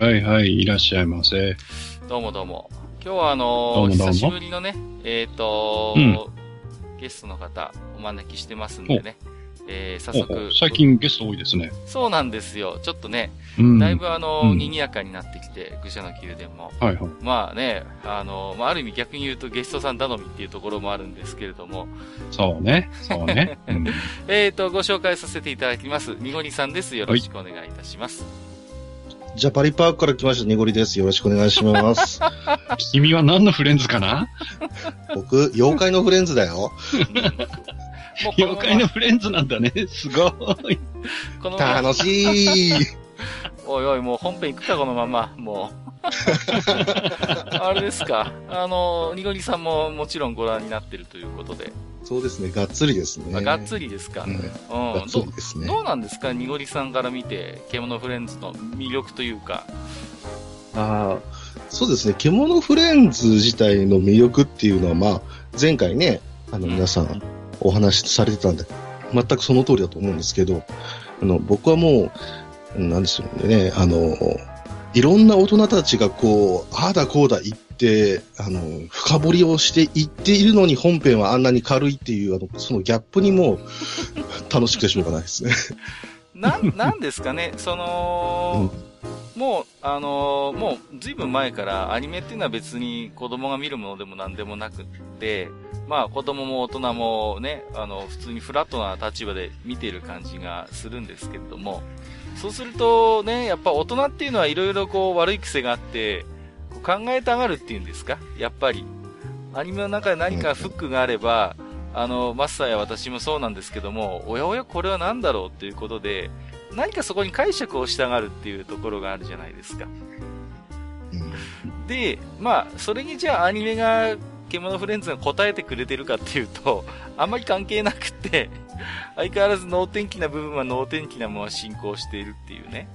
はいはい、いらっしゃいませ。どうもどうも。今日はあのー久しぶりのね、えっ、とうんゲストの方、お招きしてますんでね。えー、早お速お。最近ゲスト多いですね。そうなんですよ。ちょっとね、うん。だいぶあのー、うん賑やかになってきて、愚者の宮殿も。はいはい。まあね、あのーまあ、ある意味逆に言うとゲストさん頼みっていうところもあるんですけれども、そうね。そうね。うん、えっ、と、ご紹介させていただきます。にごりさんです。よろしくお願いいたします。じゃあ、パリパークから来ました、にごりです。よろしくお願いします。君は何のフレンズかな？僕、妖怪のフレンズだよ。妖怪のフレンズなんだね。すごい。楽しい。おいおい、もう本編行くか、このまま。もう。あれですか。あの、にごりさんももちろんご覧になってるということで。そうですね、がっつりですね。あがっつりですか。うん。うん。がっつどりですね。どうなんですか？にごりさんから見て、獣フレンズの魅力というか。ああ、そうですね、獣フレンズ自体の魅力っていうのは、まあ、前回ね、あの、うん皆さんお話しされてたんで、全くその通りだと思うんですけど、あの、僕はもう、なんですよね、あの、いろんな大人たちがこう、ああだこうだ言って、あの、深掘りをしていっているのに本編はあんなに軽いっていう、あの、そのギャップにもう 楽しくてしょうがないですね。なん、なんですかね、その、もう、あのーもう、ずいぶん前からアニメっていうのは別に子供が見るものでも何でもなくって、まあ子供も大人もね、あの、普通にフラットな立場で見ている感じがするんですけれども、そうするとね、やっぱ大人っていうのはいろいろこう悪い癖があって、こう考えたがるっていうんですか？やっぱり。アニメの中で何かフックがあれば、あの、マスターや私もそうなんですけども、おやおやこれは何だろうっていうことで、何かそこに解釈をしたがるっていうところがあるじゃないですか。うんで、まあ、それにじゃあアニメが、獣フレンズが答えてくれてるかっていうと、あんまり関係なくて、相変わらず能天気な部分は能天気なまま進行しているっていうね。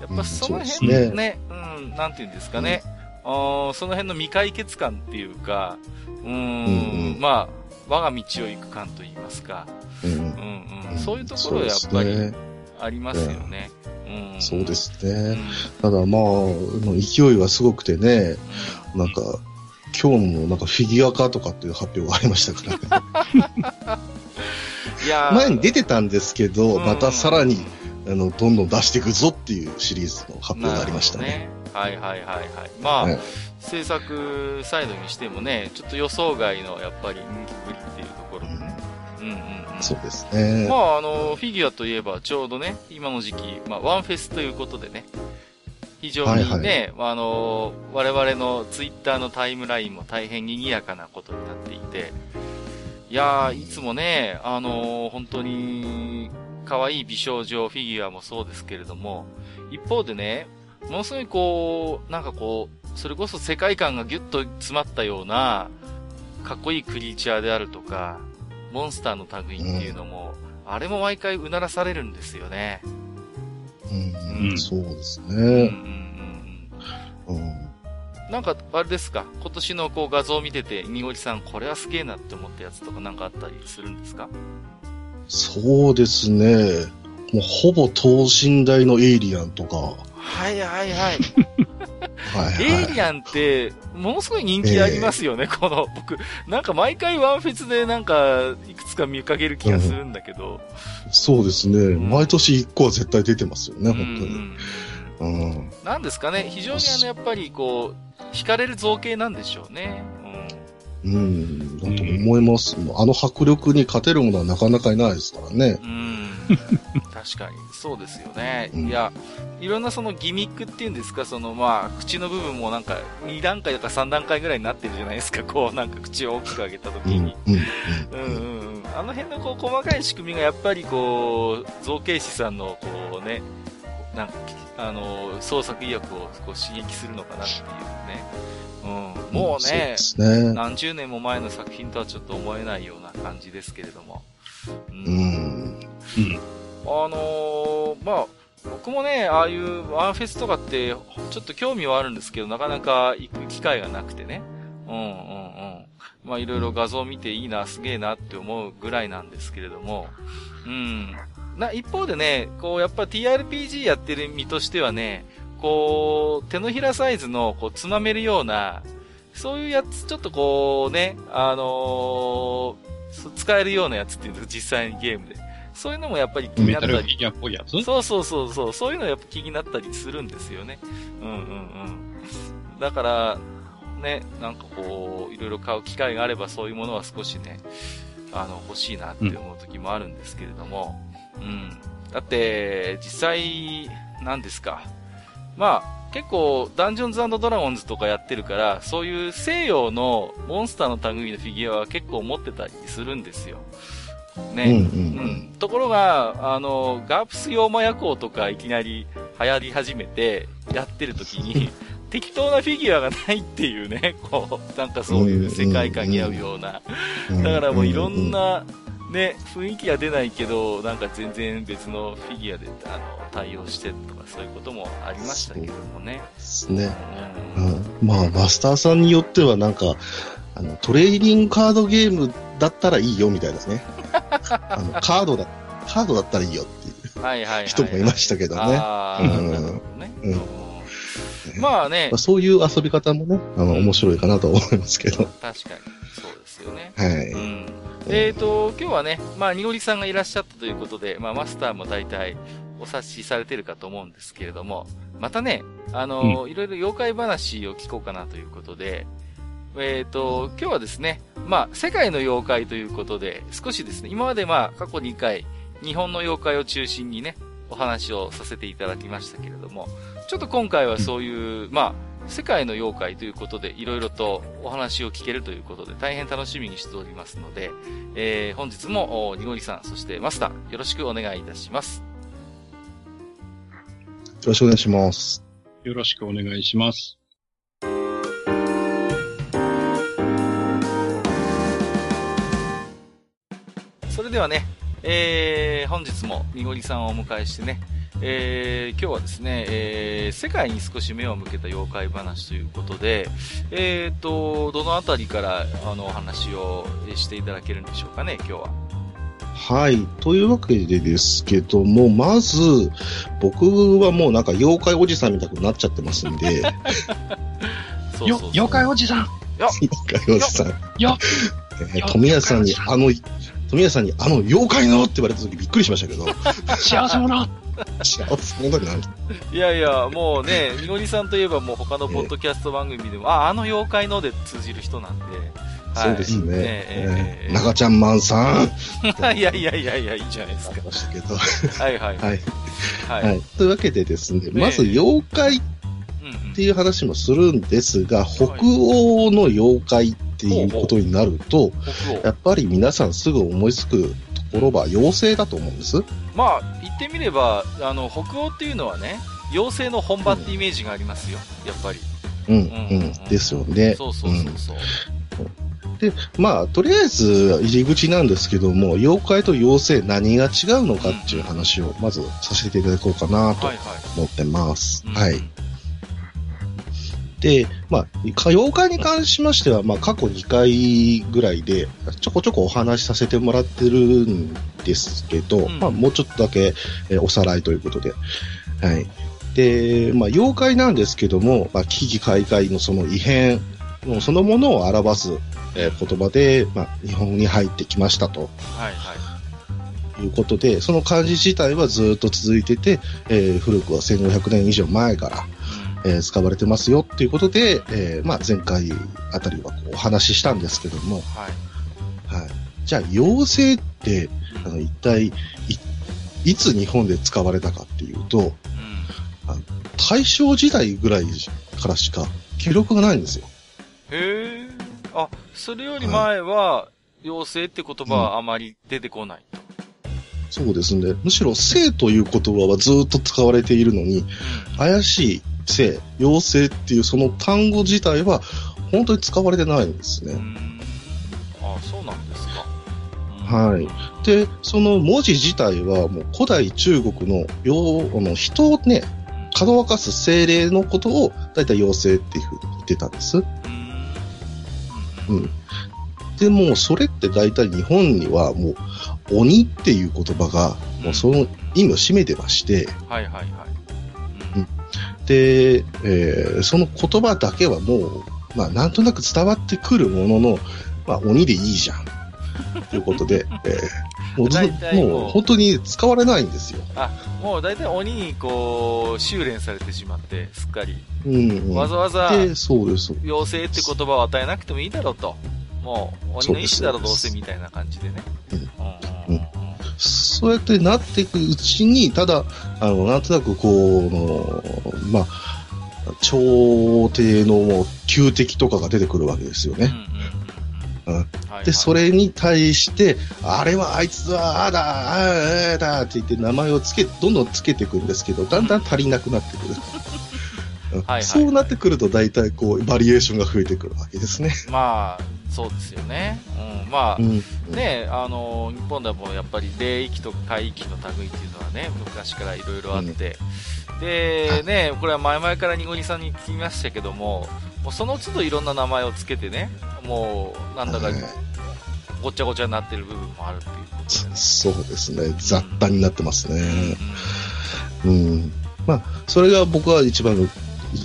やっぱそのうん辺そうですね、うん、なんていうんですかね。あーその辺の未解決感っていうか、うーん、うんうん。まあ、我が道を行く感と言いますか、うん。うんうん、そういうところはやっぱりありますよね。うん、そうですうん。ね。ただまあ、の勢いはすごくてね、なんか、今日もなんかフィギュア化とかっていう発表がありましたからね。いやー前に出てたんですけど、うんまたさらに、あの、どんどん出していくぞっていうシリーズの発表がありましたね。はいはいはいはい。まあ、はい制作サイドにしてもね、ちょっと予想外のやっぱり人気ぶりっていうところでね。うんうんうん。そうですね。まあ、あの、フィギュアといえば、ちょうどね、今の時期、まあ、ワンフェスということでね、非常にね、あの、我々のツイッターのタイムラインも大変賑やかなことになっていて、いやー、いつもね、あの、本当に、可愛い美少女フィギュアもそうですけれども、一方でね、ものすごいこう、なんかこう、それこそ世界観がギュッと詰まったような、かっこいいクリーチャーであるとか、モンスターの類っていうのも、あれも毎回うならされるんですよね。うんうんそうですね。うん。なんか、あれですか？今年のこう画像を見てて、にごりさん、これはすげえなって思ったやつとかなんかあったりするんですか？そうですね。もうほぼ等身大のエイリアンとか。はいはいはい。はいエイはい。リアンって、ものすごい人気ありますよね、この、僕、なんか毎回ワンフェスでなんか、いくつか見かける気がするんだけど。そうですね。毎年1個は絶対出てますよね、うん本当に。うんうん。なんですかね、非常にあの、やっぱりこう、惹かれる造形なんでしょうね。うん。だと思います。あの迫力に勝てるものはなかなかいないですからね。うん。うん。確かに、そうですよね。うんいや、いろんなそのギミックっていうんですか、そのまあ、口の部分もなんか2段階とか3段階ぐらいになってるじゃないですか、こう、なんか口を大きく上げた時うん。に。うん。うんうんうん。あの辺のこう、細かい仕組みがやっぱりこう、造形師さんのこうね、なんか、あの、創作意欲をこう刺激するのかなっていうね。うん。もうそうね。何十年も前の作品とはちょっと思えないような感じですけれども。う。うんん。うん。あのーまあ、僕もね、ああいうワンフェスとかって、ちょっと興味はあるんですけど、なかなか行く機会がなくてね。うんうんうん。まあいろいろ画像見ていいな、すげえなって思うぐらいなんですけれども。うん。な、一方でね、こう、やっぱ TRPG やってる身としてはね、こう、手のひらサイズの、こう、つまめるような、そういうやつ、ちょっとこうね、あのー使えるようなやつっていうの実際にゲームで。そういうのもやっぱり気にメなったりタルフィギュアっぽいやつ？そうそうそうそう、そういうのやっぱ気になったりするんですよね。うんうんうん。だから、ね、なんかこう、いろいろ買う機会があればそういうものは少しね、あの、欲しいなって思う時もあるんですけれども、うん。だって、実際、何ですか。まあ、結構、ダンジョンズドラゴンズとかやってるから、そういう西洋のモンスターの類のフィギュアは結構持ってたりするんですよ。ね。うんうんうん。ところが、あの、ガープス妖魔夜行とかいきなり流行り始めて、やってる時に、適当なフィギュアがないっていうね、こう、なんかそういう世界観に合うような。うん。だからもういろんな、ね、雰囲気は出ないけど、なんか全然別のフィギュアで、あの、対応してとかそういうこともありましたけどもね。ですね。ううんん。まあ、マスターさんによってはなんか、あの、トレーディングカードゲームだったらいいよみたいですね。あの、カードだ、カードだったらいいよっていう。人もいましたけどね。まあねまあ、、そういう遊び方もね、あの、うん面白いかなと思いますけど。確かに、そうですよね。はい。うん。えーと、今日はね、まあ、にごりさんがいらっしゃったということで、まあ、マスターも大体お察しされてるかと思うんですけれども、またね、あの、いろいろ妖怪話を聞こうかなということで、えーと、今日はですね、まあ、世界の妖怪ということで、少しですね、今までまあ、過去2回、日本の妖怪を中心にね、お話をさせていただきましたけれども、ちょっと今回はそういう、まあ、世界の妖怪ということで、いろいろとお話を聞けるということで、大変楽しみにしておりますので、えー、本日も、おにごりさん、そしてマスター、よろしくお願いいたします。よろしくお願いします。よろしくお願いします。それではね、えー、本日もにごりさんをお迎えしてね、えー、今日はですね、えー、世界に少し目を向けた妖怪話ということで、えーと、どのあたりから、あの、お話をしていただけるんでしょうかね、今日は。はい。というわけでですけども、まず、僕はもうなんか妖怪おじさんみたくなっちゃってますんで、よ そうそうそう、妖怪おじさん妖怪おじさん。よえー富谷さんにあの、富谷さんにあの妖怪のって言われた時びっくりしましたけど、幸せ者幸せ者だな。いやいや、もうね、みのりさんといえばもう他のポッドキャスト番組でも、あ、あの妖怪ので通じる人なんで。はいそうですね。ええええ中ちゃんマンさん。いやいやいやいや、いいじゃないですか。ましたけど。はいはい。はい。はい。はい。というわけでですね、ねまず妖怪っうんうんていう話もするんですが、北欧の妖怪っていうことになると。やっぱり皆さんすぐ思いつくところは妖精だと思うんです。まあ、言ってみれば、あの、北欧っていうのはね、妖精の本場ってイメージがありますよ。やっぱり。うん、ううんん、ですよね。そうそうそうそう。で、まあ、とりあえず入り口なんですけども、妖怪と妖精何が違うのかっていう話をまずさせていただこうかなとはいはい。思ってます。うんはい。。で、まあ、か妖怪に関しましては、まあ、過去2回ぐらいで、ちょこちょこお話しさせてもらってるんですけど、うんまあ、もうちょっとだけ、えーおさらいということで。はい。で、まあ、妖怪なんですけども、まあ、危機開会のその異変のそのものを表す、えー言葉で、まあ、日本に入ってきましたとはいはい。いうことで、その漢字自体はずっと続いてて、えー古くは1500年以上前から、えー使われてますよっていうことで、えーまあ、前回あたりはこうお話ししたんですけども、はい。はい。じゃあ、妖精って、あの、一体、い、いつ日本で使われたかっていうと、うん。大正時代ぐらいからしか記録がないんですよ。へえ。あ、それより前は、妖精って言葉はあまり出てこないと。そうですね。むしろ性という言葉はずっと使われているのに、怪しい性、妖精っていうその単語自体は本当に使われてないんですね。うんあそうなんですか。はいで、その文字自体はもう古代中国の妖あの人をね、かどわかす精霊のことを大体妖精っていうふうに言ってたんです。うん。でも、それって大体日本にはもう、鬼っていう言葉が、もうその意味を占めてまして、はいはいはい。で、えーその言葉だけはもう、まあ、なんとなく伝わってくるものの、まあ、鬼でいいじゃん。ということで、えーもうもう本当に使われないんですよ。もう大体鬼にこう、修練されてしまって、すっかり。うん、うん。わざわざで、そうです。妖精って言葉を与えなくてもいいだろうと。もう、鬼の意志だろ、どうせみたいな感じでね。うんうんうんそうやってなっていくうちに、ただ、あの、なんとなくこう、のまあ、朝廷の旧敵とかが出てくるわけですよね。うんで、それに対して、あれはあいつはああだ、ああああだって言って名前をつけ、どんどんつけていくんですけど、だんだん足りなくなってくる。そうなってくると大体こう、バリエーションが増えてくるわけですね。まあ、そうですよね。うん、まあ、うん。ねあの、日本でもやっぱり霊域と海域の類っていうのはね、昔からいろいろあって、で、ね、これは前々からニゴニさんに聞きましたけども、もうその都度いろんな名前をつけてね、もう、なんだかはいごっちゃごちゃになってる部分もあるっていうことでね。そうですね。雑多になってますうんね。うん。まあ、それが僕は一番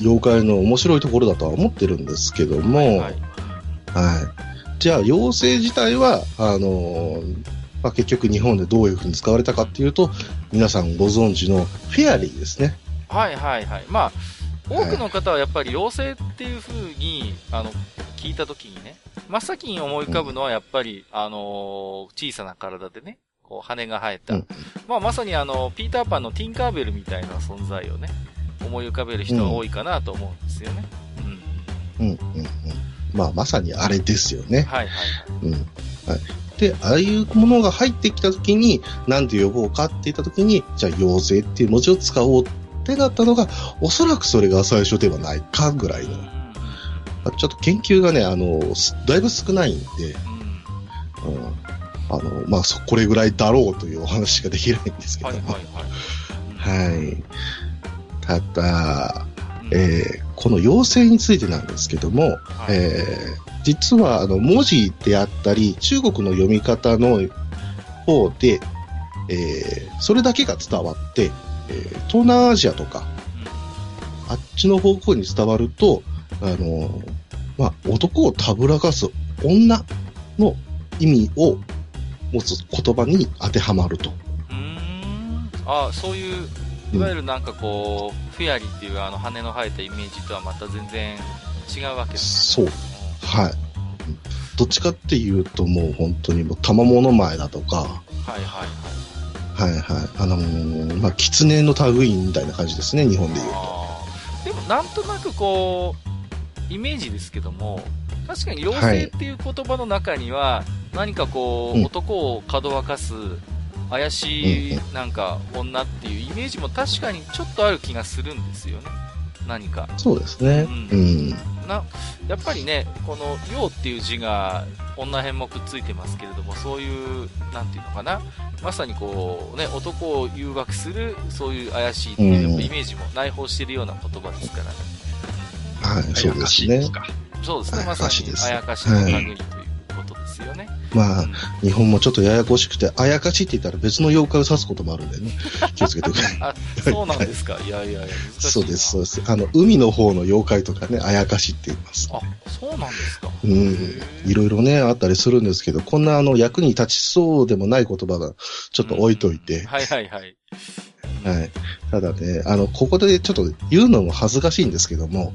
妖怪の面白いところだとは思ってるんですけども、はいは。はいい。じゃあ、妖精自体は、あのーまあ、結局日本でどういうふうに使われたかっていうと、皆さんご存知のフェアリーですね。はいはいはい。まあ、多くの方はやっぱり妖精っていう風に、あの、聞いたときにね、真っ先に思い浮かぶのはやっぱり、あのー小さな体でね、こう羽が生えた。うんまあまさにあの、ピーターパンのティンカーベルみたいな存在をね、思い浮かべる人が多いかなと思うんですよね。うん。うん、うん、うん。まあ、まさにあれですよね。はいはいはい。うん。はい。で、ああいうものが入ってきたときに、なんて呼ぼうかって言ったときに、じゃあ、妖精っていう文字を使おうってなったのが、おそらくそれが最初ではないかぐらいの。ちょっと研究がね、あの、すだいぶ少ないんで、うん。あの、まあ、そ、これぐらいだろうというお話ができないんですけども。はいはいはい。はい。ただ、うんえーこの妖精についてなんですけども、はい。えー実はあの文字であったり、中国の読み方の方で、えーそれだけが伝わって、えー東南アジアとか、あっちの方向に伝わると、あのまあ、男をたぶらかす女の意味を持つ言葉に当てはまると。うーん。あそういう、いわゆるなんかこう、フェアリーっていうあの羽の生えたイメージとはまた全然違うわけです。そう。はい。うんどっちかっていうともう本当にもう賜物前だとか、はいはいはい。はいはい。あのーまあ、狐の類みたいな感じですね、日本で言うと。でもなんとなくこう、イメージですけども、確かに妖精っていう言葉の中には、何かこう、うん男をかどわかす、怪しいなんか女っていうイメージも確かにちょっとある気がするんですよね。何か。そうですね。ううん。な、やっぱりね、この、陽っていう字が、女編もくっついてますけれども、そういう、なんていうのかな、まさにこう、ね、男を誘惑する、そういう怪しいっていう、やっぱイメージも内包しているような言葉ですからね。はい、そう怪ですね。そうですね、はいまさに、あやかしの類ということですよね。まあうん、日本もちょっとややこしくて、あやかしって言ったら別の妖怪を指すこともあるんでね、気をつけてください。あ、そうなんですか？いやいやいや、いな。そうです、そうです。あの、海の方の妖怪とかね、あやかしって言います。あ、そうなんですか？うん。いろいろね、あったりするんですけど、こんなあの、役に立ちそうでもない言葉がちょっと置いといて、はいはいはい。はい。ただね、あの、ここでちょっと言うのも恥ずかしいんですけども、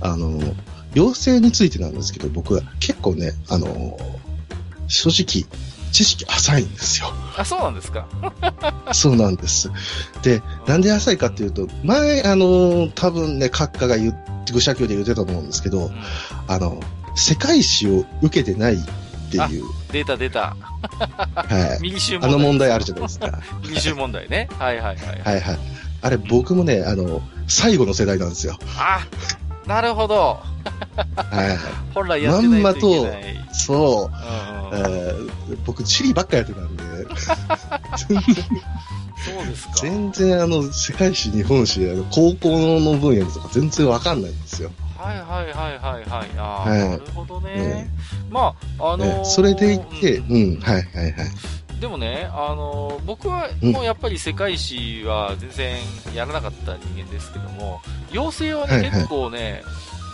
あの、妖精についてなんですけど、僕は結構ね、あの、正直、知識浅いんですよ。あ、そうなんですか？そうなんです。で、なんで浅いかっていうと、前、あの、多分ね、閣下が言って、愚者教で言ってたと思うんですけどう、んあの、世界史を受けてないっていう、出た出た。はい。ミニシューあ。の問題あるじゃないですか。ミニシュー問題ね。はいはいはい。はいはい。あれ僕もね、あの、最後の世代なんですよ。あ、なるほど。はい。本来やってないといけない。そう。うんうんえー僕、チリばっかやってたんで、そうですか。全然あの、世界史、日本史、高校の分野とか全然わかんないんですよ。はいはいはいはいはい。ああ、はいなるほどね。ねまあ、あのーねそれでいって、うんうん、はいはいはい。でもね、あのー僕はうんもうやっぱり世界史は全然やらなかった人間ですけども、妖精はね、はいはい結構ね、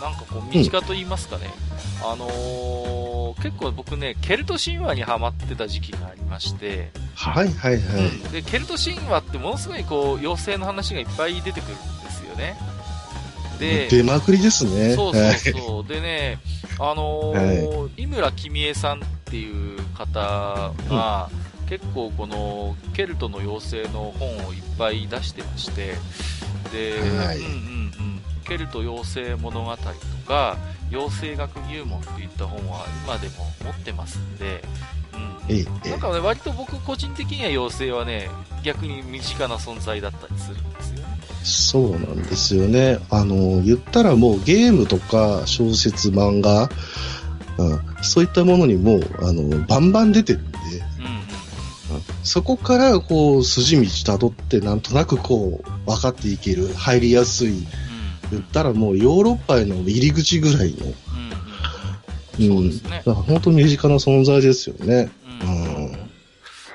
なんかこう身近と言いますかね、あのー結構僕ね、ケルト神話にハマってた時期がありまして、はいはいはい。うんで、ケルト神話ってものすごいこう、妖精の話がいっぱい出てくるんですよね。で、出まくりですね。そうそうはいそう。でね、あのー井村君江さんっていう方が、結構このケルトの妖精の本をいっぱい出してまして、で、はいうんうんうん、ケルト妖精物語とか、妖精学入門といった本は今でも持ってますんで、うん。なんかね、割と僕個人的には妖精はね、逆に身近な存在だったりするんですよね。そうなんですよね。あの、言ったらもうゲームとか小説、漫画、うん、そういったものにも、あの、バンバン出てるそこからこう、筋道辿ってなんとなくこう、分かっていける、入りやすい、言ったらもうヨーロッパへの入り口ぐらいの、うんうん。ね。だから本当に身近な存在ですよね。ううん。ん。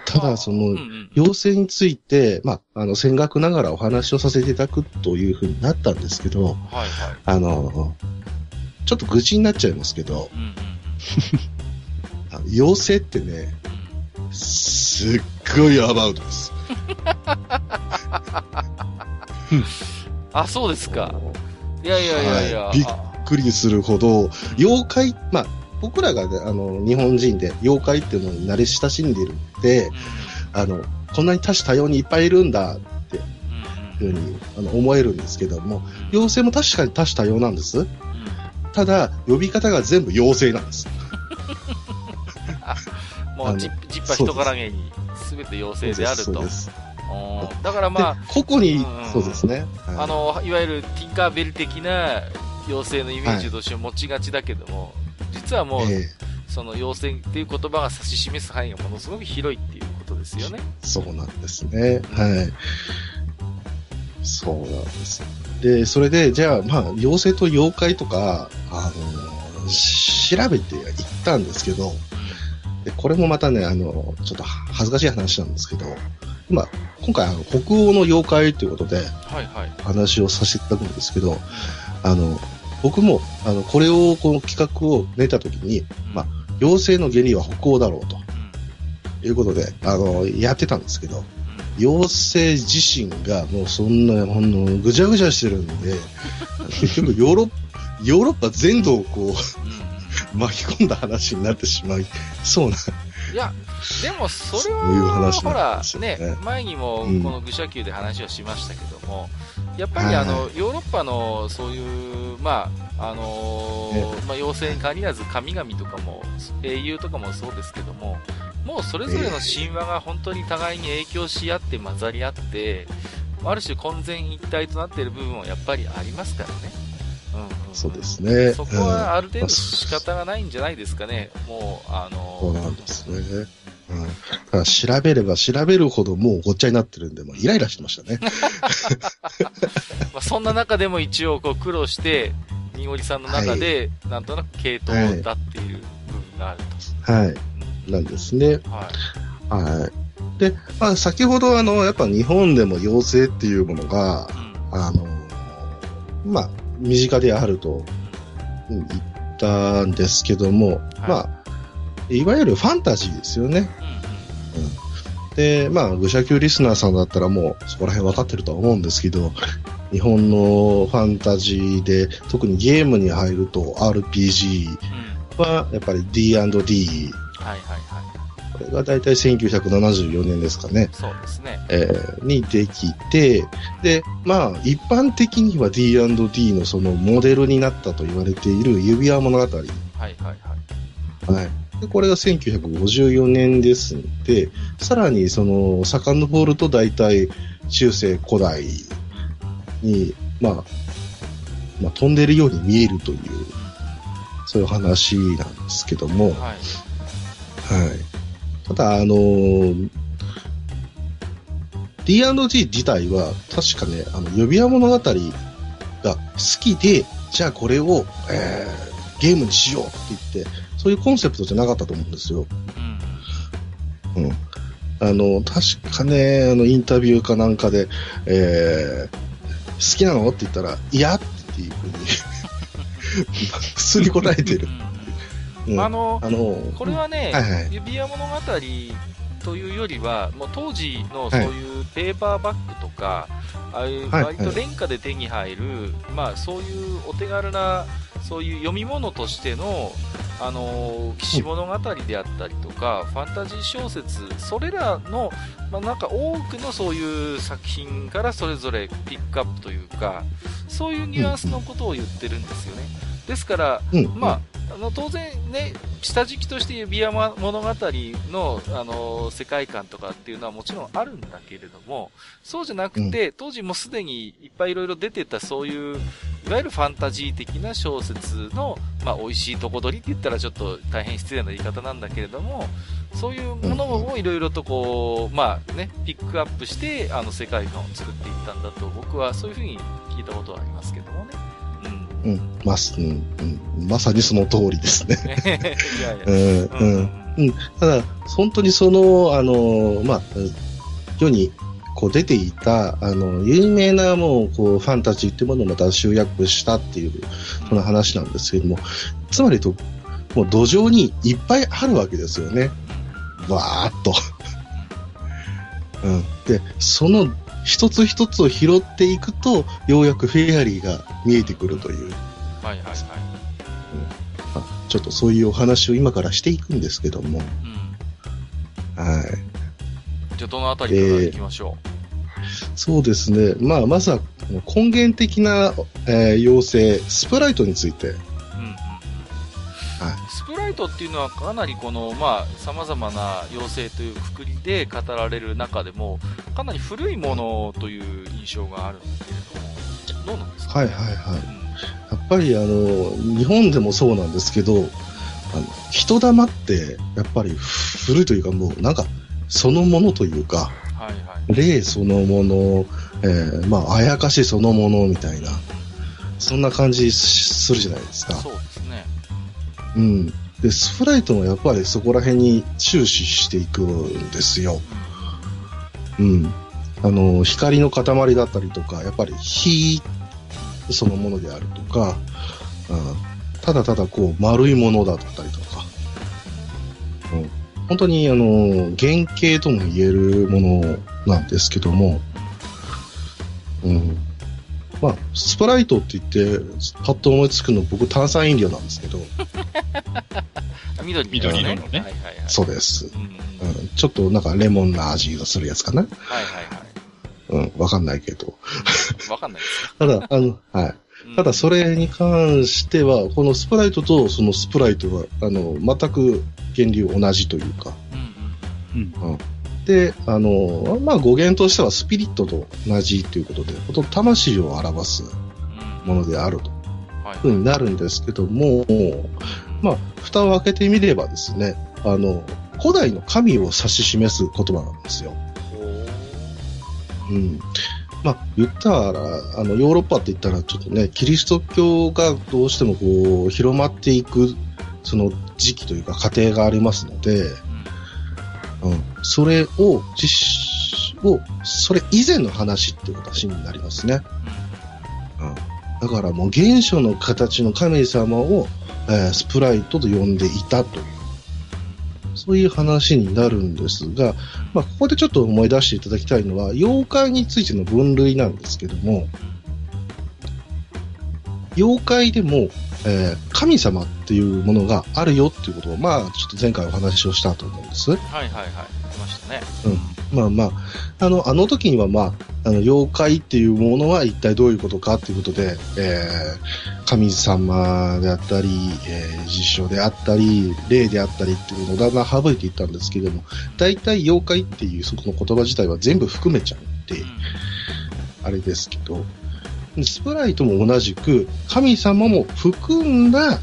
ただ、その、うんうん。妖精について、まあ、あの、戦学ながらお話をさせていただくというふうになったんですけど、はいはい。あの、ちょっと愚痴になっちゃいますけど、うんうん あの妖精ってね、すっごいアバウトです。あ、そうですか。いやいやいやいや。はいびっくりするほど、妖怪、まあ、僕らがね、あの、日本人で妖怪っていうのに慣れ親しんでるんで、あの、こんなに多種多様にいっぱいいるんだっていうふうにあの思えるんですけども、妖精も確かに多種多様なんです。ただ、呼び方が全部妖精なんです。もう、あのじじっぱ人からげに、すべて妖精であると。だからまあ、で、個々にそうですね。はいあの、いわゆるティンカーベル的な妖精のイメージとして持ちがちだけども、実はもう、えその妖精っていう言葉が指し示す範囲がものすごく広いっていうことですよね。えそうなんですね。はい。そうなんです。で、それで、じゃあ、まあ、妖精と妖怪とか、あの、調べていったんですけど、でこれもまたね、あの、ちょっと恥ずかしい話なんですけど、まあ、今回、あの、北欧の妖怪ということではいはい。話をさせていただくんですけど、あの、僕も、あの、これを、この企画を練った時に、まあ妖精の原理は北欧だろうということで、あの、やってたんですけど、妖精自身がもうそんな、ほんの、ぐちゃぐちゃしてるんで、結局ヨーロッパ、ヨーロッパ全土をこう、巻き込んだ話になってしまいそうな、いや、でもそれそういうは、話ほらねね、前にもうんこの愚者級で話をしましたけども、やっぱりあはの、ヨーロッパのそういう、まあ、あのーまあ、妖精に限らず神々とかも、英雄とかもそうですけども、もうそれぞれの神話が本当に互いに影響し合って混ざり合って、ある種混然一体となっている部分はやっぱりありますからね。そうですね。そこはある程度うん仕方がないんじゃないですかね。もう、あのそうなんですね。うん。だから調べれば調べるほどもうごっちゃになってるんで、もうイライラしてましたね。まあ、そんな中でも一応こう苦労して、にごりさんの中で、なんとなく系統だっていう部分があるはい。なんですね。と。はい。はい。で、まあ、先ほどあの、やっぱ日本でも妖精っていうものが、うん。あの、まあ、身近であるとうん言ったんですけども、まあ、いわゆるファンタジーですよね。うんで、まあ、愚者級リスナーさんだったらもうそこら辺分かってるとは思うんですけど、日本のファンタジーで、特にゲームに入ると RPG うん。うん。はやっぱり D&D、はいはいはい。これが大体1974年ですかね。そうですね。えーにできて、で、まあ、一般的には D&D のそのモデルになったと言われている指輪物語。はい。はいはいはい。でこれが1954年ですんで、さらにその、遡ると大体中世古代に、まあ、まあ、飛んでるように見えるという、そういう話なんですけども、はい。はい。ただ、あのー D&G 自体は、確かね、あの、指輪物語が好きで、じゃあこれを、えーゲームにしようって言って、そういうコンセプトじゃなかったと思うんですよ。うん。うん。あの、確かね、あの、インタビューかなんかで、えー好きなの？って言ったら、いやっていうふうに、普通に答えてる。ううん。んあの、あの、これはね、はいはい。指輪物語というよりは、もう当時のそういうペーパーバッグとか、ああいうはい割と廉価で手に入る、まあそういうお手軽な、そういう読み物としての、あのー騎士物語であったりとか、ファンタジー小説、それらの、まあなんか多くのそういう作品からそれぞれピックアップというか、そういうニュアンスのことを言ってるんですよね。ですから、うん、まあ、あの当然ね、下敷きとして指輪物語の、あの世界観とかっていうのはもちろんあるんだけれども、そうじゃなくて、当時もすでにいっぱいいろいろ出てたそういう、いわゆるファンタジー的な小説の、まあ、美味しいとこ取りって言ったらちょっと大変失礼な言い方なんだけれども、そういうものをいろいろとこう、まあね、ピックアップして、あの世界観を作っていったんだと僕はそういうふうに聞いたことはありますけどもね。うん。うん、まさ、うん、うん、まさにその通りですね。いやいやう。ん、うん。うん、ただ、本当にその、あの、まあ、世にこう出ていた、あの、有名なもう、こう、ファンタジーっていうものをまた集約したっていう、その話なんですけれども、つまりと、もう土壌にいっぱいあるわけですよね。わーっと。うん。で、その一つ一つを拾っていくと、ようやくフェアリーが見えてくるという、はいはいはい。あちょっとそういうお話を今からしていくんですけども、うん。はい。じゃあどのあたりから行きましょそうですね。まあ、まずは根源的な、えー妖精、スプライトについて。う。うんうん。はい。スプライトっていうのはかなりこの、まあ、様々な妖精というくくりで語られる中でも、かなり古いものという印象があるんですけれども、どうなんですか？はいはいはい。うんやっぱりあの、日本でもそうなんですけど、あの、人玉って、やっぱり古いというかもう、なんか、そのものというか、はいはい。霊そのもの、えーまあ、あやかしそのものみたいな、そんな感じするじゃないですか。そうですね。うん。で、スプライトもやっぱりそこら辺に注視していくんですよ。うん。あの、光の塊だったりとか、やっぱり火そのものであるとか、うん、ただただこう丸いものだったりとか、うん、本当にあの、原型とも言えるものなんですけども、うん。まあ、スプライトって言って、パッと思いつくの僕炭酸飲料なんですけど、あ 緑緑色のねはいはいはい。そうです。うんうん。うん、ちょっとなんかレモンな味がするやつかな。はいはいはい。うん、わかんないけど。わかんないです ただ、あの、はい。ただ、それに関しては、このスプライトとそのスプライトは、あの、全く原理同じというか。うんうん。うん。で、あの、まあ、語源としてはスピリットと同じということで、ほとんど魂を表すうんものであるというはいふうになるんですけども、まあ、蓋を開けてみればですね、あの、古代の神を指し示す言葉なんですよ。うん。まあ、言ったら、あの、ヨーロッパって言ったら、ちょっとね、キリスト教がどうしてもこう、広まっていく、その時期というか、過程がありますので、うんうん。それを、実、を、それ以前の話っていう形になりますね。うん。だからもう、原初の形の神様を、えースプライトと呼んでいたという、そういう話になるんですが、まあ、ここでちょっと思い出していただきたいのは、妖怪についての分類なんですけども、妖怪でも、えー神様っていうものがあるよっていうことを、まあ、ちょっと前回お話をしたと思うんです。はいはいはい。出ましたね。まあまあ、あの、あの時にはまあ、あの、妖怪っていうものは一体どういうことかっていうことで、えー神様であったり、えー実証であったり、霊であったりっていうのをだんだん省いていったんですけども、大体妖怪っていうそこの言葉自体は全部含めちゃって、うん。あれですけど、スプライトも同じく、神様も含んだ、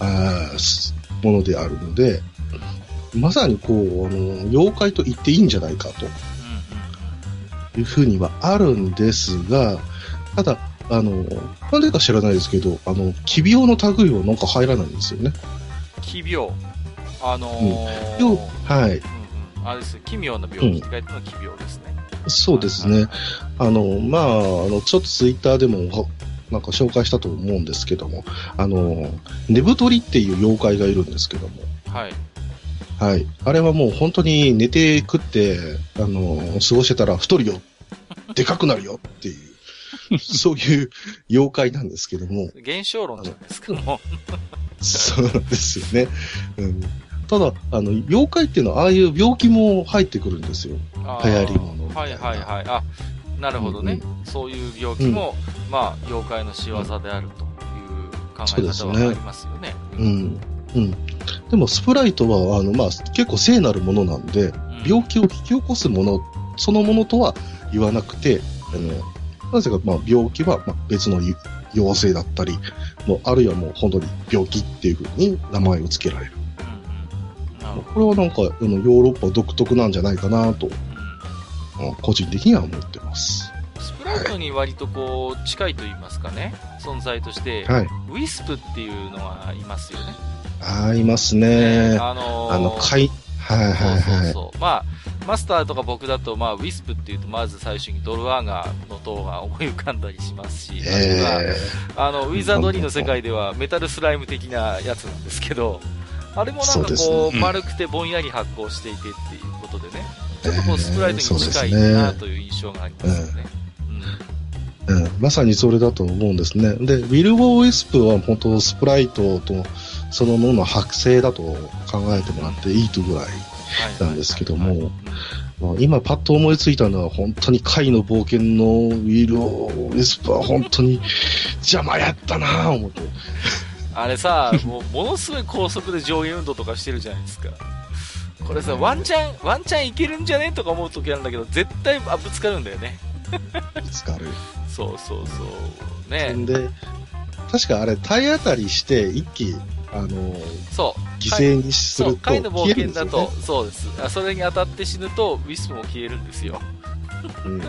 あものであるので、まさにこう、あの、妖怪と言っていいんじゃないかというふうにはあるんですが、ただ、あの、なんでか知らないですけど、あの、奇病の類はなんか入らないんですよね。奇病。あのー、よはい。うんうん。あれですよ奇妙な病気って書いてのは奇病ですね。そうですね。あの、まあ、あの、ちょっとツイッターでも、はなんか紹介したと思うんですけども、あの、寝太りっていう妖怪がいるんですけども、はい。はい。あれはもう本当に寝て食って、あの、過ごしてたら太るよ、でかくなるよっていう、そういう妖怪なんですけども、現象論じゃないですか、もそうなんですよね。うん。ただ、あの、妖怪っていうのは、ああいう病気も入ってくるんですよ。流行り物みたはいはいはい。あ、なるほどね。そういう病気も、まあ、妖怪の仕業であるという考え方はありますよね。うん。うん。でも、スプライトは、あの、まあ、結構聖なるものなんで、うん病気を引き起こすもの、そのものとは言わなくて、あの、なぜか、まあ、病気は、まあ、別の妖精だったり、もうあるいはもう本当に病気っていうふうに名前を付けられる。うんう。これはなんか、あの、ヨーロッパ独特なんじゃないかなと、うんうん個人的には思ってます。スプライトに割とこう、近いと言いますかね、存在として、はい。ウィスプっていうのがいますよね。ありますね。あのーあの、かい、はいはいそうそう。まあ、マスターとか僕だと、まあ、ウィスプっていうと、まず最初にドルワーガーの塔が思い浮かんだりしますし、えあの、ウィザードリーの世界ではメタルスライム的なやつなんですけど、あれもなんかそうう、ねうん丸くてぼんやり発光していてっていうことでね、ちょっとこうスプライトに近いなという印象がありますよね。うんーうん、まさにそれだと思うんですね。で、ウィル・ウォー・ウィスプは本当スプライトとそのものの剥製だと考えてもらっていいとぐらい。はいなんですけども今パッと思いついたのは本当に貝の冒険のウィル・ウォー・ウィスプは本当に邪魔やったなぁ思って。あれさ、もう、ものすごい高速で上下運動とかしてるじゃないですか。これさ、ワンチャン、ワンチャンいけるんじゃね？とか思う時あるんだけど、絶対あぶつかるんだよね。ぶつかる。そうそうそう。ねで、確かあれ体当たりして一気、あの、そう。犠牲にすそう、ると貝の冒消えるん険だと、ですよね。そうですあ。それに当たって死ぬと、ウィスプも消えるんですよ。うん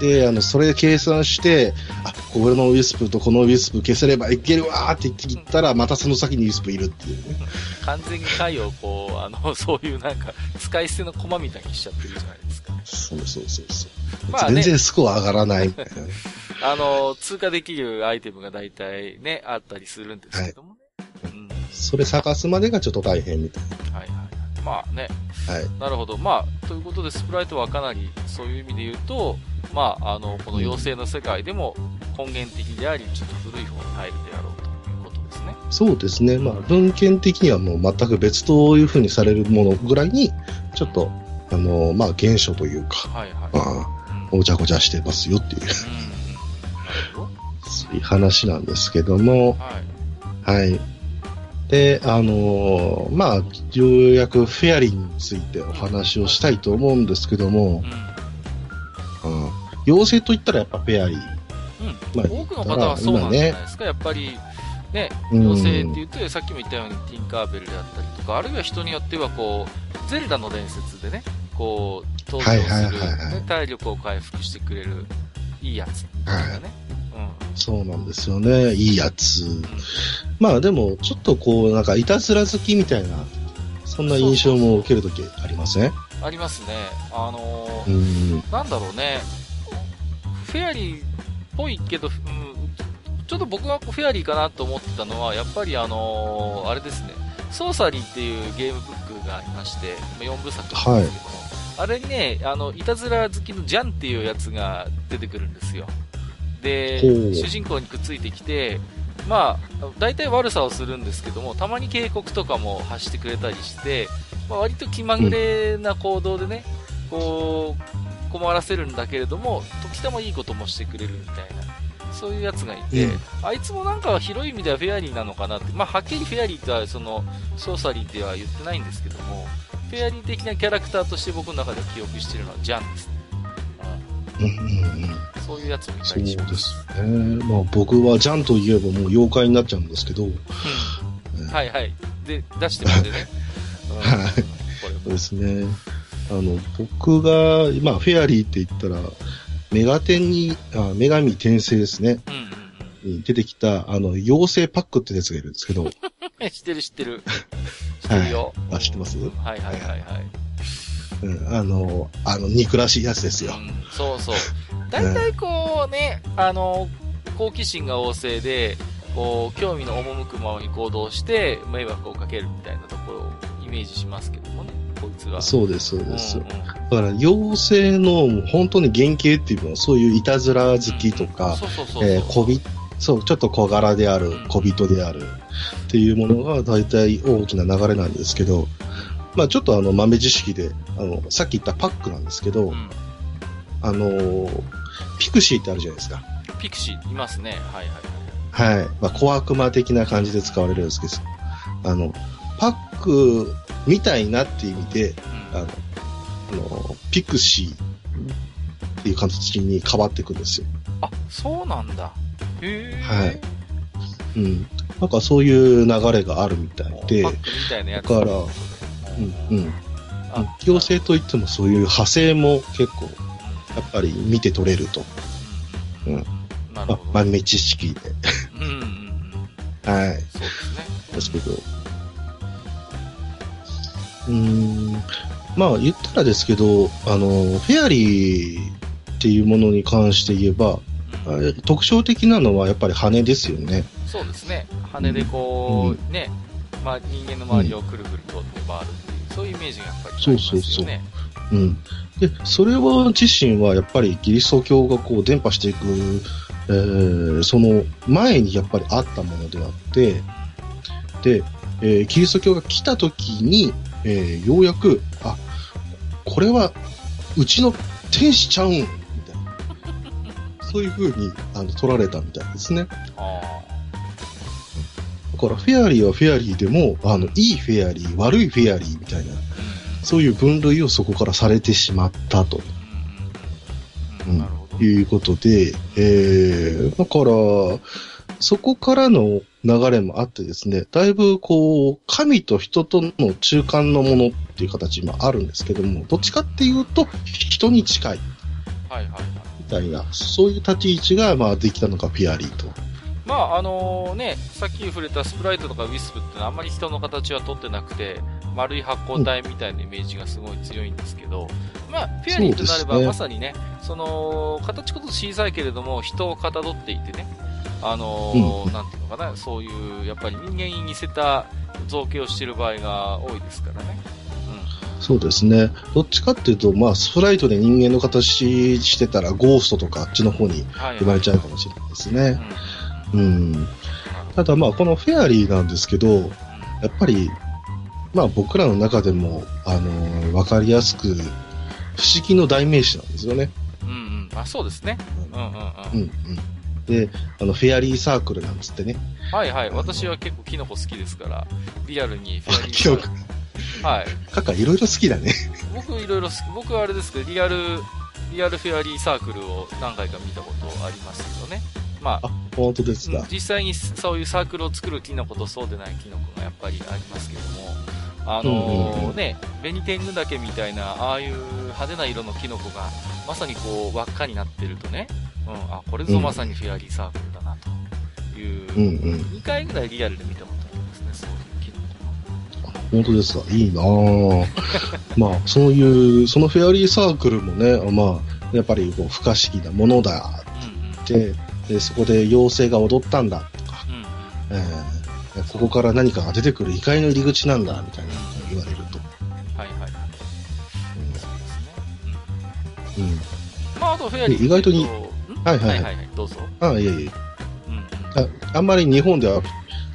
で、あの、それ計算して、あ、これのウィスプとこのウィスプ消せればいけるわーって言ったら、またその先にウィスプいるっていうね。完全に貝をこう、あの、そういうなんか、使い捨ての駒みたいにしちゃってるじゃないですか。そうそうそうそう。まあね全然スコア上がらないみたいなね。あの、通過できるアイテムが大体ね、あったりするんですけどもね。うん。それ探すまでがちょっと大変みたいはいはいはい。まあね、な。はい。なるほど。まあ、ということで、スプライトはかなり、そういう意味で言うと、まあ、あの、この妖精の世界でも根源的であり、ちょっと古い方に入るであろうということですね。そうですね。まあ、文献的にはもう全く別というふうにされるものぐらいに、ちょっと、あの、まあ、原初というか、はいはい。まあ、うん。ごちゃごちゃしてますよっていう、そういう話なんですけども、ど。はい。はい。で、あのーまあ、ようやくフェアリーについてお話をしたいと思うんですけどもう、ん。うん、妖精と言ったらやっぱフェアリー。うん。まあ多くの方はそうなんじゃないですか。やっぱり、ね、うん妖精って言って、さっきも言ったようにティンカーベルであったりとか、あるいは人によってはこう、ゼルダの伝説でね、こう、登場する、はいはいはいはいね体力を回復してくれる、いいやつとかね。そうなんですよね。いいやつ。まあでも、ちょっとこう、なんか、いたずら好きみたいな、そんな印象も受けるときありません？うん。ありますね。あのうーん。なんだろうね。フェアリーっぽいけど、うん、ちょっと僕がフェアリーかなと思ってたのは、やっぱりあのーあれですね、ソーサリーっていうゲームブックがありまして、4部作なんですけども、あれにね、あの、いたずら好きのジャンっていうやつが出てくるんですよ。で、主人公にくっついてきて、まあ、大体悪さをするんですけども、たまに警告とかも発してくれたりして、まあ、割と気まぐれな行動でね、こう、困らせるんだけれども、時たまいいこともしてくれるみたいな、そういうやつがいて、うんあいつもなんか広い意味ではフェアリーなのかなって、まあ、はっきりフェアリーとは、その、ソーサリーでは言ってないんですけども、フェアリー的なキャラクターとして僕の中で記憶してるのはジャンですね。うんうんうん。うんそういうやつもいたそう。ですすね。まあ僕はジャンといえばもう妖怪になっちゃうんですけど、うんはいはい。で、出してみてね。うんはいこそうですね。あの、僕が、まあフェアリーって言ったら、メガテンに、あ女神転生ですね。れうんうん出てきた、あの、妖精パックってやつがいるんですけど、え知ってる知ってる。知ってる よ。あ知ってます？うんはいはいはいはい。うん、あの、あの、憎らしいやつですよう。ん、そうそう。大体こうね、あの、好奇心が旺盛で、こう、興味の赴くままに行動して、迷惑をかけるみたいなところをイメージしますけどもね、こいつは。そうです、そううんうん。です。だから、妖精の本当に原型っていうのは、そういういたずら好きとか、小び、そう、ちょっと小柄であるうん、小人であるっていうものが大体大きな流れなんですけど、まあちょっとあの豆知識で、あの、さっき言ったパックなんですけど、うん。あのーピクシーってあるじゃないですか。ピクシーいますね。はいはいはい。はい。まあ小悪魔的な感じで使われるんですけど、あの、パックみたいなっていう意味で、うんあの、あのピクシーっていう形に変わっていくんですよ。あ、そうなんだ。へえ。はいうん。なんかそういう流れがあるみたいでパッ、クみたいなやつ。だからううん、うん。あ妖精といってもそういう派生も結構、やっぱり見て取れると。うん。うんなるほど。ま豆知識で。うんうんうん。はい。そうですね。ですけど。うーん。まあ言ったらですけど、あの、フェアリーっていうものに関して言えば、特徴的なのはやっぱり羽ですよね。そうですね。羽でこう、ね、まあ人間の周りをくるくると回るっていう、そういうイメージがやっぱりありますよね。そうそうそううん。で、それは自身はやっぱりキリスト教がこう伝播していく、えーその前にやっぱりあったものであって、で、えーキリスト教が来た時に、えーようやく、あ、これはうちの天使ちゃうんみたいな。そういう風にあの取られたみたいですね。あだからフェアリーはフェアリーでも、あの、いいフェアリー、悪いフェアリーみたいな、あ。そういう分類をそこからされてしまったと。うん。いうことで、えー、だから、そこからの流れもあってですね、だいぶこう、神と人との中間のものっていう形もあるんですけども、どっちかっていうと、人に近いはいはいはい。みたいな、そういう立ち位置が、まあ、できたのがピアリーと。まああのね、さっき触れたスプライトとかウィスプってのはあんまり人の形は取ってなくて、丸い発光体みたいなイメージがすごい強いんですけど、まあ、フェアリーとなればねまさにね、その、形こそ小さいけれども、人をかたどっていてね、あのーうんなんていうのかな、そういう、やっぱり人間に似せた造形をしている場合が多いですからね。そうですね。どっちかっていうと、まあ、スプライトで人間の形してたら、ゴーストとかあっちの方に生まれちゃうかもしれないですね。うん。うん。ただまあ、このフェアリーなんですけど、やっぱり、まあ僕らの中でも、あのーわかりやすく、不思議の代名詞なんですよね。うんうん。あ、そうですね。うんうんうん。うんうん。で、あの、フェアリーサークルなんつってね。はいはい。私は結構キノコ好きですから、リアルにフェアリーキノコはい。カカいろいろ好きだね。僕いろいろ好き、僕はあれですけど、リアル、リアルフェアリーサークルを何回か見たことありますけどね。まあ、あ、本当ですか。うん実際にそういうサークルを作るキノコとそうでないキノコがやっぱりありますけども、あのうんうんうんね、ベニテングダケみたいな、ああいう派手な色のキノコが、まさにこう、輪っかになってるとね、うん、あ、これぞまさにフェアリーサークルだな、という、うんうん。2回ぐらいリアルで見たことありますね、そういうキノコ。本当ですか。いいなぁ。まあ、そういう、そのフェアリーサークルもね、まあ、やっぱりこう不可思議なものだうんうん。って、でそこで妖精が踊ったんだとか、うんうん。えーここから何かが出てくる異界の入り口なんだ、みたいなことを言われると。はいはいうんうん。うん。まあ、あとフェアリー意外とにん？はいはいはいはいはいはい、どうぞ。あ、いえいえ。うんうん。ああんまり日本では、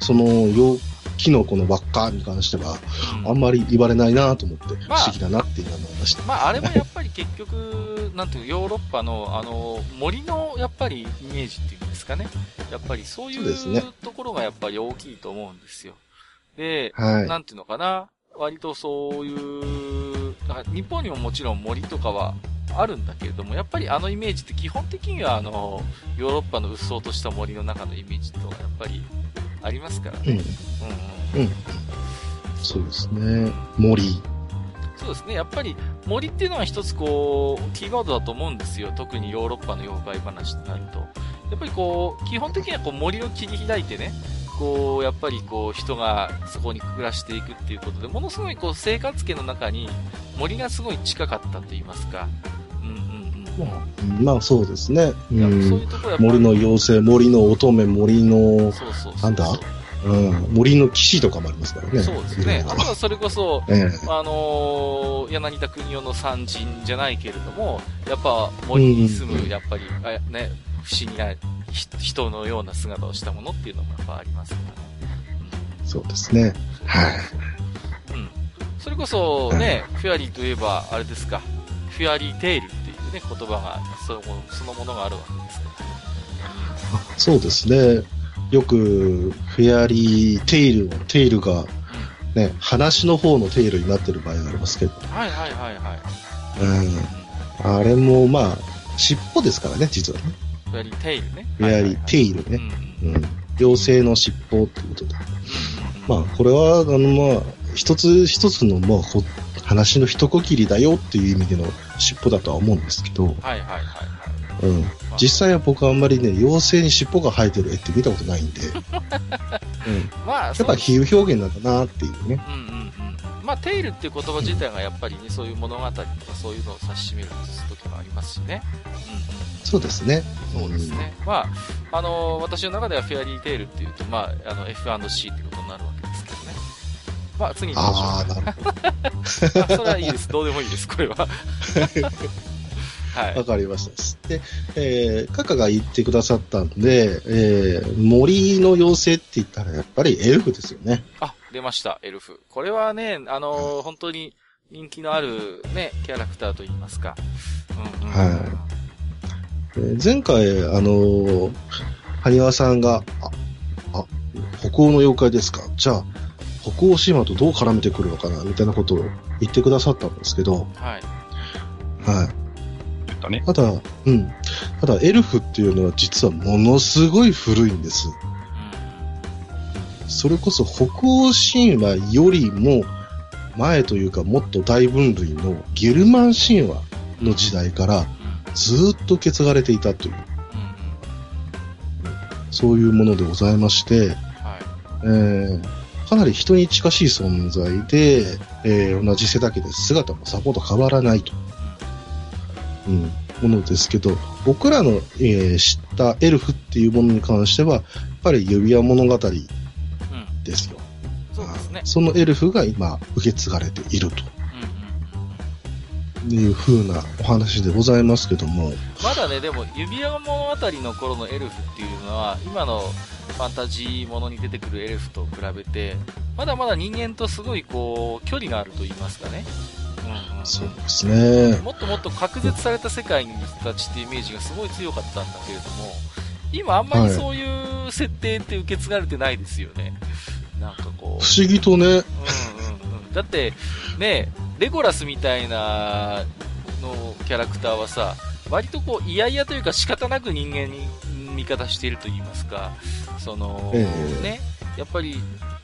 その、よキノコの輪っかに関しては、あんまり言われないなと思って、不まあ思議だなっていうのを思いました。まあ、あれもやっぱり結局、なんていうヨーロッパの、あの、森の、やっぱり、イメージっていうんですかね。やっぱりそういうところがやっぱり大きいと思うんですよ。で、はい。なんていうのかな。割とそういう、日本にももちろん森とかはあるんだけれども、やっぱりあのイメージって基本的にはあの、ヨーロッパの鬱蒼とした森の中のイメージとかやっぱりありますからね。うん。うんうんうん。そうですね。森。そうですね。やっぱり森っていうのは一つこう、キーワードだと思うんですよ。特にヨーロッパの妖怪話となると。やっぱりこう、基本的にはこう森を切り開いてね、こう、やっぱりこう、人がそこに暮らしていくっていうことで、ものすごいこう、生活圏の中に森がすごい近かったと言いますか。まあそうですね。う。ん森の妖精、森の乙女、森の。なんだ？うん、森の騎士とかもありますからね。そうですね。あとはそれこそ、ええあのー柳田国夫の参人じゃないけれども、やっぱ森に住む、やっぱり、あね、不思議なひ人のような姿をしたものっていうのもやっぱありますからね。そうですね。はい。うん。それこそね、フェアリーといえば、あれですか、フェアリーテイルっていうね、言葉が、そのそのものがあるわけですから。そうですね。よく、フェアリー、テイルの、テイルが、ね、話の方のテイルになってる場合がありますけど、はいはいはいはい。うん。あれも、まあ、尻尾ですからね、実はね。フェアリーテイルね。フェアリー、テイルうんね。うんうん。妖精の尻尾ってことで。うんまあ、これは、あの、まあ、一つ一つの、まあ、ほ話の一区切りだよっていう意味での尻尾だとは思うんですけど、はいはいはいはい。うん。実際は僕はあんまりね、妖精に尻尾が生えてる絵って見たことないんで、うん。まあ、やっぱ比喩表現なんだなっていうね。うんうんうん。まあ、テイルっていう言葉自体がやっぱりね、そういう物語とかそういうのを指し示る時もありますしね。そうですね。うんうん。そうですね。まあ、あのー私の中ではフェアリーテイルっていうと、まあ、あの、F&C ってことになるわ。まあ、次に行きましょうああ、なるほ あそれはいいです。どうでもいいです、これは。はど。わい。かりました。で、えー、カカが言ってくださったんで、えー、森の妖精って言ったらやっぱりエルフですよね。あ、出ました、エルフ。これはね、あのー本当に人気のあるね、キャラクターといいますか。うんうん。はいえー前回、あのー、埴輪さんが、あ、あ、北欧の妖怪ですか？じゃあ、北欧神話とどう絡めてくるのかなみたいなことを言ってくださったんですけど、はい。はい。言ったね。ただ、うん。ただ、エルフっていうのは実はものすごい古いんです。それこそ北欧神話よりも前というかもっと大分類のゲルマン神話の時代から。ずーっと受け継がれていたという、うん。そういうものでございまして、はい。えーかなり人に近しい存在で、えー同じ背丈で姿もさほど変わらないと、うん、ものですけど、僕らの、えー知ったエルフっていうものに関しては、やっぱり指輪物語うん。うん。ですよ。そうですね。そのエルフが今受け継がれているとうんうんうん。いう風なお話でございますけども、まだね、でも、指輪物語の頃のエルフっていうのは、今のファンタジーものに出てくるエルフと比べて、まだまだ人間とすごいこう、距離があると言いますかね。うんうん、そうですね。もっともっと隔絶された世界にたちっていうイメージがすごい強かったんだけれども、今あんまりそういう設定って受け継がれてないですよね。なんかこう。不思議とね、うん。だって、ね、レゴラスみたいなのキャラクターはさ、割とこう、嫌々というか仕方なく人間に味方していると言いますか、その、ええ。ね、やっぱり、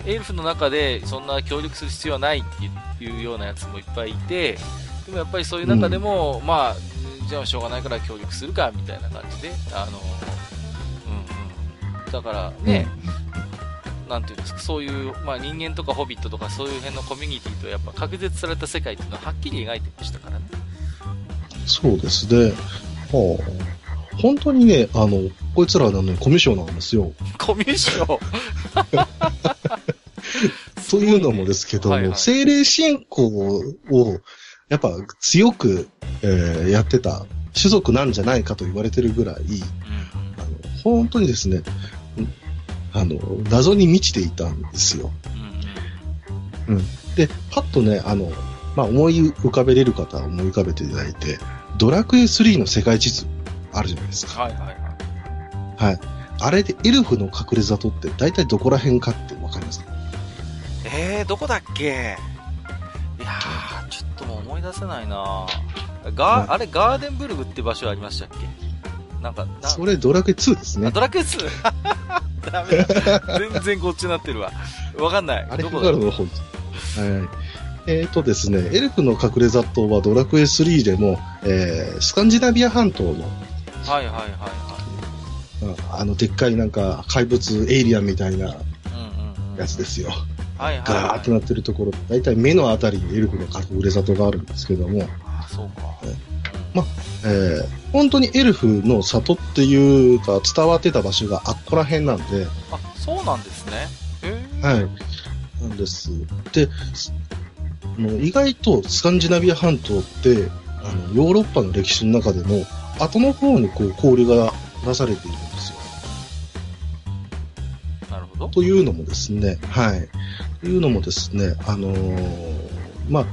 エルフの中でそんな協力する必要はないっていうようなやつもいっぱいいて、でもやっぱりそういう中でも、まあ、じゃあしょうがないから協力するか、みたいな感じで、あの、うんうん。だからね、なんていうんですか、そういう、まあ人間とかホビットとかそういう辺のコミュニティとやっぱ隔絶された世界っていうのははっきり描いてましたからね。そうですね。はあ、本当にね、あの、こいつらなのにコミュ障なんですよ。コミュ障？というのもですけども、はいはい精霊信仰を、やっぱ強く、えーやってた種族なんじゃないかと言われてるぐらい、うんあの本当にですね、あの、謎に満ちていたんですよ。うんうん。で、パッとね、あの、まあ、思い浮かべれる方は思い浮かべていただいて、ドラクエ3の世界地図あるじゃないですか。はいはいはい。はい。あれでエルフの隠れ里って大体どこら辺かってわかりますか？えー、どこだっけ？いやー、ちょっともう思い出せないなガー、あれ、ガーデンブルグって場所ありましたっけ？なんか、なそれドラクエ2ですねあ、。ドラクエ 2! ダメだ。全然こっちになってるわ。わかんない。あれ、フどこの方です。はい。えっ、とですね、エルフの隠れ里はドラクエ3でも、えー、スカンジナビア半島の、はいはいはいはああの、でっかいなんか怪物エイリアンみたいないうんうんうん。やつですよ。はいはい、ガーってなってるところ、だいたい目のあたりにエルフの隠れ里があるんですけども、あ、そうか。えまえー、本当にエルフの里っていうか伝わってた場所があっこら辺なんで、あ、そうなんですね。はい。なんです。で、すあの意外とスカンジナビア半島って、あの、ヨーロッパの歴史の中でも、後の方にこう、交流がなされているんですよ。なるほど。というのもですね、はい。というのもですね、あのーまあ、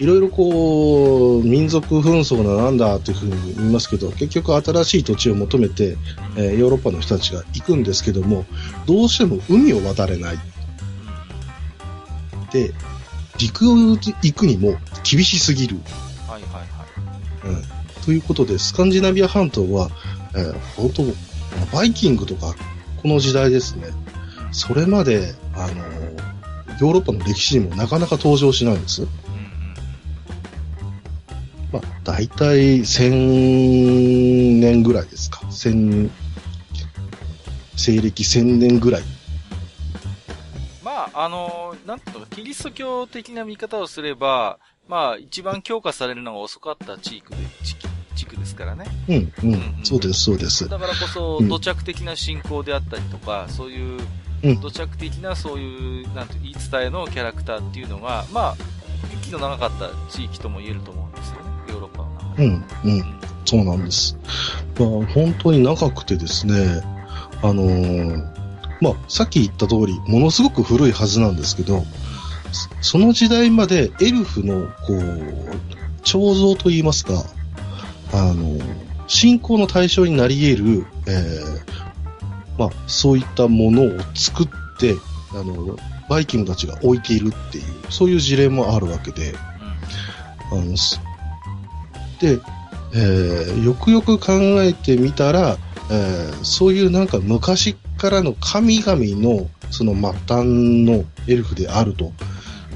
いろいろこう、民族紛争だなんだというふうに言いますけど、結局新しい土地を求めて、えーヨーロッパの人たちが行くんですけども、どうしても海を渡れない。で、陸を行くにも厳しすぎる。はいはいはい。うんということで、スカンジナビア半島は、えー本当、バイキングとか、この時代ですね、それまで、あのーヨーロッパの歴史にもなかなか登場しないんです。うんまあ、大体1000年ぐらいですか。千西暦1000年ぐらい。まあ、あのーなんとか、キリスト教的な見方をすれば、まあ、一番強化されるのが遅かった地域で、地域地区ですからね。うん、ううんん、そうです、そうです。だからこそ、うん土着的な信仰であったりとか、そういううん、土着的なそういう、なんて言い伝えのキャラクターっていうのが、まあ、息の長かった地域とも言えると思うんですよね。ヨーロッパの中で。うん、うん、そうなんです。まあ、本当に長くてですね、あのーまあ、さっき言った通り、ものすごく古いはずなんですけど、そその時代までエルフの、こう、彫像といいますか、あの、信仰の対象になり得る、えーまあ、そういったものを作って、あの、バイキングたちが置いているっていう、そういう事例もあるわけで、あの、すで、えーよくよく考えてみたら、えーそういうなんか昔からの神々のその末端のエルフであると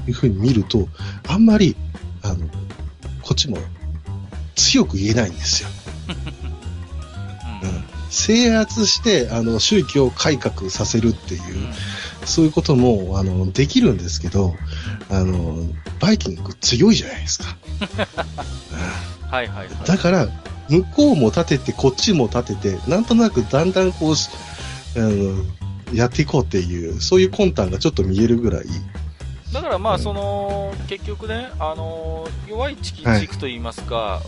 いうふうに見ると、あんまり、あの、こっちも強く言えないんですよ。うん。制圧して、あの、宗教を改革させるっていう、うんそういうことも、あの、できるんですけど、あの、バイキング強いじゃないですか。はいはいはい。だから、向こうも立てて、こっちも立てて、なんとなくだんだんこうし、あの、やっていこうっていう、そういう魂胆がちょっと見えるぐらい、だからまあ、うんその、結局ね、あのー弱い地区といいますか、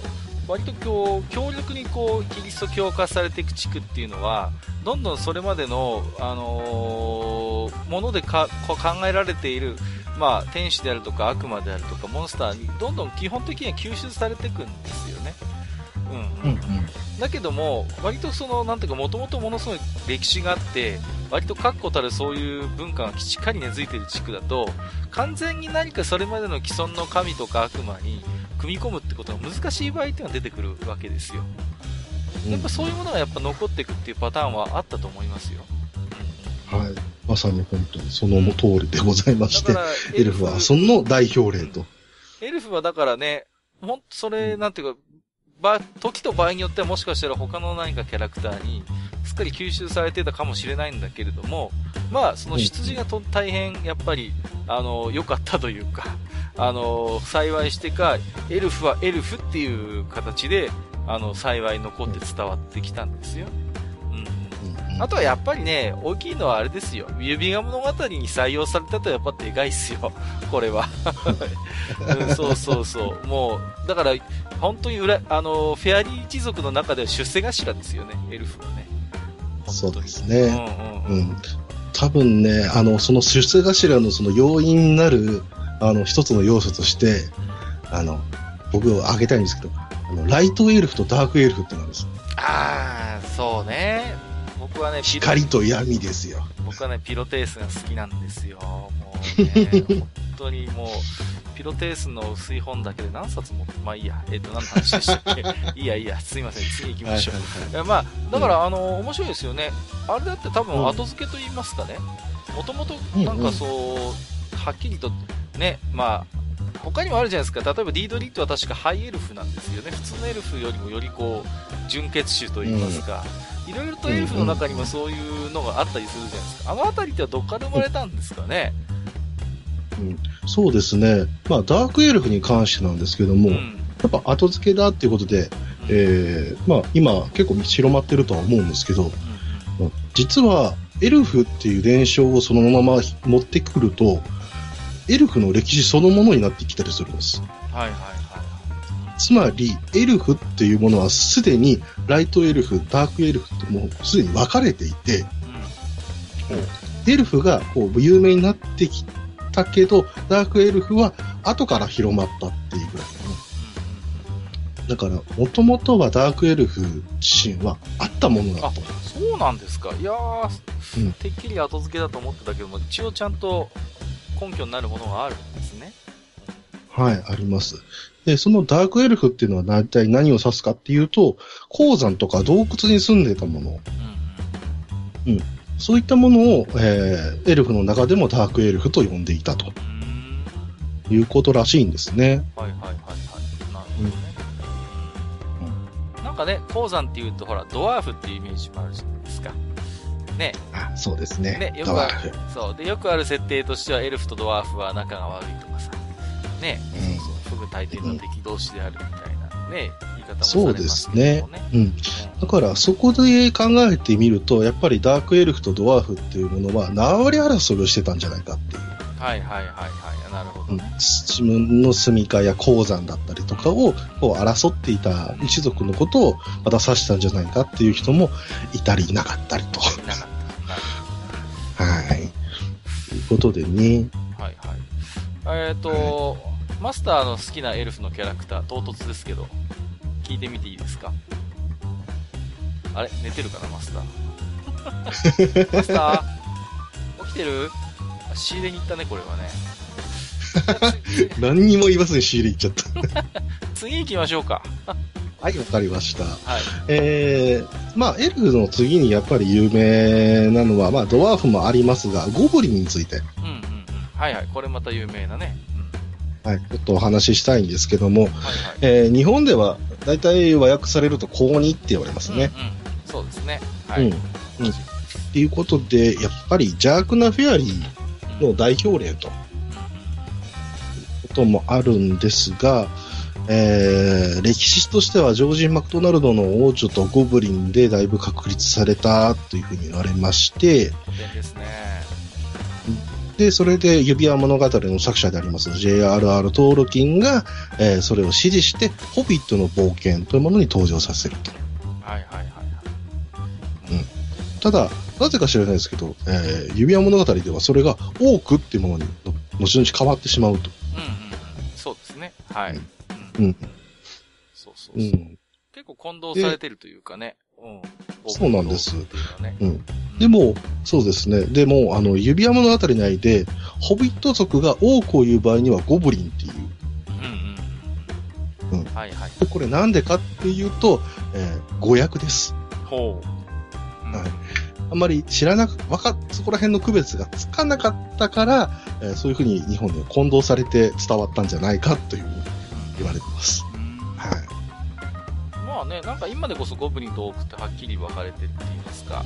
割とこう、強力にこう、キリスト教化されていく地区っていうのは、どんどんそれまでの、あのーものでかこう考えられている、まあ、天使であるとか悪魔であるとか、モンスターに、どんどん基本的には吸収されていくんですよね。うん、うん。だけども、割とその、なんていうか、もともとものすごい歴史があって、割と確固たるそういう文化がしっかり根付いている地区だと、完全に何かそれまでの既存の神とか悪魔に組み込むってことが難しい場合っていうのが出てくるわけですよ。うんやっぱそういうものがやっぱ残っていくっていうパターンはあったと思いますよ。はい。まさに本当にその通りでございましてエルフはその代表例と。エルフはだからね、ほんとそれ、なんていうか、ば、時と場合によってはもしかしたら他の何かキャラクターにすっかり吸収されてたかもしれないんだけれども、まあ、その出自がと大変、やっぱり、あの、良かったというか、あの、幸いしてか、エルフはエルフっていう形で、あの、幸い残って伝わってきたんですよ。あとはやっぱりね、大きいのはあれですよ。指輪物語に採用されたとやっぱでかいっすよ。これは。うん、そうそうそう。もう、だから、本当に裏、あの、フェアリー一族の中では出世頭ですよね、エルフはね。そうですね。うんうんうん。うん。多分ね、あの、その出世頭のその要因になる、あの、一つの要素として、あの、僕を挙げたいんですけど、あの、ライトエルフとダークエルフってなんです。ああ、そうね。僕はね、光と闇ですよ。僕はね、ピロテースが好きなんですよ。もうね、本当にもう、ピロテースの薄い本だけで何冊も、まあいいや。えっ、と、何の話でしたっけ？いいやいいや、すいません。次行きましょう。いやまあ、だから、あの、面白いですよね。あれだって多分うん後付けと言いますかね。もともと、うんなんかそう、はっきりと、ね、まあ、他にもあるじゃないですか。例えばディードリットは確かハイエルフなんですよね。普通のエルフよりもよりこう、純血種と言いますか。いろいろとエルフの中にもそういうのがあったりするじゃないですか。あのあたりってはどっから生まれたんですかね？そうですね。まあ、ダークエルフに関してなんですけども、やうん。っぱ後付けだっていうことで、えー、まあ、今結構広まってるとは思うんですけど、まあ実はエルフっていう伝承をそのまま持ってくると、エルフの歴史そのものになってきたりするんです。はいはいはい。つまり、エルフっていうものはすでにライトエルフ、ダークエルフってもうすでに分かれていて、エルフがこう有名になってきたけど、ダークエルフは後から広まったっていうぐらい。だから、もともとはダークエルフ自身はあったものだあと。そうなんですか。いやー、うんてっきり後付けだと思ってたけども、一応ちゃんと根拠になるものがあるんですね。はい、あります。で、そのダークエルフっていうのは大体何を指すかっていうと、鉱山とか洞窟に住んでたもの、うんそういったものを、えーエルフの中でもダークエルフと呼んでいたと。いうことらしいんですね。はいはいはいはい。なるほどね。なんかね、鉱山っていうと、ほら、ドワーフっていうイメージもあるじゃないですか。ね、あ、そうですね。ねよくあるドワーフ。そう。で、よくある設定としては、エルフとドワーフは仲が悪いとかさ。ね、うんそうそう、フグ大帝の敵同士であるみたいな、ね、言い方もさそうでれますすねけどもね。うん。だから、そこで考えてみると、やっぱりダークエルフとドワーフっていうものは、縄張り争いをしてたんじゃないかっていう。はいはいはいはい。なるほどうんね。自分の住みかや鉱山だったりとかをこう争っていた一族のことをまた指したんじゃないかっていう人もいたりいなかったりと。なかった。なる はい。ということでね。はいはい。えっ、と、マスターの好きなエルフのキャラクター、唐突ですけど、聞いてみていいですか？あれ？寝てるかな、マスター？マスター？起きてる？あ仕入れに行ったね、これはね。何にも言わずに仕入れ行っちゃっ 次行きましょうか。た。はい、わかりました。はい。えー、まあ、エルフの次にやっぱり有名なのは、まあ、ドワーフもありますが、ゴブリンについて、うんうんうん。はいはい。これまた有名なね。うん。はい、ちょっとお話ししたいんですけども、はいはい。えー、日本では大体和訳されると高2って言われますね。うんうん。そうですね。はい。うん。うん。っていうことで、やっぱり邪悪なフェアリーの代表例と。こともあるんですが、えー、歴史としてはジョージ・マクドナルドの王女とゴブリンでだいぶ確立されたというふうに言われまして、ですね。で、それで指輪物語の作者であります J.R.R. トールキンが、えーそれを支持して、ホビットの冒険というものに登場させると。はいはいはいはい。ただ、なぜか知らないですけど、えー指輪物語ではそれが多くっていうものにの後々変わってしまうと。うんうんうん。そうですね。はい。ううんうん。そうそうそう。うん。結構混同されてるというかね。うん。そうなんです。うん。でも、そうですね。でも、あの、指輪物語内で、ホビット族が多くを言う場合にはゴブリンっていう。うんうんうん。うんはいはい。でこれなんでかっていうと、えー語訳です。ほう。うんはいあんまり知らなく、わか、そこら辺の区別がつかなかったから、えーそういうふうに日本で混同されて伝わったんじゃないかという言われてます。あね、なんか今でこそゴブリンとオークってはっきり分かれてるって言いますか。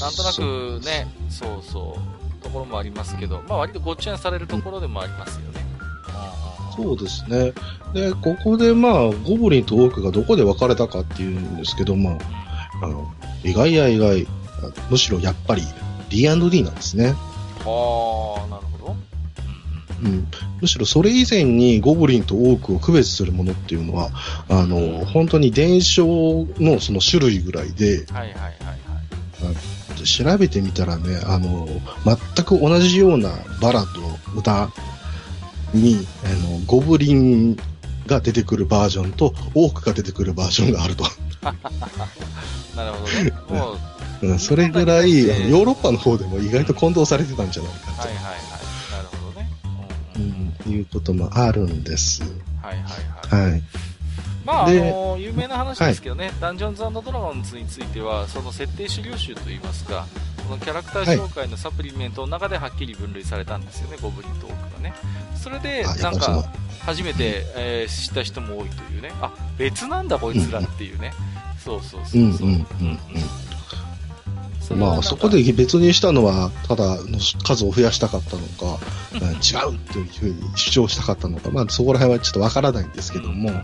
なんとなくね、そうそう、ところもありますけど、まあ割とごっちゃにされるところでもありますよね。そうですね。で、ここでまあ、ゴブリンとオークがどこで分かれたかっていうんですけど、まあ、あの、意外や意外、あむしろやっぱり D&D なんですね。はあ、なるほど。うん。むしろそれ以前にゴブリンとオークを区別するものっていうのは、あの、本当に伝承のその種類ぐらいで、はいはいはいはい。と調べてみたらね、あの、全く同じようなバラと歌に、あの、ゴブリンが出てくるバージョンと、オークが出てくるバージョンがあると。なるほどね。それぐらい、ヨーロッパの方でも意外と混同されてたんじゃないかはいはいはい。ううんん、いうこともあるんです。はいはいはい。はい。まあ、あでの、有名な話ですけどね、ダンジョンズドラゴンズについては、その設定資料集といいますか、そのキャラクター紹介のサプリメントの中ではっきり分類されたんですよね、ゴブリンとオークがね。それで、なんか、、初めて、えー知った人も多いというね、あ、別なんだこいつらっていうね。そうそうそうそう。うんうんうんうん。まあ、そこで別にしたのは、ただの数を増やしたかったのか、うん違うというふうに主張したかったのか、まあ、そこら辺はちょっとわからないんですけども、うん、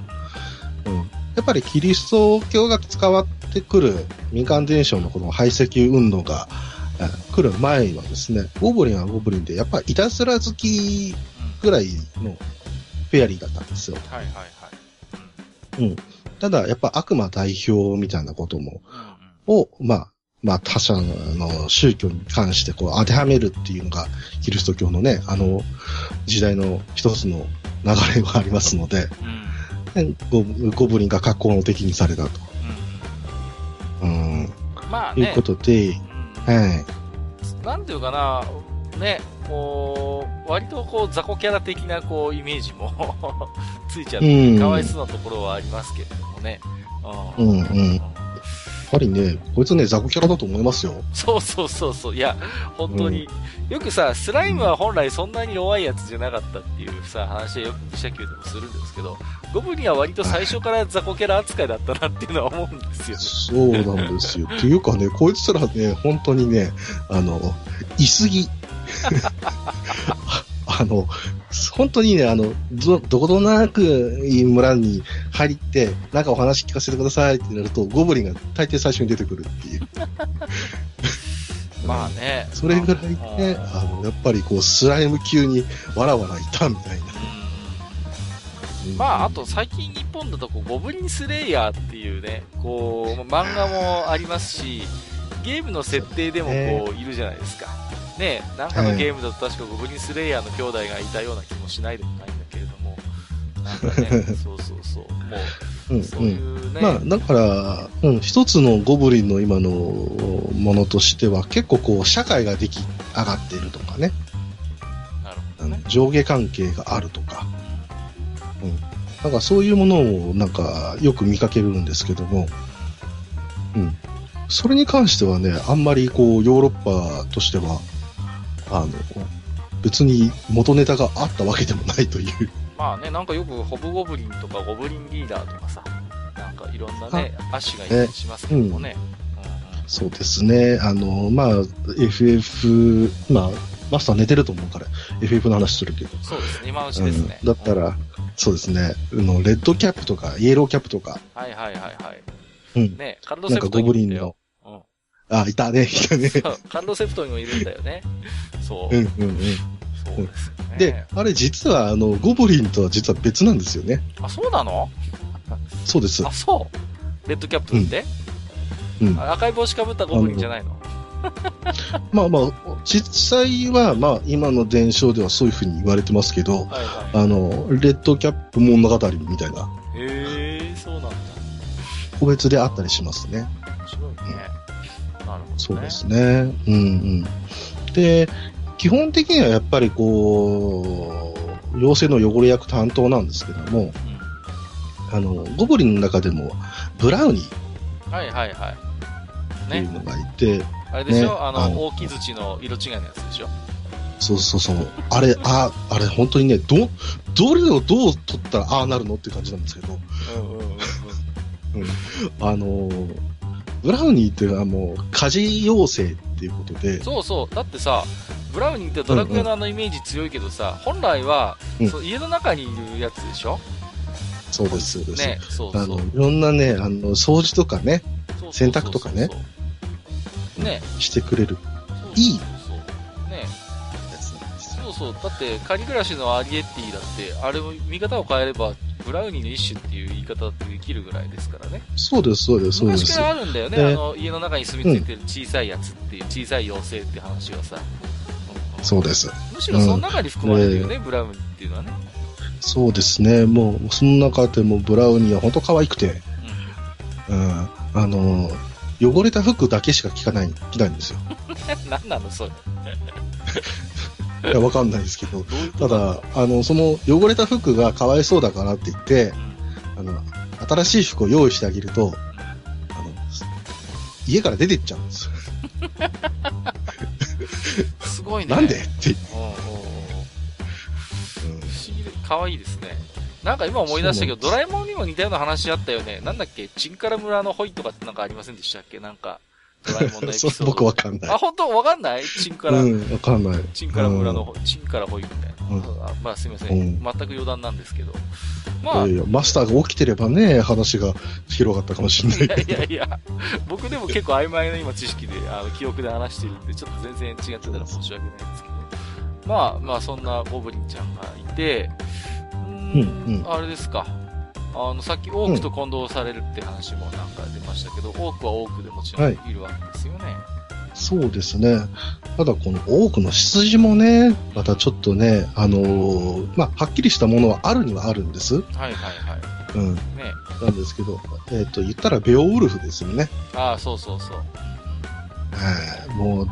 やっぱりキリスト教が使わってくる民間伝承のこの排斥運動が、えー来る前はですね、ゴブリンはゴブリンで、やっぱりいたずら好きぐらいのフェアリーだったんですよ。はいはいはい。うん。ただ、やっぱ悪魔代表みたいなことも、うんうん。を、まあ、まあ他者の宗教に関してこう当てはめるっていうのが、キリスト教のね、あの、時代の一つの流れがありますので、うんゴゴブリンが格好の敵にされたと。うんうん。うんまあねいうこ、とで、うんはい。なんていうかな、ね、こう、割とこう、雑魚キャラ的なこう、イメージも ついちゃって、うんかわいそうなところはありますけれどもね。ううんうんやっぱりね、こいつね、雑魚キャラだと思いますよ。そうそうそうそう。いや、本当に、よくさ、スライムは本来そんなに弱いやつじゃなかったっていうさ、話はよく記者級でもするんですけど、ゴブリンは割と最初から雑魚キャラ扱いだったなっていうのは思うんですよ。そうなんですよ。っていうかね、こいつらね、本当にね、あの、いすぎ。あの、本当にね、あの、ど、どことなくいい村に入って、なんかお話聞かせてくださいってなると、ゴブリンが大抵最初に出てくるっていう。まあね。それぐらいね、あの、やっぱりこう、スライム級にわらわらいたみたいな。うんまあ、あと最近日本だとこう、ゴブリンスレイヤーっていうね、こう、漫画もありますし、ゲームの設定でもこう、いるじゃないですか。ねなんかのゲームだと確かゴブリンスレイヤーの兄弟がいたような気もしないでもないんだけれども、なんかね、そうそうそう、もうんう、そういうね、まあ、だから、うん、一つのゴブリンの今のものとしては、結構こう、社会が出来上がっているとかね、なるほどね。上下関係があるとか、なん。かそういうものをなんかよく見かけるんですけども、うん。それに関してはね、あんまりこう、ヨーロッパとしては、あの、別に元ネタがあったわけでもないという。まあね、なんかよくホブゴブリンとかゴブリンリーダーとかさ、なんかいろんなね、アシがいたりしますけどもね。そうですね。あの、まあ、FF、まあ、マスター寝てると思うから、FF の話するけど。そうですね、今のうちですね。うんだったら、そうですね。あの、レッドキャップとか、イエローキャップとか、はいはいはいはい。うん。ね、カルロなんかセプトゴブリンの。、あ、いたね、いたね。そうカルロセプトにもいるんだよね。そう。うんうんうん。そうですよね。で、あれ実は、あの、ゴブリンとは実は別なんですよね。あ、そうなの？そうですあ、。そうレッドキャップって、うん。あ赤い帽子かぶったゴブリンじゃないの？まあまあ、実際は、まあ、今の伝承ではそういうふうに言われてますけど、はいはあの、レッドキャップ物語みたいな、い。へえ、そうなんだ。個別であったりしますね。そうですね。うんうん。で、基本的にはやっぱりこう、妖精の汚れ役担当なんですけども、あの、ゴブリンの中でも、ブラウニーっうん。はいはいはい。ね。ていうのがいて、あれでしょ、ねあの、あの大木槌の色違いのやつでしょ？そうそうそう。あれ、あ、あれ本当にね、ど、どれをどう取ったらああなるのって感じなんですけど、うんうんうんうん。あのーブラウニーっていうのはもう、火事妖精っていうことで、そうそう。だってさ、ブラウニーってドラクエのあのイメージ強いけどさ、本来は、うんそう家の中にいるやつでしょ？そうです、そうです。ね、そうそう。あの、いろんなね、あの、掃除とかね、洗濯とかね。ね。してくれるいいそう。だって、仮暮らしのアリエッティだって、あれも見方を変えれば、ブラウニーの一種っていう言い方ってできるぐらいですからね。そうです、そうです、そうです昔か。らあるんだよね、であの、家の中に住み着いてる小さいやつっていう、小さい妖精って話はさ。うんそうです。むしろその中に含まれるよね、ブラウニーっていうのはね。そうですね。もう、その中でもブラウニーは本当可愛くて、うん。あの、汚れた服だけしか着かない、着ないんですよ。うん。何なのそれ。いや、わかんないですけど。ただ、あの、その汚れた服がかわいそうだからって言ってう、んあの、新しい服を用意してあげると、あの、家から出てっちゃうんですよ。すごいね。なんでって。うんうんうんうん不思議で、可愛いですね。なんか今思い出したけど、ドラえもんにも似たような話あったよね。なんだっけ？チンカラ村のホイとかってなんかありませんでしたっけ？なんか、ドラえもんのエピソそード。う僕わかんないあ、。本当？わかんない？チンカラ、うん、わかんない。チンカラ村のホイ、チンカラホイみたいな。うんあまあすいません,、うん全く余談なんですけど。まあ、いやいや、マスターが起きてればね、話が広がったかもしれないいやけど。いやいや、僕でも結構曖昧な今知識で、あの、記憶で話してるんで、ちょっと全然違ってたら申し訳ないんですけど。まあ、まあ、そんなゴブリンちゃんがいて、うんあれですか。あの、さっきオークと混同されるって話もなんか出ましたけど、オークはオークでもちろんはいいるわけですよね。そうですね。ただこの多くの出自もね、またちょっとね、あのーまあ、はっきりしたものはあるにはあるんです。はいはいはうん。い。ね。なんですけど、えっ、と、言ったらベオウルフですよね。ああ、そうそうそう。はい。もう、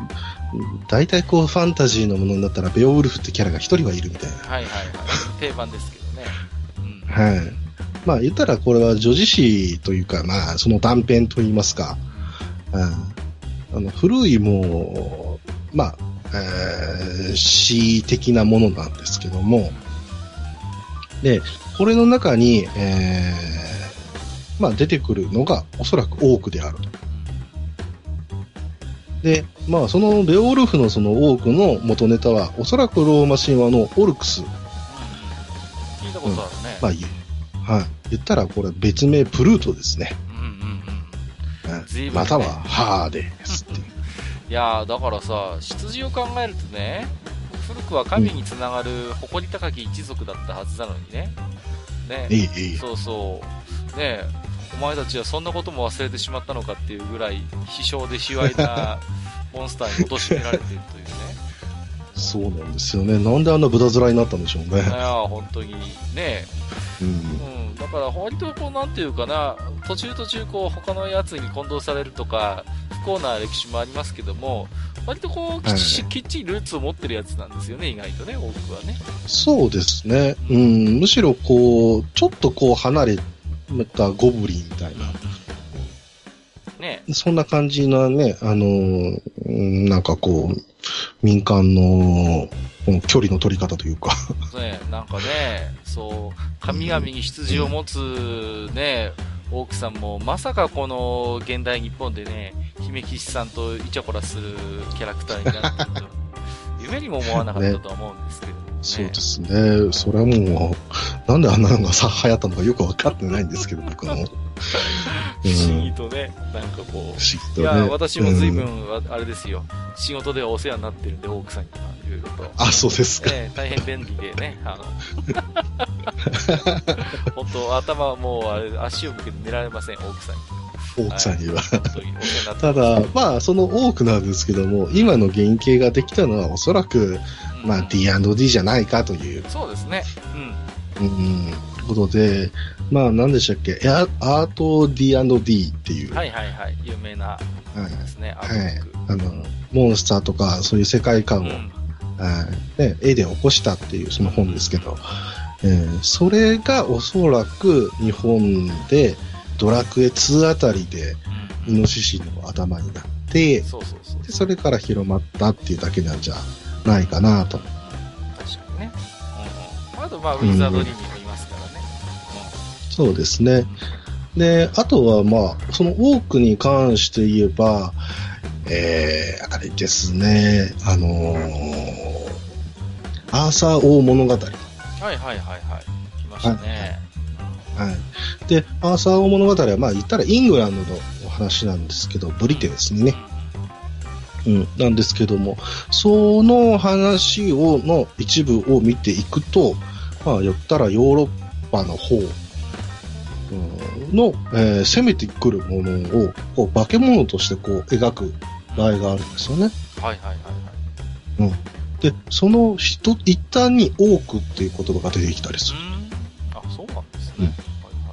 大体こうファンタジーのものになったらベオウルフってキャラが一人はいるみたいな。はいはいはい。定番ですけどね。うん。はい。まあ言ったらこれは女子誌というか、まあその断片といいますか、うん、あの古いもう、まあ、えー詩的なものなんですけども、で、これの中に、えーまあ出てくるのがおそらく多くである。と。で、まあそのベオウルフのその多くの元ネタは、おそらくローマ神話のオルクス。聞いたことあるね。まあ、言うはい。言ったらこれ別名プルートですね。うんうんうん。ねまたはハーデスっていう。いやーだからさ、出自を考えるとね、古くは神につながる誇り高き一族だったはずなのにね。ね。ええ、ええ。そうそう。ねお前たちはそんなことも忘れてしまったのかっていうぐらい、飛翔で卑猥なモンスターに貶められているというね。そうなんですよね。なんであんなブタ面になったんでしょうねい。やー本当にね。うん。うん。だから割とこう、なんていうかな、途中途中こう、他のやつに混同されるとか、不幸な歴史もありますけども、割とこう、きっち,、はいきっちりルーツを持ってるやつなんですよね、意外とね、多くはね。そうですね。うん。むしろこう、ちょっとこう離れたゴブリンみたいな。ねそんな感じなね、あのなんかこう、民間のうん距離の取り方というか。ねなんかね、そう、神々に出自を持つね、大木さんも、まさかこの現代日本でね、姫岸さんとイチャコラするキャラクターになってると、夢にも思わなかったとは思うんですけれどもね。そうですね。それはもう、なんであんなのがさ流行ったのかよくわかってないんですけど、僕も。うん不思議とね、なんかこう、不思議といや、ね。私も随うん分、あれですよ。仕事ではお世話になってるんで、奥さんには、いろいろと。あ、そうですか。ええ大変便利でね、あの、本当頭はもう、あれ、足を向けて寝られません、奥さんに。奥さんには。ただ、まあ、その多くなんですけども、今の原型ができたのはおそらく、うんまあ、D&D じゃないかという、そうですね。うん。うん、ことで、まあ、何でしたっけ、アアート D&D っていう、はいはいはい。有名なはいですね、アはい。あの、モンスターとかそういう世界観を、うんはいね、絵で起こしたっていうその本ですけど、えーそれがおそらく日本でドラクエ2あたりでイノシシの頭になって、そ。でそれから広まったっていうだけなんじゃないかなと。確かにね。うんうん。あと、まあ、ウィザードリーにもいますからね。そうですね。で、あとはまあ、その多くに関して言えば、えー、あれですね、あのーアーサー王物語。うんはいはいはいはい。来ましたね。はい。で、アーサー王物語は、まあ言ったらイングランドのお話なんですけど、ブリテンですね。うん。なんですけども、その話を、の一部を見ていくと、まあ言ったらヨーロッパの方うんの、えー攻めてくるものを、こう、化け物としてこう、描く場合があるんですよね。はいはいはいはい。で、その一、一旦に多くっていう言葉が出てきたりする。あ、そうなんですね。うんはいは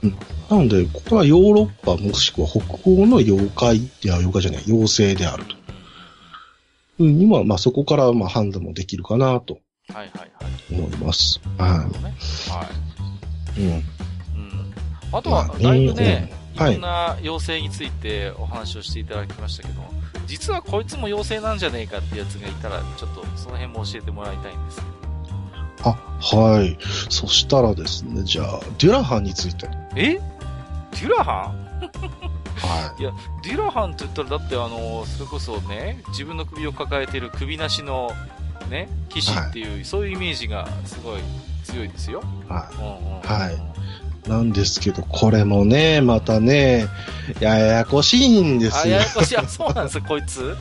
いはい。なので、これはヨーロッパもしくは北欧の妖怪、いや、妖怪じゃない、妖精であると。うん、今、まあそこからまあ判断もできるかなとはいはいはい。思います。はなるほどね。はい。い。うん。うん。あとはま、あだいぶね、いはいろんな妖精についてお話をしていただきましたけど、実はこいつも妖精なんじゃねえかってやつがいたら、ちょっとその辺も教えてもらいたいんです。あ、はい。そしたらですね、じゃあ、デュラハンについて。はえ？デュラハン？い。デュラハンって言ったら、だってあの、それこそね、自分の首を抱えている首なしの、ね、騎士っていう、そういうイメージがすごい強いですよ。はうんうんうんはいい。なんですけど、これもね、またね、ややこしいんですあ、よや。やこしい。あ、そうなんですよ、こいつ。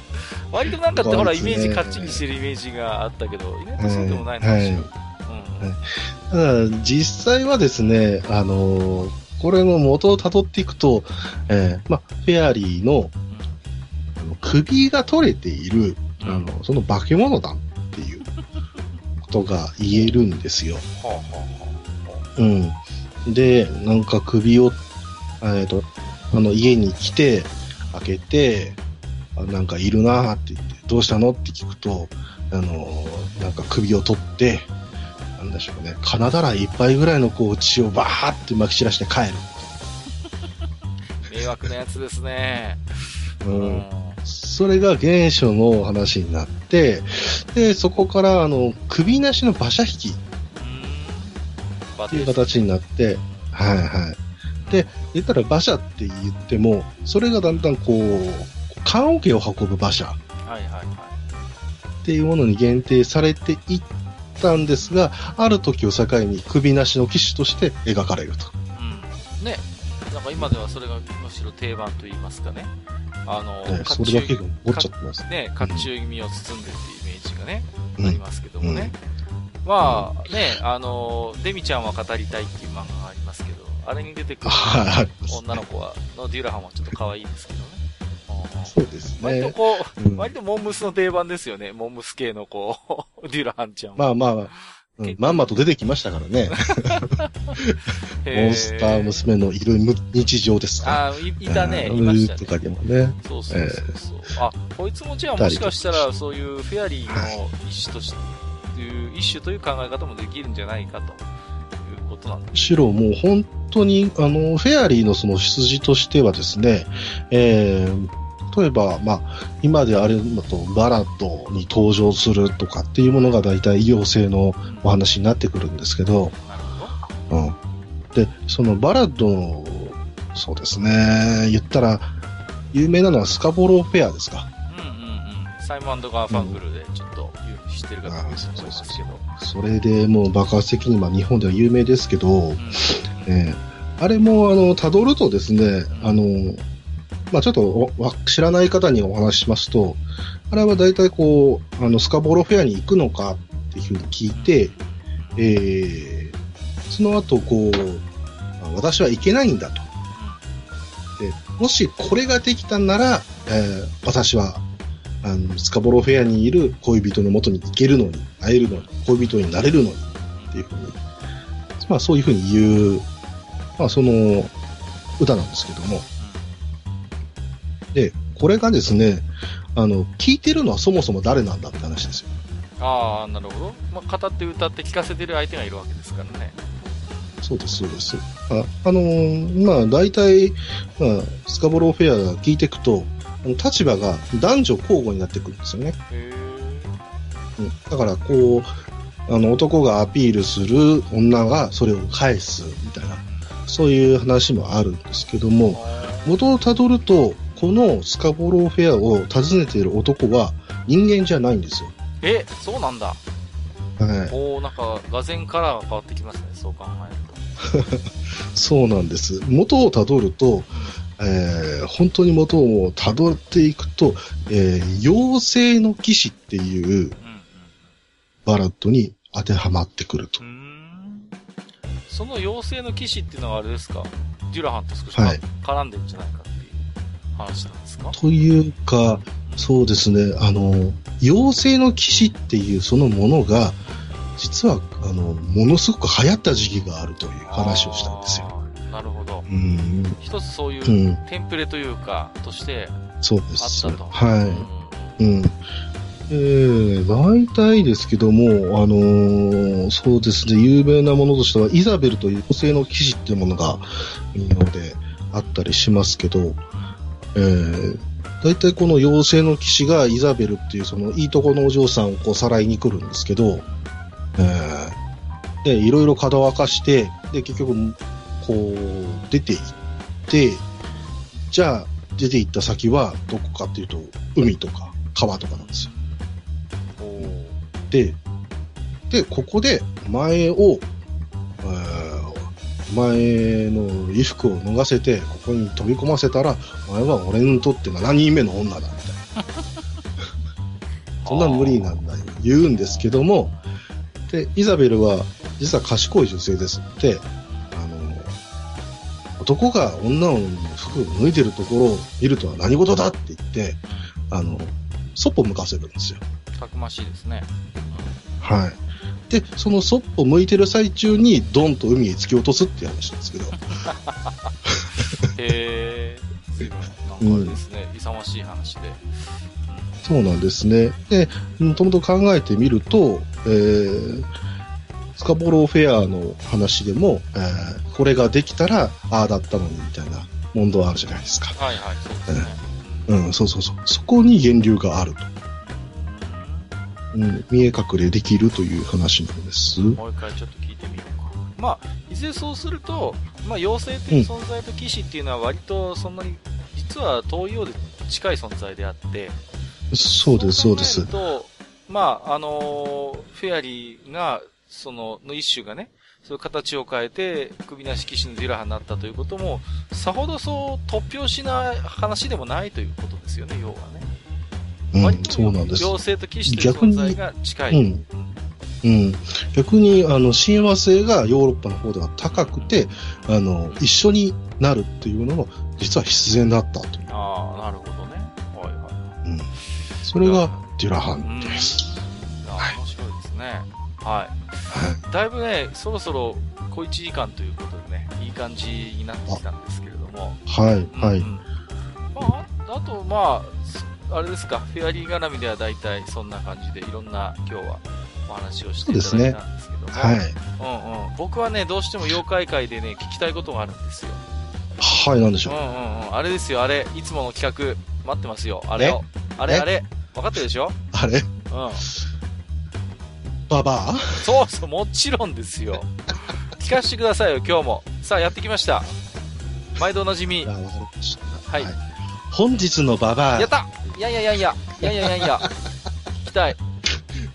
割となんかってほら、イメージカッチリしてるイメージがあったけど、意外とそうでもないんうんただ実際はですね、あのーこれの元を辿っていくと、えーまあ、フェアリーのあの首が取れている、あの、その化け物だっていうことが言えるんですよ。うん。で、なんか首を、えっ、と、あの、家に来て、開けて、あなんかいるなーって言って、どうしたの？って聞くと、あのーなんか首を取って、なんでしょうね、金だらいっぱいぐらいのこう血をバーって撒き散らして帰る。あ迷惑なやつですね。う。うんん。それが原初の話になって、で、そこから、あの、首なしの馬車引きバっていう形になって、はいはい。で、言ったら馬車って言っても、それがだんだんこう、棺桶を運ぶ馬車っはいはいはい。ていうものに限定されていったんですが、ある時を境に首なしの騎士として描かれると。うん。ね。なんか今ではそれがむしろ定番と言いますかね。あの、ね、甲それだけ冑が持っちゃってます。ね、甲冑気味を包んでるっていうイメージがね、うんありますけどもね。まあ、ね、あの、デミちゃんは語りたいっていう漫画がありますけど、あれに出てくるはい。女の子は、のデュラハンはちょっと可愛いですけどね。そうですね。割とこう、うん割とモンムスの定番ですよね。モンムス系のこう、デュラハンちゃんは。まあまあ、うん、まんまと出てきましたからね。へモンスター娘のいる日常ですか。あーいいたね、うんいましたね。とかでもね。そうそうそうそう。あ、こいつもじゃあもしかしたらそういうフェアリーの一種として、いう一種という考え方もできるんじゃないかということなんでむしろもう本当に、あの、フェアリーのその出自としてはですね、えー、例えば、まあ、今であれだと、バラッドに登場するとかっていうものが大体妖精のお話になってくるんですけど、なるほど。うん。で、そのバラッドの、そうですね、言ったら、有名なのはスカボローフェアですか。うんうんうん。サイモンガーファングル知ってる方もいると思いますけど。それでもう爆発的に、まあ日本では有名ですけど、うんえーあれも、あの、辿るとですね、あの、まあちょっとわ知らない方にお話ししますと、あれは大体こう、あの、スカボロフェアに行くのかっていうふうに聞いて、えー、その後こう、あ私は行けないんだと。でもしこれができたんなら、えー私は、あの、スカボロフェアにいる恋人の元に行けるのに、会えるのに、恋人になれるのに、っていうふうに、まあそういうふうに言う、まあその、歌なんですけども。で、これがですね、あの、聞いてるのはそもそも誰なんだって話ですよ。ああ、なるほど。まあ、語って歌って聞かせてる相手がいるわけですからね。そうです、そうです。あ、あのーまあ大体、まあ、スカボローフェア聞いていくと、立場が男女交互になってくるんですよね。へうん、だからこう、あの男がアピールする女がそれを返すみたいな、そういう話もあるんですけども、ー元をたどると、このスカボローフェアを訪ねている男は人間じゃないんですよ。え、そうなんだ。はい。おー、なんか、画然カラーが変わってきますね、そう考えると。そうなんです。元をたどると、えー本当に元をたどっていくと、えー妖精の騎士っていううんバラッドに当てはまってくると。その妖精の騎士っていうのはあれですか？デュラハンと少し、はい。絡んでるんじゃないかっていう話なんですか？というか、そうですね、あの、妖精の騎士っていうそのものが、実は、あの、ものすごく流行った時期があるという話をしたんですよ。なるほど。うん、一つそういうう、ん、テンプレというか、としてそうであす。ったと。はい。うん。えー、大体ですけども、あのーそうですね、有名なものとしては、イザベルという女性の騎士っていうものが民謡であったりしますけど、えー、大体この妖精の騎士がイザベルっていうそのいいとこのお嬢さんをこうさらいに来るんですけど、えー、で、いろいろ角を明かして、で、結局、こう、出て行って、じゃあ、出て行った先はどこかっていうと、海とか川とかなんですよ。で、で、ここで前を、えー前の衣服を脱がせて、ここに飛び込ませたら、お前は俺にとって7人目の女だ、みたいな。そんな無理なんだよ、言うんですけども、で、イザベルは、実は賢い女性ですので、あの、男が女の服を脱いでるところを見るとは何事だって言って、あの、そっぽ向かせるんですよ。たくましいですね。はい。で、そのそっぽ向いてる最中に、ドンと海へ突き落とすっていう話なんですけど。へえ。なんかですね、勇ましい話で。そうなんですね。で、もともと考えてみると、えー、スカボローフェアの話でも、えーこれができたら、ああだったのに、みたいな問答あるじゃないですか。はいはい、そうですね。うん、そうそうそう。そこに源流があると。うん、見え隠れできるという話なんです。もう一回ちょっと聞いてみようか。まあ、いずれそうすると、まあ、妖精という存在と騎士っていうのは割とそんなに、実は遠いようで近い存在であって、そうです、そうです。と、まあ、あのーフェアリーが、その、の一種がね、そういう形を変えて、首なし騎士のデュラハになったということも、さほどそう突拍子な話でもないということですよね、要はね。うん、そうなんです。妖精と騎士という存在が近い。うんうん。逆に、あの、親和性がヨーロッパの方では高くて、あの、一緒になるっていうのも、実は必然だったという。ああ、なるほどね。はいはい。うん。それが、デュラハンです。いは。はいだいぶね、そろそろ小1時間ということでね、いい感じになってきたんですけれども。い。はい。はい。うんまあ、ああと、まあ、あれですか、フェアリー絡みでは大体そんな感じで、いろんな今日はお話をしていただいたんですけども。はい。うんうん。僕はね、どうしても妖怪界でね、聞きたいことがあるんですよ。はい、なんでしょう。うんうんうん。あれですよ、あれ、いつもの企画、待ってますよ。あれを。あれえ？あれ。分かってるでしょ？あれ？うん。ババア？そうそう、もちろんですよ。聞かせてくださいよ、今日も。さあ、やってきました。毎度おなじみ。はい。本日のババアやっ、たいやいやいやいや、いやいやいやいや、聞きたい。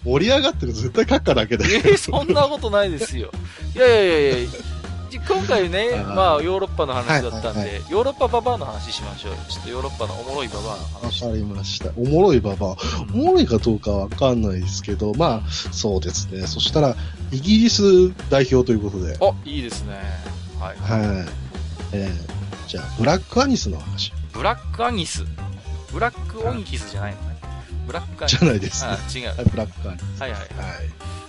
盛り上がってると絶対閣下だけで。えー、そんなことないですよ。いやいやいやいやじ今回ねまあ、ヨーロッパの話だったんで、はいはいヨーロッパババアの話しましょうよ。ちょっとヨーロッパのおもろいババアのわ話。かりました。おもろいババア。おもろいかどうかわかんないですけど、まあ、そうですね。そしたら、イギリス代表ということで、お、いいですね。はい。はい。えー、じゃあ、ブラックアニスの話。ブラックアニス？ブラックオンキスじゃないのね。ブラックアニス。じゃないですね。あ、違う。はい、ブラックアニス。はいはい。はうーん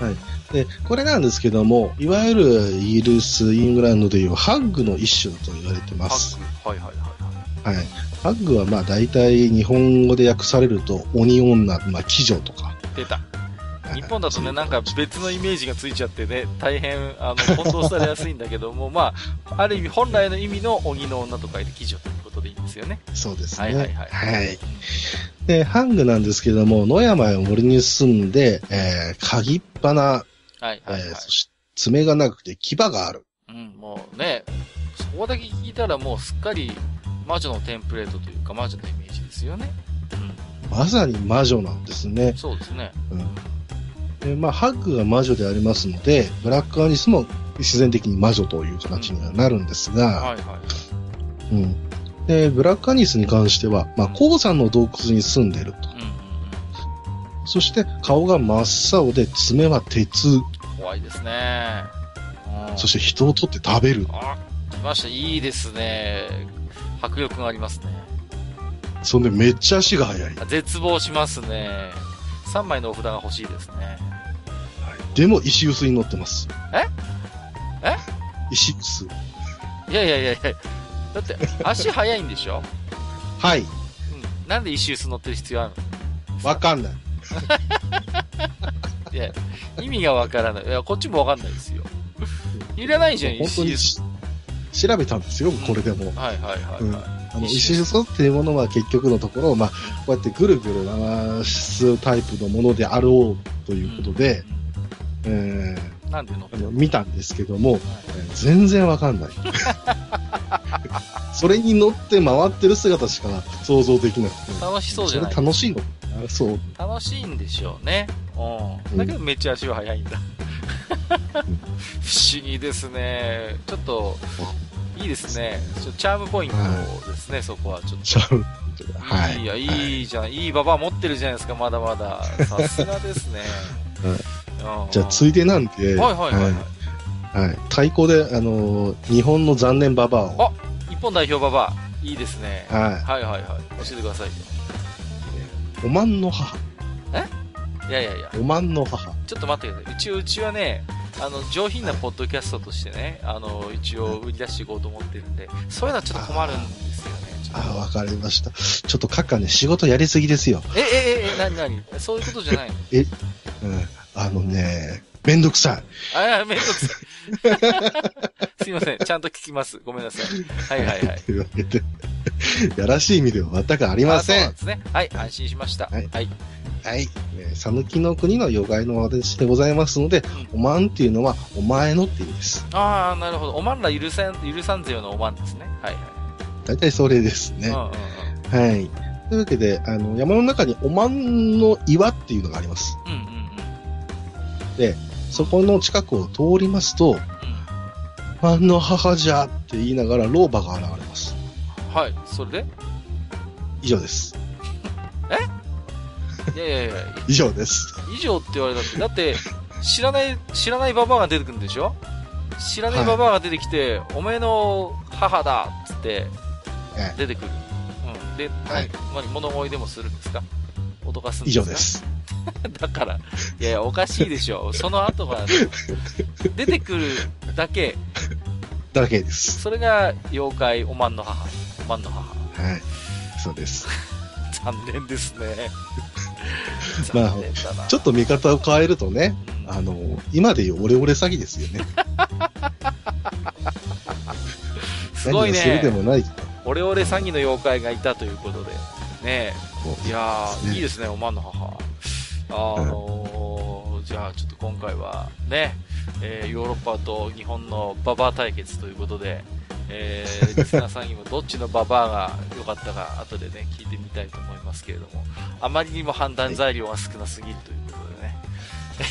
はいで、これなんですけども、いわゆるイギリス、イングランドでいうハッグの一種と言われてます。ハッグ。はいはいはいはい。はい。ハッグはまあ大体日本語で訳されると鬼女、まあ鬼女とか。出た。はい日本だとね、なんか別のイメージがついちゃってね、大変、あの、混同されやすいんだけども、まあ、ある意味、本来の意味の鬼の女と書いて鬼女とことでいいんですよね。そうですね。はいはいはい。はい。で、ハングなんですけども、野山や森に住んで、えー、鍵っ鼻、はいはいはい。えーそして爪が長くて牙がある。うん、もうね、そこだけ聞いたらもうすっかり魔女のテンプレートというか魔女のイメージですよね。まさに魔女なんですね。そうですね。うん。で、まあ、ハッグが魔女でありますので、ブラックアニスも自然的に魔女という形にはなるんですが、はいはい。うん。で、ブラックアニスに関しては、まあ、鉱山の洞窟に住んでると。うん。そして、顔が真っ青で、爪は鉄。怖いですね。うんそして人を取って食べる。あ、ました。いいですね。迫力がありますね。そんでめっちゃ足が速い。絶望しますね。3枚のお札が欲しいですね。でも石臼に乗ってます。え？え？石臼。いやいやいやいや。だって、足速いんでしょ？はい。うん。なんで石臼乗ってる必要あるわかんない。の いや、意味がわからない。いや、こっちもわかんないですよ。いらないじゃん、本当に石し調べたんですよ、これでも。臼。はいはいはい、うんはいあの、石石臼っていうものは結局のところ、まあ、こうやってぐるぐる回すタイプのものであろうということで、えうんなんてるーあの見たんですけども、えー全然わかんない。それに乗って回ってる姿しか想像できなくて。楽しそうじゃない？それ楽しいの？あそう。楽しいんでしょうね。うん。だけどめっちゃ足は速いんだ。不思議ですね。ちょっと、いいですね。ちょチャームポイントですね、そこはちょっちゃう。と。はい。いや、いいじゃん。いいババア持ってるじゃないですか、まだまだ。さすがですね。うんじゃあ、ついでなんで、はいはいはいはい。はい。はい。太鼓で、あのー日本の残念ババアを、日本代表ババア。いいですね。ははいはいはい。教えてください。おまんの母。いやいやいや。おまんの母。ちょっと待ってください。うち、うちはね、あの、上品なポッドキャストとしてね、あの、一応売り出していこうと思ってるんで、そういうのはちょっと困るんですよね。ああ、わかりました。ちょっとカッカね、仕事やりすぎですよ。え、え、え、え、なになに？そういうことじゃないの？うん。あのね、めんどくさい。あ、いや、めんどくさい。すいません。ちゃんと聞きます。ごめんなさい。はいはいはい。というわけで、やらしい意味では全くありまあそうせん。なんですね。はい、安心しました。はいはい。はい。えー、さぬきの国の妖怪の私でございますので、おまんっていうのは、お前のって意味です。ああ、なるほど。おまんら許さん、許さんぜよのおまんですね。はいはい。大体それですね。うんうんはうん。い。というわけで、あの、山の中におまんの岩っていうのがあります。うんうんうん。そこの近くを通りますと、あの母じゃって言いながら老婆が現れます。うん。はい。それで？以上です。いやいやいや、以上です。以上って言われたって、だって、知らない、知らないババアが出てくるんでしょ？知らないババアが出てきて、おめえの母だっつってええ、出てくる。うん。で、はい物乞いでもするんですか？脅かすん以ですか？上です。だから、いやいや、おかしいでしょ。その後が、出てくるだけ、だけです。それが妖怪おまんの母。おまんの母。はい。そうです。残念ですね。まあ。ちょっと見方を変えるとね、うんあの、今で言うオレオレ詐欺ですよね。すごい何をするでね。もない。オレオレ詐欺の妖怪がいたということで。ねいやー、ねいいですね、おまんの母。あのー、じゃあちょっと今回はね、えーヨーロッパと日本のババア対決ということで、えー、リスナーさんにもどっちのババアが良かったか後でね、聞いてみたいと思いますけれども、あまりにも判断材料が少なすぎるということでね。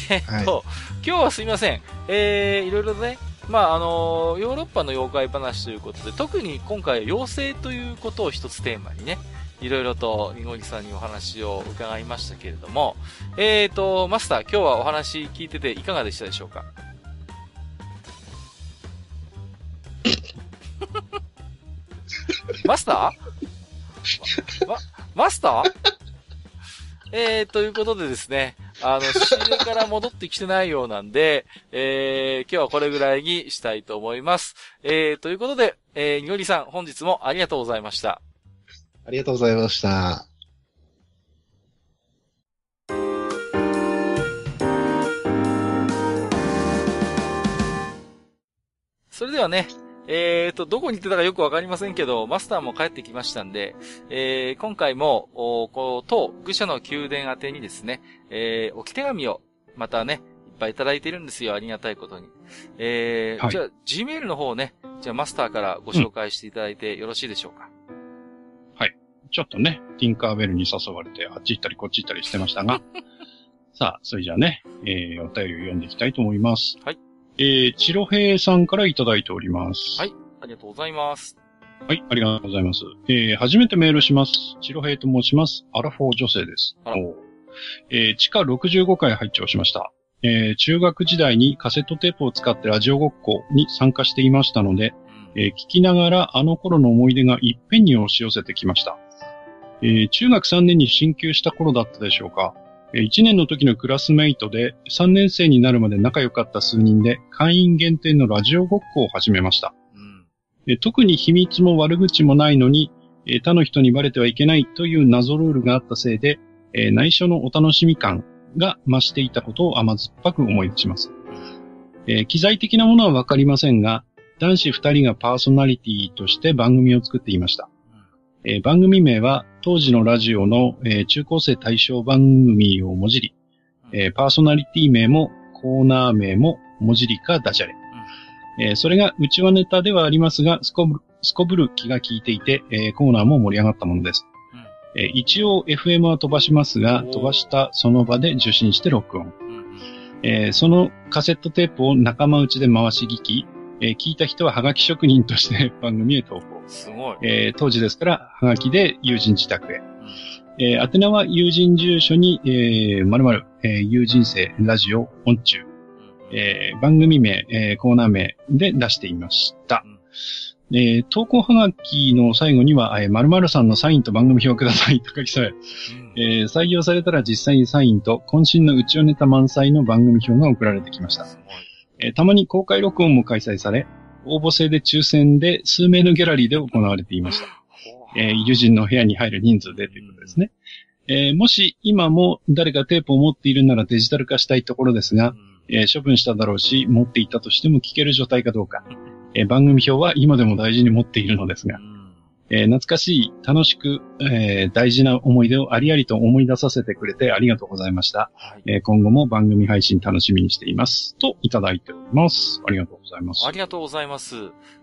えっと、今日はすいません。えー、いろいろね、まあ、あのヨーロッパの妖怪話ということで、特に今回は妖精ということを一つテーマにね、いろいろと、ニゴリさんにお話を伺いましたけれども、えーと、マスター、今日はお話聞いてていかがでしたでしょうか？マスター？ま、マスター？えー、ということでですね、あの、仕入れから戻ってきてないようなんで、えー、今日はこれぐらいにしたいと思います。えー、ということで、えー、にごりさん、本日もありがとうございました。ありがとうございました。それではね、えーと、どこに行ってたかよくわかりませんけど、マスターも帰ってきましたんで、えー、今回も、おこう、当、愚者の宮殿宛てにですね、えー、置き手紙を、またね、いっぱいいただいてるんですよ、ありがたいことに。えー、はいじゃあ、Gmail の方ね、じゃあマスターからご紹介していただいてよろしいでしょうか？ちょっとね、ティンカーベルに誘われて、あっち行ったりこっち行ったりしてましたが、さあ、それじゃあね、えー、お便りを読んでいきたいと思います。はい。えー、チロヘイさんからいただいております。はいありがとうございます。はい、ありがとうございます。えー、初めてメールします。チロヘイと申します。アラフォー女性です。あえー、地下65回拝聴しました。えー、中学時代にカセットテープを使ってラジオごっこに参加していましたので、うん。えー聞きながらあの頃の思い出がいっぺんに押し寄せてきました。えー中学3年に進級した頃だったでしょうか。えー1年の時のクラスメイトで3年生になるまで仲良かった数人で会員限定のラジオごっこを始めました。うん。えー特に秘密も悪口もないのに、えー他の人にバレてはいけないという謎ルールがあったせいで、えー内緒のお楽しみ感が増していたことを甘酸っぱく思い出します。えー機材的なものはわかりませんが、男子二人がパーソナリティとして番組を作っていました。えー番組名は当時のラジオの、えー中高生対象番組をもじり、えーパーソナリティ名もコーナー名ももじりかダジャレ。えーそれが内輪ネタではありますが、すこぶる、すこぶる気が利いていて、えーコーナーも盛り上がったものです。えー一応 FM は飛ばしますが、飛ばしたその場で受信して録音。うん。うん。えーそのカセットテープを仲間内で回し聞き、えー聞いた人はハガキ職人として 番組へ投稿。すごい。えー当時ですから、ハガキで友人自宅へ。えー宛名は友人住所に、えー、〇〇、えー友人生ラジオ音中、えー番組名、えーコーナー名で出していました。えー投稿ハガキの最後には、えー、〇〇さんのサインと番組表をくださいと書き添え、うんえー採用されたら実際にサインと渾身の内輪ネタ満載の番組表が送られてきました。すごい。えーたまに公開録音も開催され、応募制で抽選で数名のギャラリーで行われていました。えー友人の部屋に入る人数でということですね。えーもし今も誰かテープを持っているならデジタル化したいところですが、えー処分しただろうし、持っていたとしても聞ける状態かどうか。えー番組表は今でも大事に持っているのですがう、ん。えー懐かしい、楽しく、えー大事な思い出をありありと思い出させてくれてありがとうございました。はい。えー今後も番組配信楽しみにしています。といただいております。ありがとうございますあ。りがとうございます。い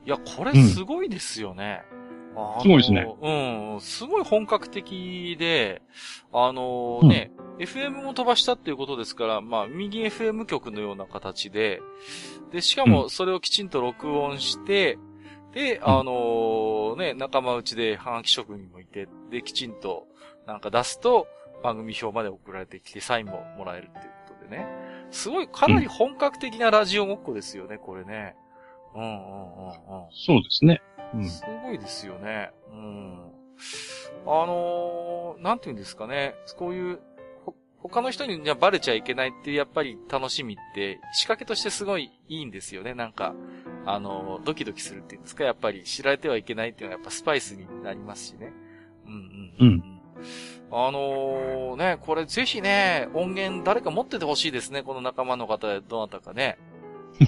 や、これすごいですよね。あのすごいですね。うん。すごい本格的で、あのね、FM も飛ばしたっていうことですから、まあ、右 FM 局のような形で、で、しかもそれをきちんと録音して、で、あのね、仲間内でハガキ職人もいて、で、きちんとなんか出すと、番組表まで送られてきて、サインももらえるっていうことでね。すごい、かなり本格的なラジオごっこですよね、これね。うんうんうんうん。そうですね。うん。すごいですよね。うん。あのー、なんていうんですかね。こういう、ほ他の人にじゃバレちゃいけないっていうやっぱり楽しみって仕掛けとしてすごいいいんですよね。なんか、あのードキドキするっていうんですか。やっぱり知られてはいけないっていうのはやっぱスパイスになりますしね。うんうん。うんあのー、ね、これぜひね、音源誰か持っててほしいですね。この仲間の方でどなたかね。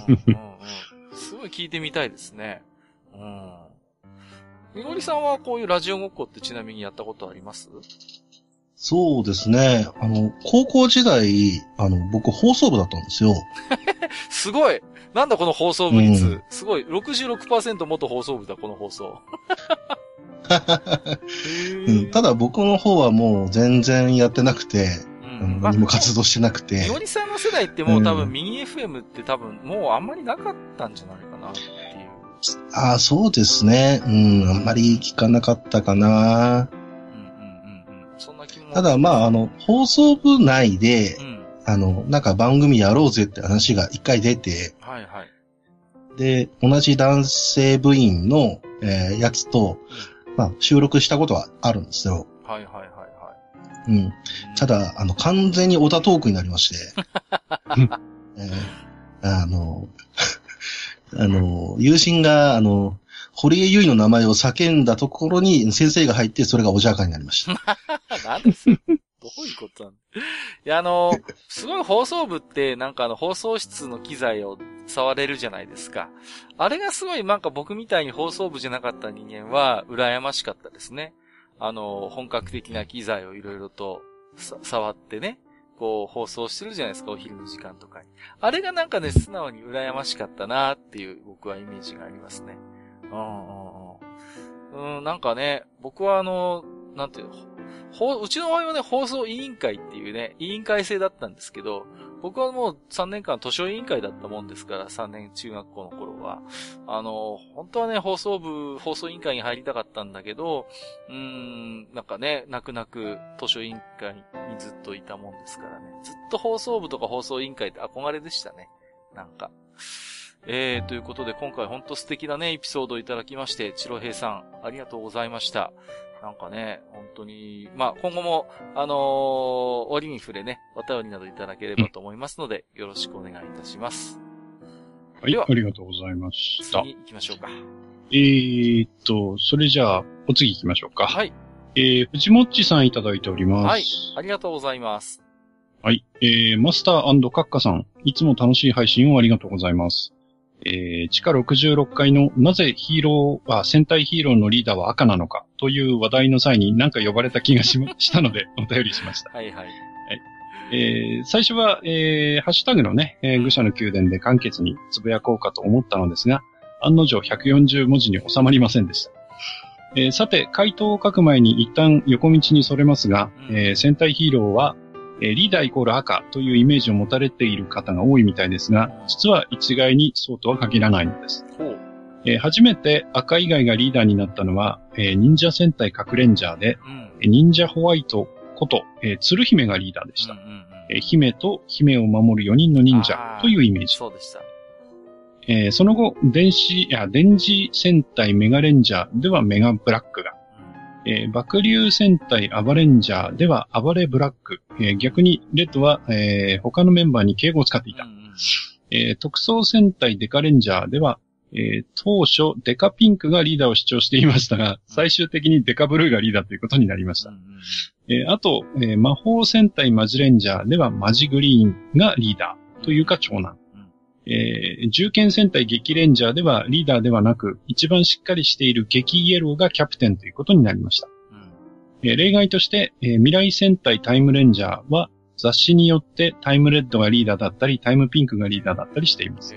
うんうんうん、すごい聞いてみたいですね。うん。みのりさんはこういうラジオごっこってちなみにやったことあります？そうですね。あの、高校時代、あの、僕放送部だったんですよ。すごいなんだこの放送部率。うんすごい !66% 元放送部だ、この放送。うん、ただ僕の方はもう全然やってなくて、ううんん、何も活動してなくてみ、のりさんの世代ってもう多分うんミニ FM って多分もうあんまりなかったんじゃないかなっていう。ああ、そうですね。うん、あんまり聞かなかったかな。うんうんうんうん。そんな気も。ただまあ、あの、放送部内でう、ん。あの、なんか番組やろうぜって話が一回出て、はいはい。で、同じ男性部員の、えーやつと、まあ、収録したことはあるんですよ。はいはいはいはうん。い。ただ、あの、完全にオタトークになりまして、えーあの、あの、友人が、あの、堀江由衣の名前を叫んだところに先生が入って、それがおじゃかになりました。なんですどういうことなん？いや、あの、すごい放送部って、なんかあの、放送室の機材を触れるじゃないですか。あれがすごい、なんか僕みたいに放送部じゃなかった人間は、羨ましかったですね。あの、本格的な機材をいろいろと触ってね、こう、放送してるじゃないですか、お昼の時間とかに。あれがなんかね、素直に羨ましかったなっていう、僕はイメージがありますね。うんうんうん。うん、なんかね、僕はあの、なんていうの、うちの場合はね、放送委員会っていうね、委員会制だったんですけど、僕はもう3年間図書委員会だったもんですから、3年中学校の頃は。あの、本当はね、放送部、放送委員会に入りたかったんだけど、うーん、なんかね、泣く泣く図書委員会にずっといたもんですからね。ずっと放送部とか放送委員会って憧れでしたね。なんか。えー、ということで今回ほんと素敵なね、エピソードをいただきまして、チロヘイさん、ありがとうございました。なんかね、本当に、まあ、今後も、あのー、折に触れね、お便りなどいただければと思いますので、よろしくお願いいたします。はい、ありがとうございました。次行きましょうか。えーっと、それじゃあ、お次行きましょうか。はい。えー、藤もっちさんいただいております。はい。ありがとうございます。はい。えー、マスターカッカさん、いつも楽しい配信をありがとうございます。えー、地下66階のなぜヒーロー、あ、戦隊ヒーローのリーダーは赤なのかという話題の際に何か呼ばれた気がし したのでお便りしました。はいはい。はいえー、最初は、えー、ハッシュタグのね、えー、愚者の宮殿で簡潔につぶやこうかと思ったのですが、案の定140文字に収まりませんでした。えー、さて、回答を書く前に一旦横道にそれますが、うん、えー、戦隊ヒーローはえリーダーイコール赤というイメージを持たれている方が多いみたいですが、実は一概にそうとは限らないのです。えー、初めて赤以外がリーダーになったのは、えー、忍者戦隊核レンジャーで、うん、忍者ホワイトこと、えー、鶴姫がリーダーでした。姫と姫を守る4人の忍者というイメージ。そうでした。えー、その後、電子、いや、電磁戦隊メガレンジャーではメガブラックが、えー、爆流戦隊アバレンジャーでは暴れブラック、えー、逆にレッドは、えー、他のメンバーに敬語を使っていた。えー、特装戦隊デカレンジャーでは、えー、当初デカピンクがリーダーを主張していましたが、最終的にデカブルーがリーダーということになりました。えー、あと、えー、魔法戦隊マジレンジャーではマジグリーンがリーダーというか長男。えー、銃剣戦隊激レンジャーではリーダーではなく、一番しっかりしている激イエローがキャプテンということになりました。うん、えー、例外として、えー、未来戦隊タイムレンジャーは雑誌によってタイムレッドがリーダーだったり、タイムピンクがリーダーだったりしています。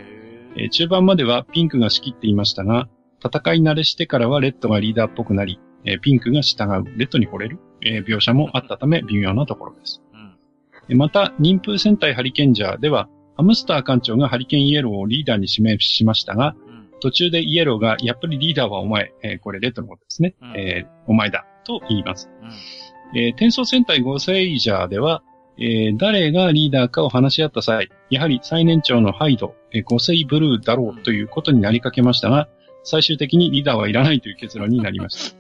えー、中盤まではピンクが仕切っていましたが、戦い慣れしてからはレッドがリーダーっぽくなり、えー、ピンクが従う、レッドに惚れる、えー、描写もあったため微妙なところです。うん、また、妊婦戦隊ハリケンジャーでは、ハムスター館長がハリケーンイエローをリーダーに指名しましたが、うん、途中でイエローが、やっぱりリーダーはお前、えー、これレッドのことですね、うん、えー、お前だ、と言います。うん、えー、転送戦隊ゴーセイジャーでは、えー、誰がリーダーかを話し合った際、やはり最年長のハイド、えー、ゴセイブルーだろうということになりかけましたが、最終的にリーダーはいらないという結論になりました。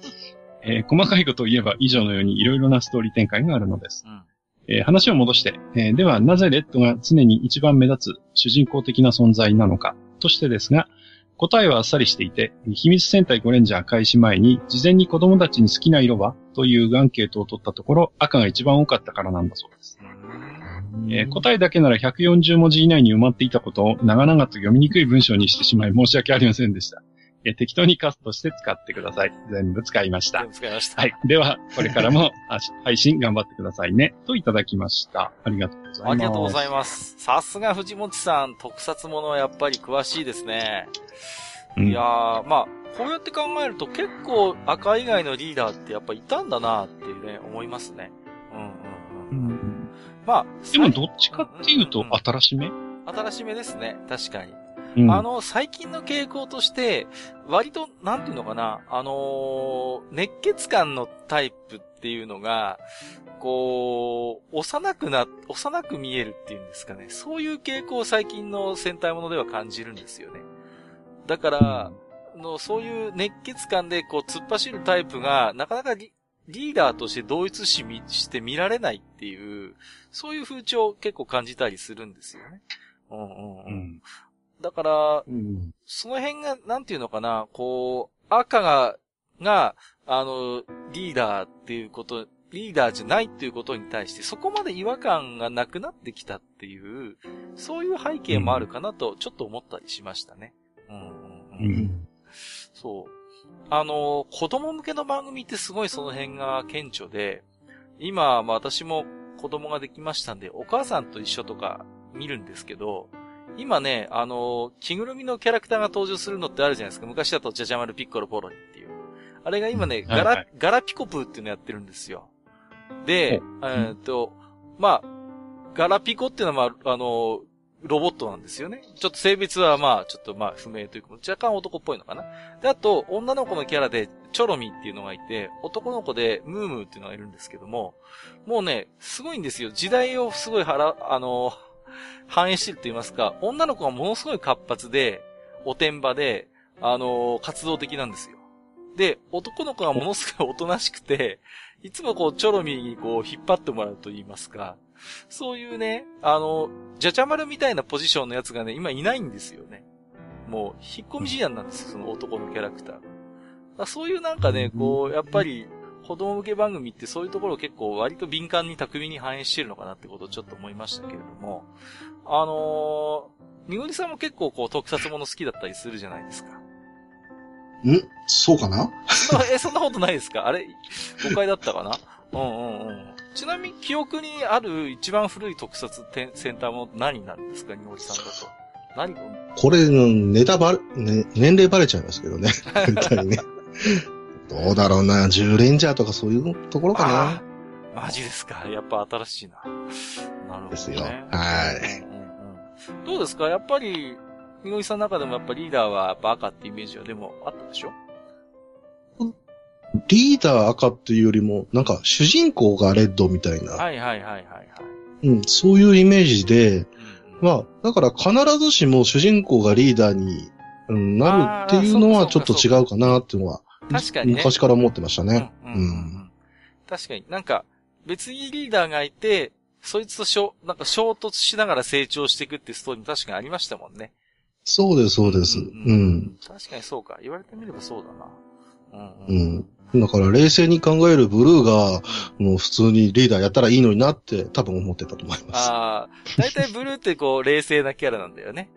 えー、細かいことを言えば以上のようにいろいろなストーリー展開があるのです。うんえー、話を戻して、えー、ではなぜレッドが常に一番目立つ主人公的な存在なのかとしてですが、答えはあっさりしていて、秘密戦隊ゴレンジャー開始前に事前に子供たちに好きな色はというアンケートを取ったところ、赤が一番多かったからなんだそうです。えー、答えだけなら140文字以内に埋まっていたことを長々と読みにくい文章にしてしまい申し訳ありませんでした。え適当にカストして使ってください。全部使いました。全部使いました。はい。では、これからも 配信頑張ってくださいね。といただきました。ありがとうございます。ありがとうございます。さすが藤本さん、特撮ものはやっぱり詳しいですね。うん、いやー、まあ、こうやって考えると結構赤以外のリーダーってやっぱいたんだなっていうね、思いますね。うんうんうん。うん、まあ、でもどっちかっていうと新しめ、新しめですね。確かに。あの、最近の傾向として、割と、なんていうのかな、あのー、熱血感のタイプっていうのが、こう、幼くな、幼く見えるっていうんですかね。そういう傾向を最近の戦隊ものでは感じるんですよね。だから、の、そういう熱血感でこう突っ走るタイプが、なかなかリーダーとして同一視して見られないっていう、そういう風潮を結構感じたりするんですよね。うんうんうん。うん、だから、うん、その辺が、なんていうのかな、こう、赤が、が、あの、リーダーっていうこと、リーダーじゃないっていうことに対して、そこまで違和感がなくなってきたっていう、そういう背景もあるかなと、ちょっと思ったりしましたね。うん。うん、そう。あの、子供向けの番組ってすごいその辺が顕著で、今、まあ私も子供ができましたんで、お母さんと一緒とか見るんですけど、今ね、あの、着ぐるみのキャラクターが登場するのってあるじゃないですか。昔だとジャジャマルピッコロポロリっていう。あれが今ね、ガラ、はいはい、ガラピコプーっていうのやってるんですよ。で、えっと、まあ、ガラピコっていうのは、まあ、あの、ロボットなんですよね。ちょっと性別はまあ、ちょっとまあ、不明というか、若干男っぽいのかな。で、あと、女の子のキャラで、チョロミっていうのがいて、男の子で、ムームーっていうのがいるんですけども、もうね、すごいんですよ。時代をすごいはら、あの、反映してると言いますか、女の子がものすごい活発で、おてんばで、あのー活動的なんですよ。で、男の子がものすごいおとなしくて、いつもこう、チョロミーにこう、引っ張ってもらうと言いますか、そういうね、あの、じゃちゃ丸みたいなポジションのやつがね、今いないんですよね。もう、引っ込み思案なんですよ、その男のキャラクターが。そういうなんかね、こう、やっぱり、子供向け番組ってそういうところを結構割と敏感に巧みに反映してるのかなってことをちょっと思いましたけれども、あのー、みのりさんも結構こう特撮もの好きだったりするじゃないですか。ん？そうかな？え、そんなことないですか？あれ？誤解だったかな？うんうんうん。ちなみに記憶にある一番古い特撮てセンターも何になるんですか？みのりさんだと。何を？これ、うんネタバレ、ね、年齢バレちゃいますけどね。本当にね。どうだろうな、10レンジャーとかそういうところかあな。ーマジですかやっぱ新しいな。なるほど、ね。ですよはいうん。どうですか？やっぱり、みのりさんの中でもやっぱリーダーはやっぱ赤ってイメージはでもあったでしょ？リーダー赤っていうよりも、なんか主人公がレッドみたいな、はいはいはいはいはい。うん、そういうイメージで、まあ、だから必ずしも主人公がリーダーに、うん、なるっていうのはちょっと違うかなっていうのは、確かにね。昔から思ってましたね。うんうんうんうん確かになんか、別にリーダーがいて、そいつとしょ、なんか衝突しながら成長していくってストーリーも確かにありましたもんね。そうです、そうです。うん。確かにそうか。言われてみればそうだな。ううんん。だから冷静に考えるブルーが、もう普通にリーダーやったらいいのになって多分思ってたと思います。ああ、だいたいブルーってこう、冷静なキャラなんだよね。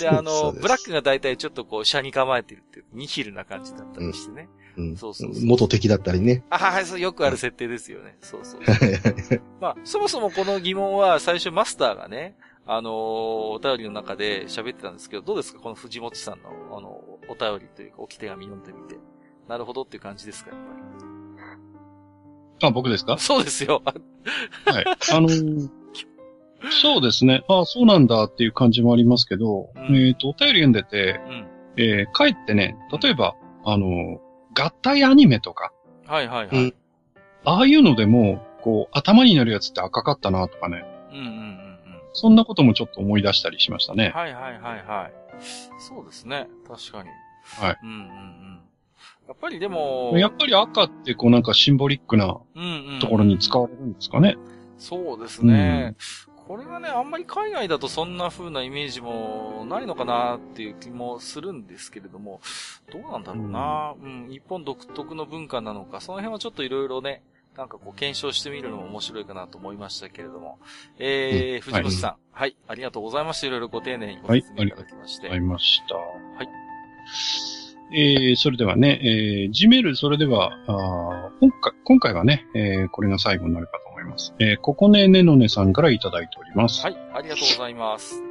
で、あの、ブラックがだいたいちょっとこう、車に構えてるっていう、ニヒルな感じだったりしてね。うんそうそうそう元敵だったりね。あはい、そう、よくある設定ですよね。そうそうそう。まあ、そもそもこの疑問は最初マスターがね、あのーお便りの中で喋ってたんですけど、どうですかこの藤本さんの、あの、お便りというか、置き手紙読んでみて。なるほどっていう感じですか、やっぱあ、僕ですか？り。そうですよ。はい。あのーそうですね。あそうなんだっていう感じもありますけど、うんえっ、と、お便り読んでて、うん。えー、かえってね、例えば、あのー合体アニメとか、はいはいはい。うんああいうのでも、こう、頭になるやつって赤かったなとかね、うんうんうんうん。そんなこともちょっと思い出したりしましたね。はいはいはいはい。そうですね。確かに。はい。うんうんうん。やっぱりでも、やっぱり赤ってこうなんかシンボリックなうんうん。ところに使われるんですかね。そうですね。これがね、あんまり海外だとそんな風なイメージもないのかなっていう気もするんですけれども、どうなんだろうな、うん、日本独特の文化なのか、その辺はちょっといろいろね、なんかこう検証してみるのも面白いかなと思いましたけれども。えー、うん藤本さん、はい、ありがとうございました。いろいろご丁寧にご説明いただきまして。ありました。はい。えー、それではね、えー、ジメル、それでは、あー今回、今回はね、えー、これが最後になるかと思います。えー、ここねねのねさんからいただいております。はい、ありがとうございます。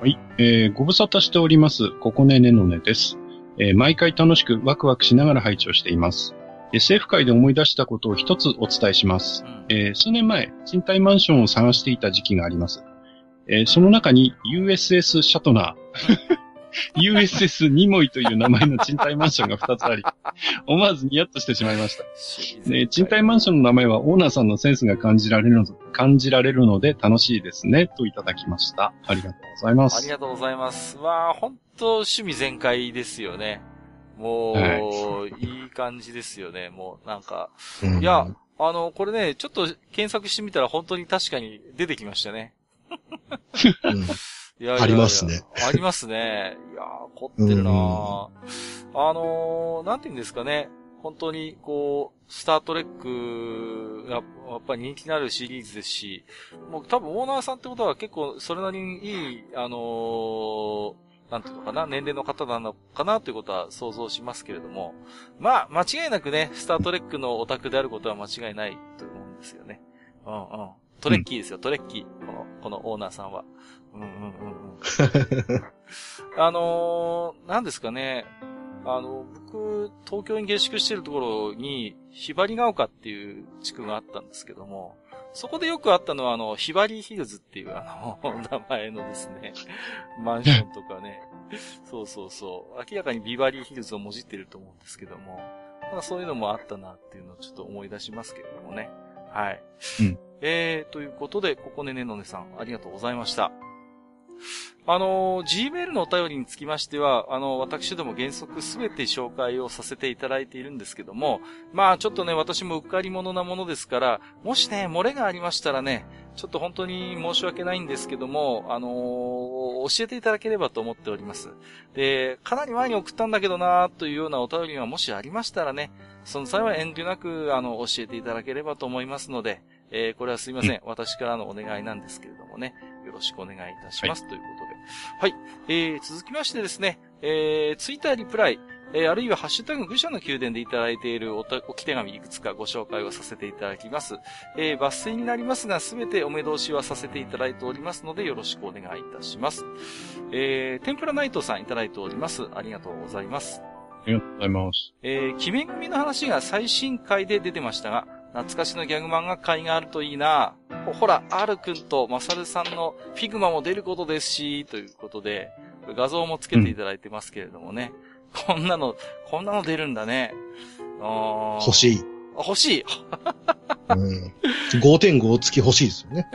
はい。えー、ご無沙汰しております、ここねねのねです。えー、毎回楽しくワクワクしながら拝聴しています。SF 界で思い出したことを一つお伝えします。うん。えー数年前、賃貸マンションを探していた時期があります。えーその中に USS シャトナー、USS ニモイという名前の賃貸マンションが2つあり、思わずニヤッとしてしまいました。で賃貸マンションの名前はオーナーさんのセンスが感じられるの感じられるので楽しいですね、といただきました。ありがとうございます。ありがとうございます。わあ、本当趣味全開ですよね。もう、、はいい感じですよね。もう、なんか、うんいや、あの、これね、ちょっと検索してみたら本当に確かに出てきましたね。うんいやいやいやありますね。ありますね。いやー、凝ってるなーあのー、なんて言うんですかね。本当に、こう、スタートレックが、やっぱり人気のあるシリーズですし、もう多分オーナーさんってことは結構それなりにいい、あのーなんていうのかな、年齢の方なのかなということは想像しますけれども、まあ、間違いなくね、スタートレックのオタクであることは間違いないと思うんですよね。うんうん。トレッキーですよ、トレッキー。この、このオーナーさんは。うんうんうんうん。あのー、なんですかね。あの、僕、東京に下宿してるところに、ひばりが丘っていう地区があったんですけども、そこでよくあったのは、あの、ひばりヒルズっていう、あの、名前のですね、マンションとかね、そうそうそう、明らかにビバリーヒルズをもじってると思うんですけども、まあそういうのもあったなっていうのをちょっと思い出しますけれどもね。はい。うんえー、ということで、ここねねのねさん、ありがとうございました。あの、Gmail のお便りにつきましては、あの、私ども原則すべて紹介をさせていただいているんですけども、まあちょっとね、私もうっかり者なものですから、もしね、漏れがありましたらね、ちょっと本当に申し訳ないんですけども、あのー、教えていただければと思っております。で、かなり前に送ったんだけどなというようなお便りがもしありましたらね、その際は遠慮なく、あの、教えていただければと思いますので、えー、これはすいません。ん、私からのお願いなんですけれどもね、よろしくお願いいたします。はい、ということで。はい。えー、続きましてですね、えー、ツイッターリプライ、えー、あるいはハッシュタグ愚者の宮殿でいただいているおおき手紙いくつかご紹介をさせていただきます。えー、抜粋になりますが、すべてお目通しはさせていただいておりますので、よろしくお願いいたします。えー、天ぷらナイトさんいただいております。ありがとうございます。ありがとうございます。えー、奇面組の話が最新回で出てましたが、懐かしのギャグ漫画回があるといいなほ、ほら、R くんとマサルさんのフィグマも出ることですし、ということで、画像もつけていただいてますけれどもね。うんこんなの、こんなの出るんだね。あ欲しい。欲しい。うん。5.5付き欲しいですよね。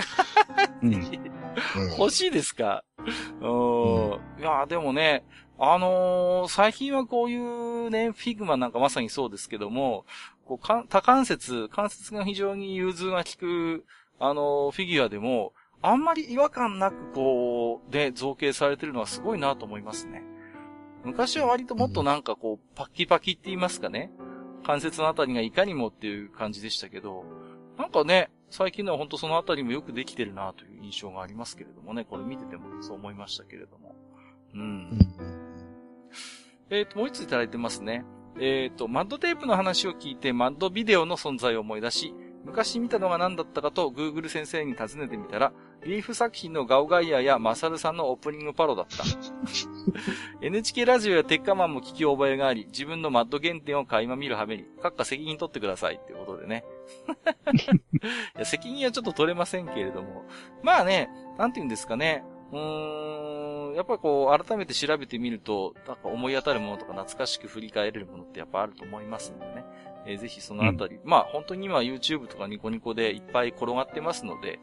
うん、欲しいですか？うん。いや、でもね、あのー、最近はこういうね、フィグマなんかまさにそうですけども、こうか多関節、関節が非常に融通が効く、あのー、フィギュアでも、あんまり違和感なくこう、で、造形されてるのはすごいなと思いますね。昔は割ともっとなんかこう、パキパキって言いますかね。関節のあたりがいかにもっていう感じでしたけど、なんかね、最近のは本当そのあたりもよくできてるなという印象がありますけれどもね、これ見ててもそう思いましたけれども。うん。えっ、と、もう一ついただいてますね。えっ、ー、と、マッドテープの話を聞いて、マッドビデオの存在を思い出し、昔見たのが何だったかと Google 先生に尋ねてみたら、リーフ作品のガオガイアやマサルさんのオープニングパロだった。NHK ラジオやテッカマンも聞き覚えがあり、自分のマッド原点を垣間見るはめに、閣下責任取ってくださいってことでね。いや責任はちょっと取れませんけれども。まあね、なんて言うんですかね。うーん、やっぱりこう、改めて調べてみると、なんか思い当たるものとか懐かしく振り返れるものってやっぱあると思いますんでね。えー、ぜひそのあたり、うん、まあ本当に今 YouTube とかニコニコでいっぱい転がってますので、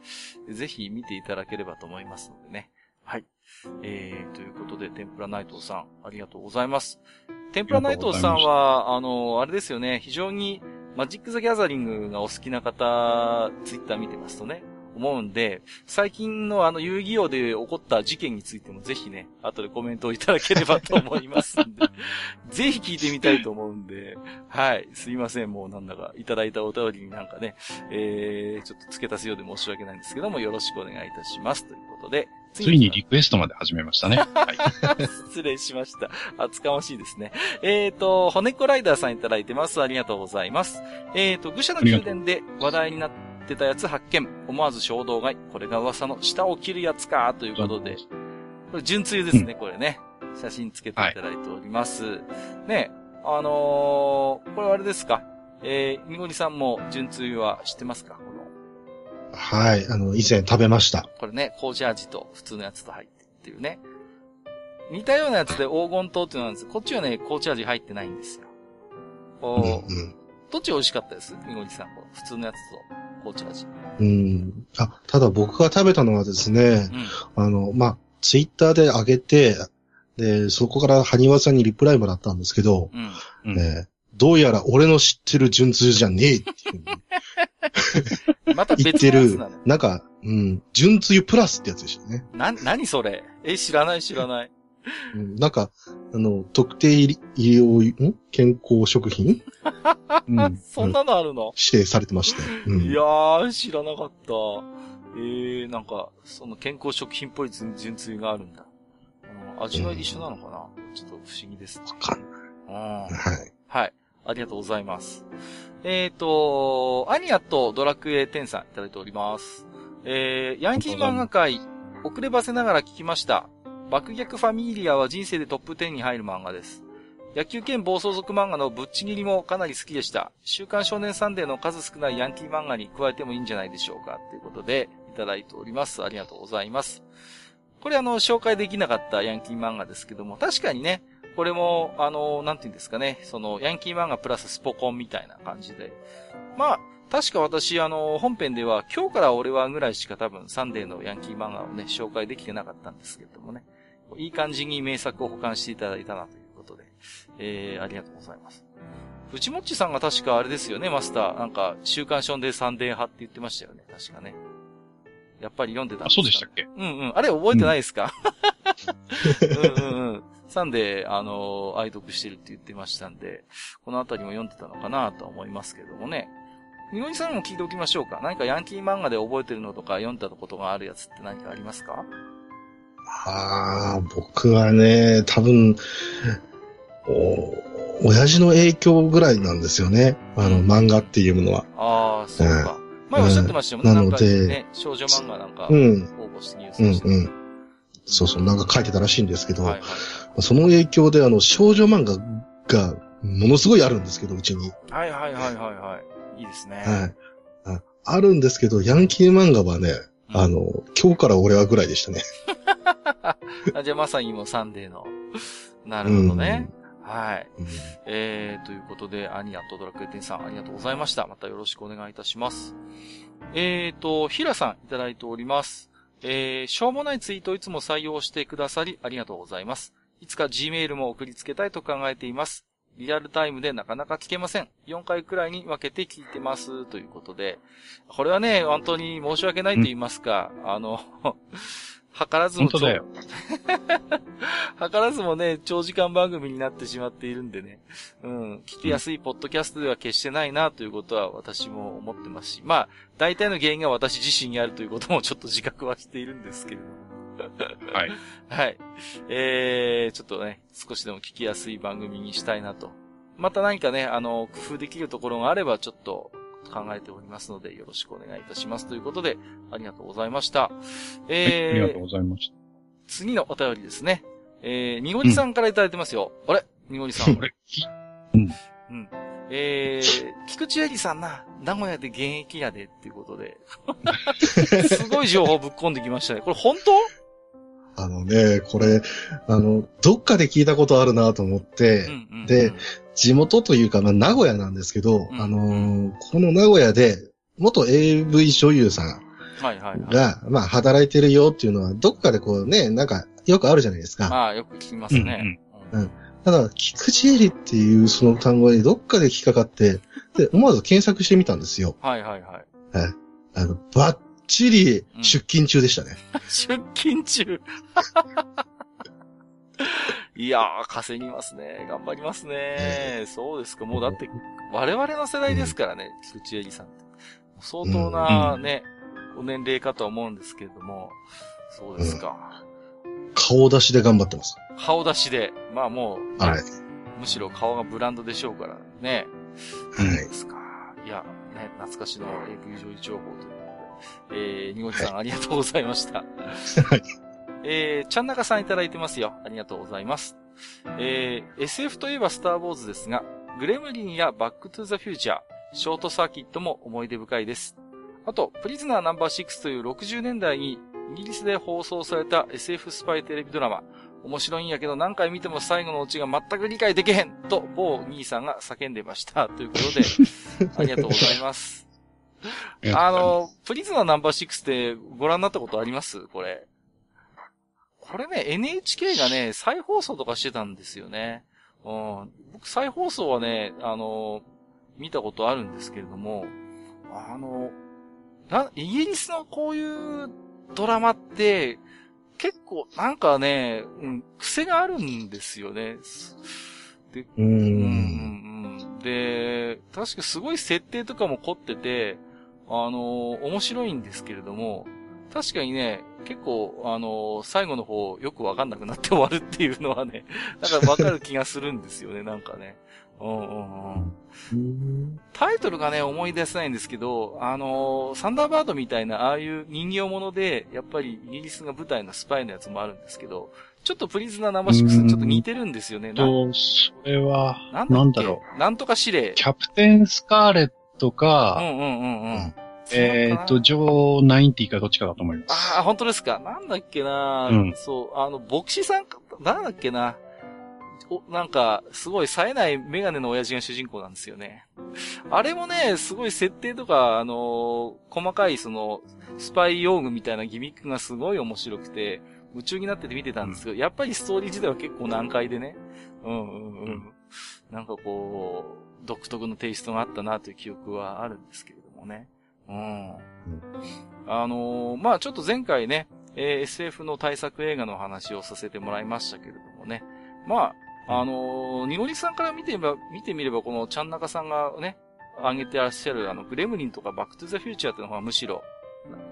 ぜひ見ていただければと思いますのでね。はい。えー、ということで、天ぷらナイトさん、ありがとうございます。天ぷらナイトさんは、あの、あれですよね、非常にマジック・ザ・ギャザリングがお好きな方、ツイッター見てますとね、思うんで、最近のあの遊戯王で起こった事件についてもぜひね、後でコメントをいただければと思いますんで、ぜひ聞いてみたいと思うんで、はい、すいません、もうなんだかいただいたお便りになんかね、えー、ちょっと付け足すようで申し訳ないんですけども、よろしくお願いいたします。ということで、ついにリクエストまで始めましたね。はい、失礼しました。厚かましいですね。えっ、ー、と、骨子ライダーさんいただいてます。ありがとうございます。えっ、ー、と、愚者の宮殿で話題になってってたやつ発見。思わず衝動買い。これが噂の下を切るやつか、ということで。これ、純粋ですね、これね。写真つけていただいております。はい、ね、あのー、これあれですか？えー、みごりさんも純粋は知ってますか？この。はい、あの、以前食べました。これね、紅茶味と普通のやつと入ってっていうね。似たようなやつで黄金糖っていうのなんですこっちはね、紅茶味入ってないんですよ。こう、うんうん、どっち美味しかったです？みごりさん。普通のやつと。紅茶味。うん。あ、ただ僕が食べたのはですね、うん、あの、まあ、ツイッターで上げて、で、そこからハニワさんにリプライもらったんですけど、うん、ね、どうやら俺の知ってる純通じゃねえっていう。また別のやつなのなんか、うん、純つゆプラスってやつでしたね。な、なにそれ？え、知らない知らない。うん、なんか、あの、特定医療、ん？健康食品、うん、そんなのあるの？指定されてまして。うん、いやー、知らなかった。えー、なんか、その健康食品っぽい純粋があるんだ。うん、味は一緒なのかな、うん、ちょっと不思議です。わかんない。うん。はい。はい。ありがとうございます。えっ、ー、と、アニアとドラクエ10さんいただいております。えー、ヤンキー漫画界、遅ればせながら聞きました。爆逆ファミリアは人生でトップ10に入る漫画です。野球兼暴走族漫画のぶっちぎりもかなり好きでした。週刊少年サンデーの数少ないヤンキー漫画に加えてもいいんじゃないでしょうか。ということで、いただいております。ありがとうございます。これあの、紹介できなかったヤンキー漫画ですけども、確かにね、これも、あの、なんて言うんですかね、その、ヤンキー漫画プラススポコンみたいな感じで。まあ、確か私、あの、本編では、今日から俺はぐらいしか多分、サンデーのヤンキー漫画をね、紹介できてなかったんですけどもね。いい感じに名作を保管していただいたなということで、えー、ありがとうございます。内もっちさんが確かあれですよね、マスター。なんか、週刊ショサンデー派って言ってましたよね、確かね。やっぱり読んでたんですか、あ、そうでしたっけ？うんうん。あれ覚えてないですか、うん、うんうんうんサンデー、あの愛読してるって言ってましたんで、このあたりも読んでたのかなとは思いますけどもね。みのりさんも聞いておきましょうか。何かヤンキー漫画で覚えてるのとか読んだことがあるやつって何かありますか？ああ、僕はね、多分、お、親父の影響ぐらいなんですよね。あの、漫画っていうものは。ああ、そうか。前おっしゃってましたよね。なのでね、少女漫画なんか、応うん。募してニュースうんでした。うん。そうそう、なんか書いてたらしいんですけど、はいはい。その影響であの、少女漫画がものすごいあるんですけど、うちに。はいはいはいはいはい。いいですね。はい。ああるんですけど、ヤンキー漫画はね、あの、今日から俺はぐらいでしたね。あじゃあまさにもうサンデーの。なるほどね。はい。うん。えー、ということで、アニアットドラクエテンさんありがとうございました。またよろしくお願いいたします。えーと、ヒラさんいただいております。えー、しょうもないツイートをいつも採用してくださりありがとうございます。いつか Gmail も送りつけたいと考えています。リアルタイムでなかなか聞けません。4回くらいに分けて聞いてます。ということで。これはね、本当に申し訳ないと言いますか、あの、図らずも本当だよ。図らずもね、長時間番組になってしまっているんでね。うん。聞きやすいポッドキャストでは決してないなということは私も思ってますし、まあ、大体の原因が私自身にあるということもちょっと自覚はしているんですけれども。はい。はい。えー、ちょっとね、少しでも聞きやすい番組にしたいなと。また何かね、あの、工夫できるところがあれば、ちょっと考えておりますので、よろしくお願いいたします。ということで、ありがとうございました。はい、えー、ありがとうございました。次のお便りですね。えー、にごりさんからいただいてますよ。あれ？にごりさん。これ、きうん。えー、菊池絵里さんな、名古屋で現役やでっていうことで。すごい情報ぶっ込んできましたね。これ本当？あのね、これ、あの、どっかで聞いたことあるなと思って、うんうんうん。で地元というか、まあ、名古屋なんですけど、うんあのーこの名古屋で、元 AV 女優さんはいはいはい。が、まあ、働いてるよっていうのは、どっかでこうね、なんか、よくあるじゃないですか。まあ、よく聞きますね。うんうんただ、菊池絵里っていうその単語にどっかで引っかかって、で、思わず検索してみたんですよ。はいはいはい。あの、バッチリ出勤中でしたね。出勤中。いやー、稼ぎますね。頑張りますね。えそうですか。もうだって、我々の世代ですからね、菊池絵里さんって。相当なね、お年齢かとは思うんですけれども、そうですか。顔出しで頑張ってます。顔出しで、まあもう、はい。むしろ顔がブランドでしょうからね。はいそうですか。いや、ね、懐かしの AV 女優情報ということで。えー、にごりさん、ありがとうございました。はい。えー、ちゃんなかさんいただいてますよ。ありがとうございます。えー、SF といえばスターウォーズですが、グレムリンやバックトゥザフューチャー、ショートサーキットも思い出深いです。あと、プリズナーナンバー6という60年代にイギリスで放送された SF スパイテレビドラマ。面白いんやけど何回見ても最後のオチが全く理解できへんと某兄さんが叫んでました。ということで、ありがとうございます。あの、プリズナーナンバー6ってご覧になったことあります？これ。これね、NHK がね、再放送とかしてたんですよね。うん。僕、再放送はね、あの、見たことあるんですけれども、あの、な、イギリスのこういうドラマって、結構、なんかね、うん、癖があるんですよね。で、うんんうんうんで、確かすごい設定とかも凝ってて、あの面白いんですけれども、確かにね、結構、あの最後の方よくわかんなくなって終わるっていうのはね、なんかわかる気がするんですよね、なんかね。うんうんうん。タイトルがね、思い出せないんですけど、あのサンダーバードみたいな、ああいう人形もので、やっぱりイギリスが舞台のスパイのやつもあるんですけど、ちょっとプリズナーナンバー6ちょっと似てるんですよね。なと、それは、なんだろう。なんとか指令う。。キャプテンスカーレットうか、んうんうんうん。えっと、ジョー90かどっちかだと思います。ああ、本当ですか。なんだっけな、うんそう、あの、牧師さんか、なんだっけなお、なんか、すごい冴えないメガネの親父が主人公なんですよね。あれもね、すごい設定とか、あのー細かいその、スパイ用具みたいなギミックがすごい面白くて、夢中になってて見てたんですけど、やっぱりストーリー自体は結構難解でね。うんうんうん。なんかこう、独特のテイストがあったなという記憶はあるんですけれどもね。うん。あのーまあちょっと前回ね、えー SF の大作映画の話をさせてもらいましたけれどもね。まあ、あのー、ニゴリさんから見てみれば、見てみれば、このちゃんなかさんがね、挙げてらっしゃる、あの、グレムリンとかバックトゥザフューチャーっていうのがむしろ、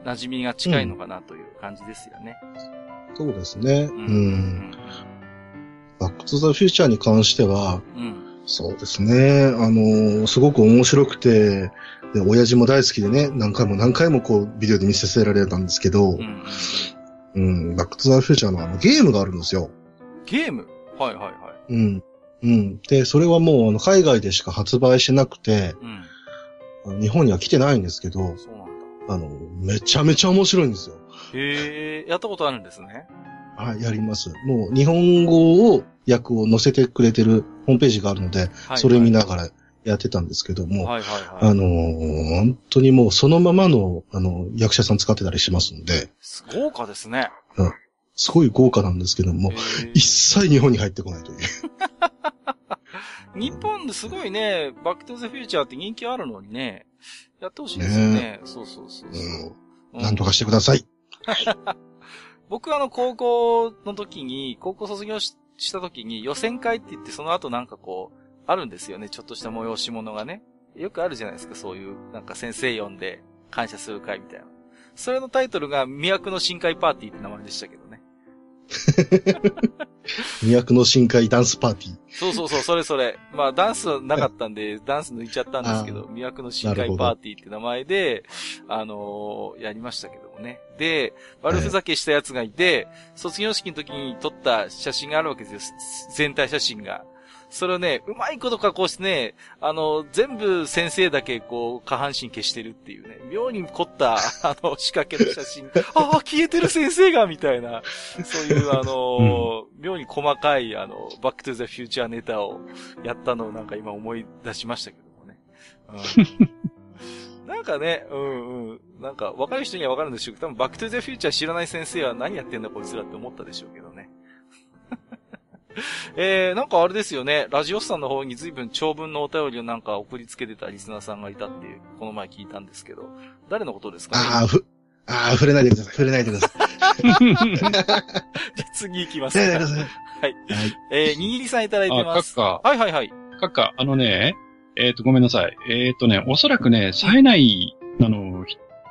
な馴染みが近いのかなという感じですよね。そうですね。ううん。バックトゥザフューチャーに関しては、うん。そうですね。あのーすごく面白くて、で、親父も大好きでね、何回も何回もこう、ビデオで見せせられたんですけど、うん。うん、バックトゥザフューチャーのあの、ゲームがあるんですよ。ゲーム？はいはいはい。うん。うん。で、それはもう、あの、海外でしか発売してなくて、うん。日本には来てないんですけど、そうなんだ。あの、めちゃめちゃ面白いんですよ。へえ、やったことあるんですね。はい、やります。もう、日本語を、訳を載せてくれてるホームページがあるので、はい。それ見ながらやってたんですけども、はいはいはい。あのー本当にもうそのままの、あの、役者さん使ってたりしますんで、豪華ですね。すごい豪華なんですけども、一切日本に入ってこないという。日本ですごいね、バックトゥザフューチャーって人気あるのにね、やってほしいですよね。そうそうそうそう。うなんとかしてください。僕あの高校の時に、高校卒業しした時に予選会って言ってその後なんかこう、あるんですよね。ちょっとした催し物がね。よくあるじゃないですか、そういう、なんか先生呼んで感謝する会みたいな。それのタイトルが、魅惑の深海パーティーって名前でしたけどね。魅惑の深海ダンスパーティー。そうそうそう、それそれ。まあ、ダンスはなかったんで、ダンス抜いちゃったんですけど、魅惑の深海パーティーって名前で、あのーやりましたけどもね。で、悪ふざけしたやつがいて、卒業式の時に撮った写真があるわけですよ。全体写真が。それをね、うまいこと加工してね、あの、全部先生だけこう、下半身消してるっていうね、妙に凝った、あの、仕掛けの写真。ああ、消えてる先生がみたいな、そういうあの、妙に細かい、あの、バックトゥザフューチャーネタをやったのをなんか今思い出しましたけどもね。うん、なんかね、うんうん。なんか、わかる人にはわかるんでしょうけど、多分バックトゥザフューチャー知らない先生は何やってんだこいつらって思ったでしょうけどね。えー、なんかあれですよね。ラジオスさんの方に随分長文のお便りをなんか送りつけてたリスナーさんがいたっていう、この前聞いたんですけど。誰のことですか？ねああ、ふ、ああ、触れないでください。触れないでください。じゃあ次行きます。はい。はい。えー、にぎりさんいただいてあ、ます。カッカ、はいはいはい。カッカ、あのね、えっ、と、ごめんなさい。えっ、とね、おそらくね、冴えない、あの、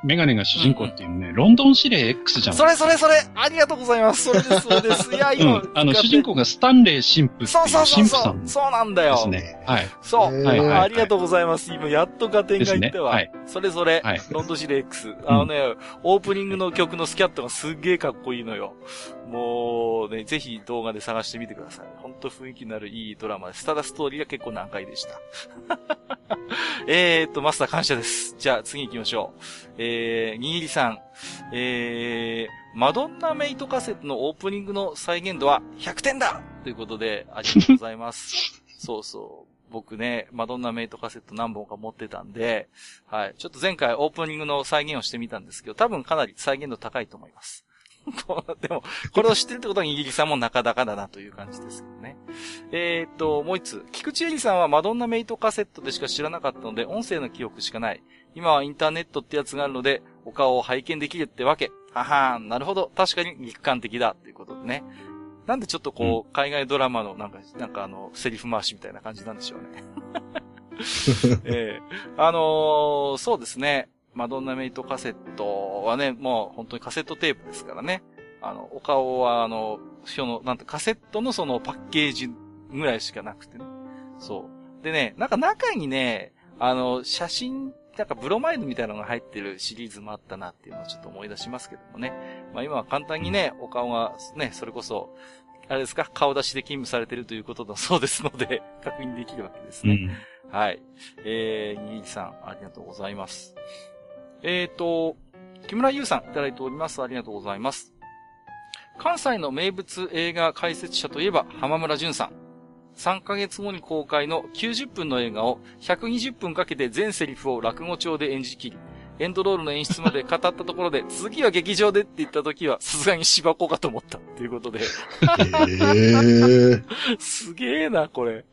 メガネが主人公っていうね、ロンドン指令 X じゃないそれそれそれありがとうございますそれです、それです。いや、今、うん。あの、主人公がスタンレー神父そうそうそうそう。そうなんだよ。すね。はい。そう、はいはいありがとうございます。今、やっと合点がいったわ。ですねそれそれ、はいロンドシレ X。あのね、オープニングの曲のスキャットがすっげえかっこいいのよ。もうね、ぜひ動画で探してみてください。ほんと雰囲気のあるいいドラマです。ただストーリーが結構難解でした。えーっと、マスター感謝です。じゃあ次行きましょう。えー、にぎりさん。えー、マドンナメイトカセットのオープニングの再現度は100点だということで、ありがとうございます。そうそう。僕ね、マドンナメイトカセット何本か持ってたんで、はい。ちょっと前回オープニングの再現をしてみたんですけど、多分かなり再現度高いと思います。でも、これを知ってるってことはイギリスさんもなかなかだなという感じですけどね。えー、っと、もう一つ。菊池絵里さんはマドンナメイトカセットでしか知らなかったので、音声の記憶しかない。今はインターネットってやつがあるので、お顔を拝見できるってわけ。ははーん、なるほど。確かに肉感的だ。ということでね。なんでちょっとこう、海外ドラマのなんか、なんかあの、セリフ回しみたいな感じなんでしょうね。ええあのーそうですね。マドンナメイトカセットはね、もう本当にカセットテープですからね。あの、お顔はあの、その、なんて、カセットのそのパッケージぐらいしかなくてね。そう。でね、なんか中にね、あの、写真、なんかブロマイドみたいなのが入ってるシリーズもあったなっていうのをちょっと思い出しますけどもね。まあ今は簡単にね、お顔がね、それこそ、あれですか、顔出しで勤務されてるということだそうですので、確認できるわけですね。うん。はい。えー、にぎりさん、ありがとうございます。えーと、木村優さん、いただいております。ありがとうございます。関西の名物映画解説者といえば、浜村淳さん。3ヶ月後に公開の90分の映画を120分かけて全セリフを落語調で演じ切り、エンドロールの演出まで語ったところで、次は劇場でって言った時は、さすがに芝子かと思った。ということで。ええ すげえな、これ。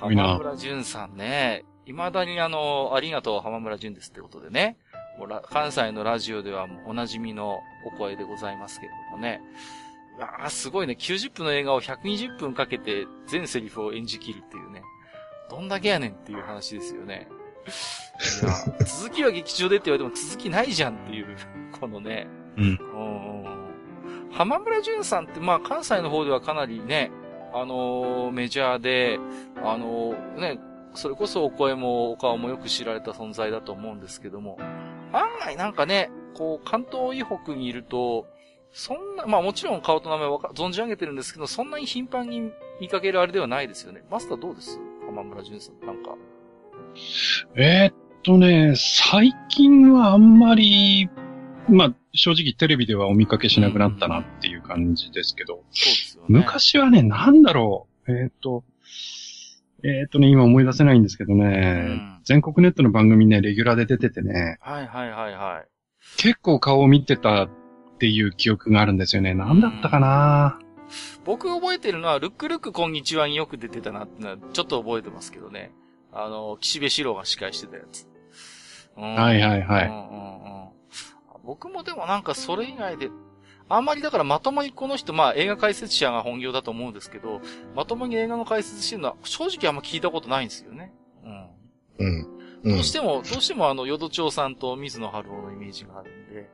浜村淳さんね。未だにあの、ありがとう浜村淳ですってことでね。もうら関西のラジオではもうおなじみのお声でございますけれどもね。ああ、すごいね。90分の映画を120分かけて全セリフを演じ切るっていうね。どんだけやねんっていう話ですよね。続きは劇場でって言われても続きないじゃんっていう、このね。うん。うん浜村淳さんって、まあ、関西の方ではかなりね、あのーメジャーで、あのーね、それこそお声もお顔もよく知られた存在だと思うんですけども、案外なんかね、こう、関東以北にいると、そんな、まあもちろん顔と名前はか存じ上げてるんですけど、そんなに頻繁に見かけるあれではないですよね。マスターどうです？浜村淳さん、なんか。えーっとね、最近はあんまり、まあ、正直テレビではお見かけしなくなったなっていう感じですけど、そうですよね。昔はね、なんだろう、えーっと、えーっとね、今思い出せないんですけどうね、ん。全国ネットの番組ね、レギュラーで出ててね、はいはいはいはい。結構顔を見てたっていう記憶があるんですよね。なんだったかな？僕覚えてるのは、ルックルックこんにちはによく出てたなってのは、ちょっと覚えてますけどね。あの、岸辺四郎が司会してたやつ。うんはいはいはいうんうんうん僕もでもなんかそれ以外で、あんまりだからまともにこの人、まあ映画解説者が本業だと思うんですけど、まともに映画の解説してるのは正直あんま聞いたことないんですよね。うん。うん。うんどうしても、どうしてもあの、淀町さんと水野晴夫のイメージがあるんで、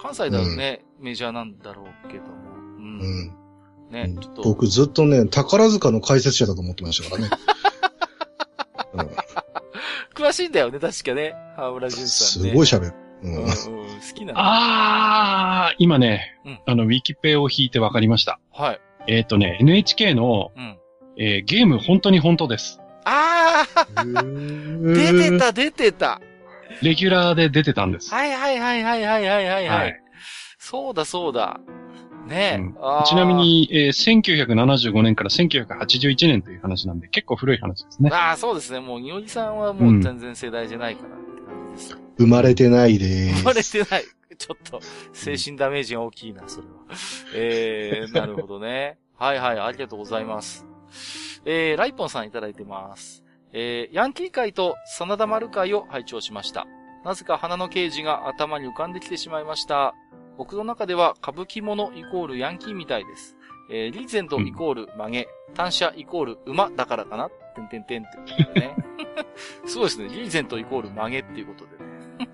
関西だとね、メジャーなんだろうけども。うん。うん。ね、ちょっと。僕ずっとね、宝塚の解説者だと思ってましたからね。うん詳しいんだよね、確かね。河村淳さすんね。ごい喋る。う、うんん。うん、好きなんだ。あー、今ね、うんあの、ウィキペを引いて分かりました。はい。えーっとね、NHK の、うん。えーゲーム本当に本当です。あー 出てた、出てた。レギュラーで出てたんです。はいはいはいはいはいはいはい。ははいい。そうだそうだ。ねえ、うんちなみ。に、えー1975年から1981年という話なんで、結構古い話ですね。ああ、そうですね。もう、におりさんはもう全然世代じゃないからって感じです。生まれてないで生まれす。てない。ちょっと、精神ダメージが大きいな、それは。えー、なるほどね。はいはい、ありがとうございます。えー、ライポンさんいただいてます。えー、ヤンキー会と真田丸会を拝聴しました。なぜか花の刑事が頭に浮かんできてしまいました。僕の中では歌舞伎者イコールヤンキーみたいです。えー、リーゼントイコール曲げ、単車イコール馬だからかなてんてんてんってことでね。そうですね。リーゼントイコール曲げっていうことでね。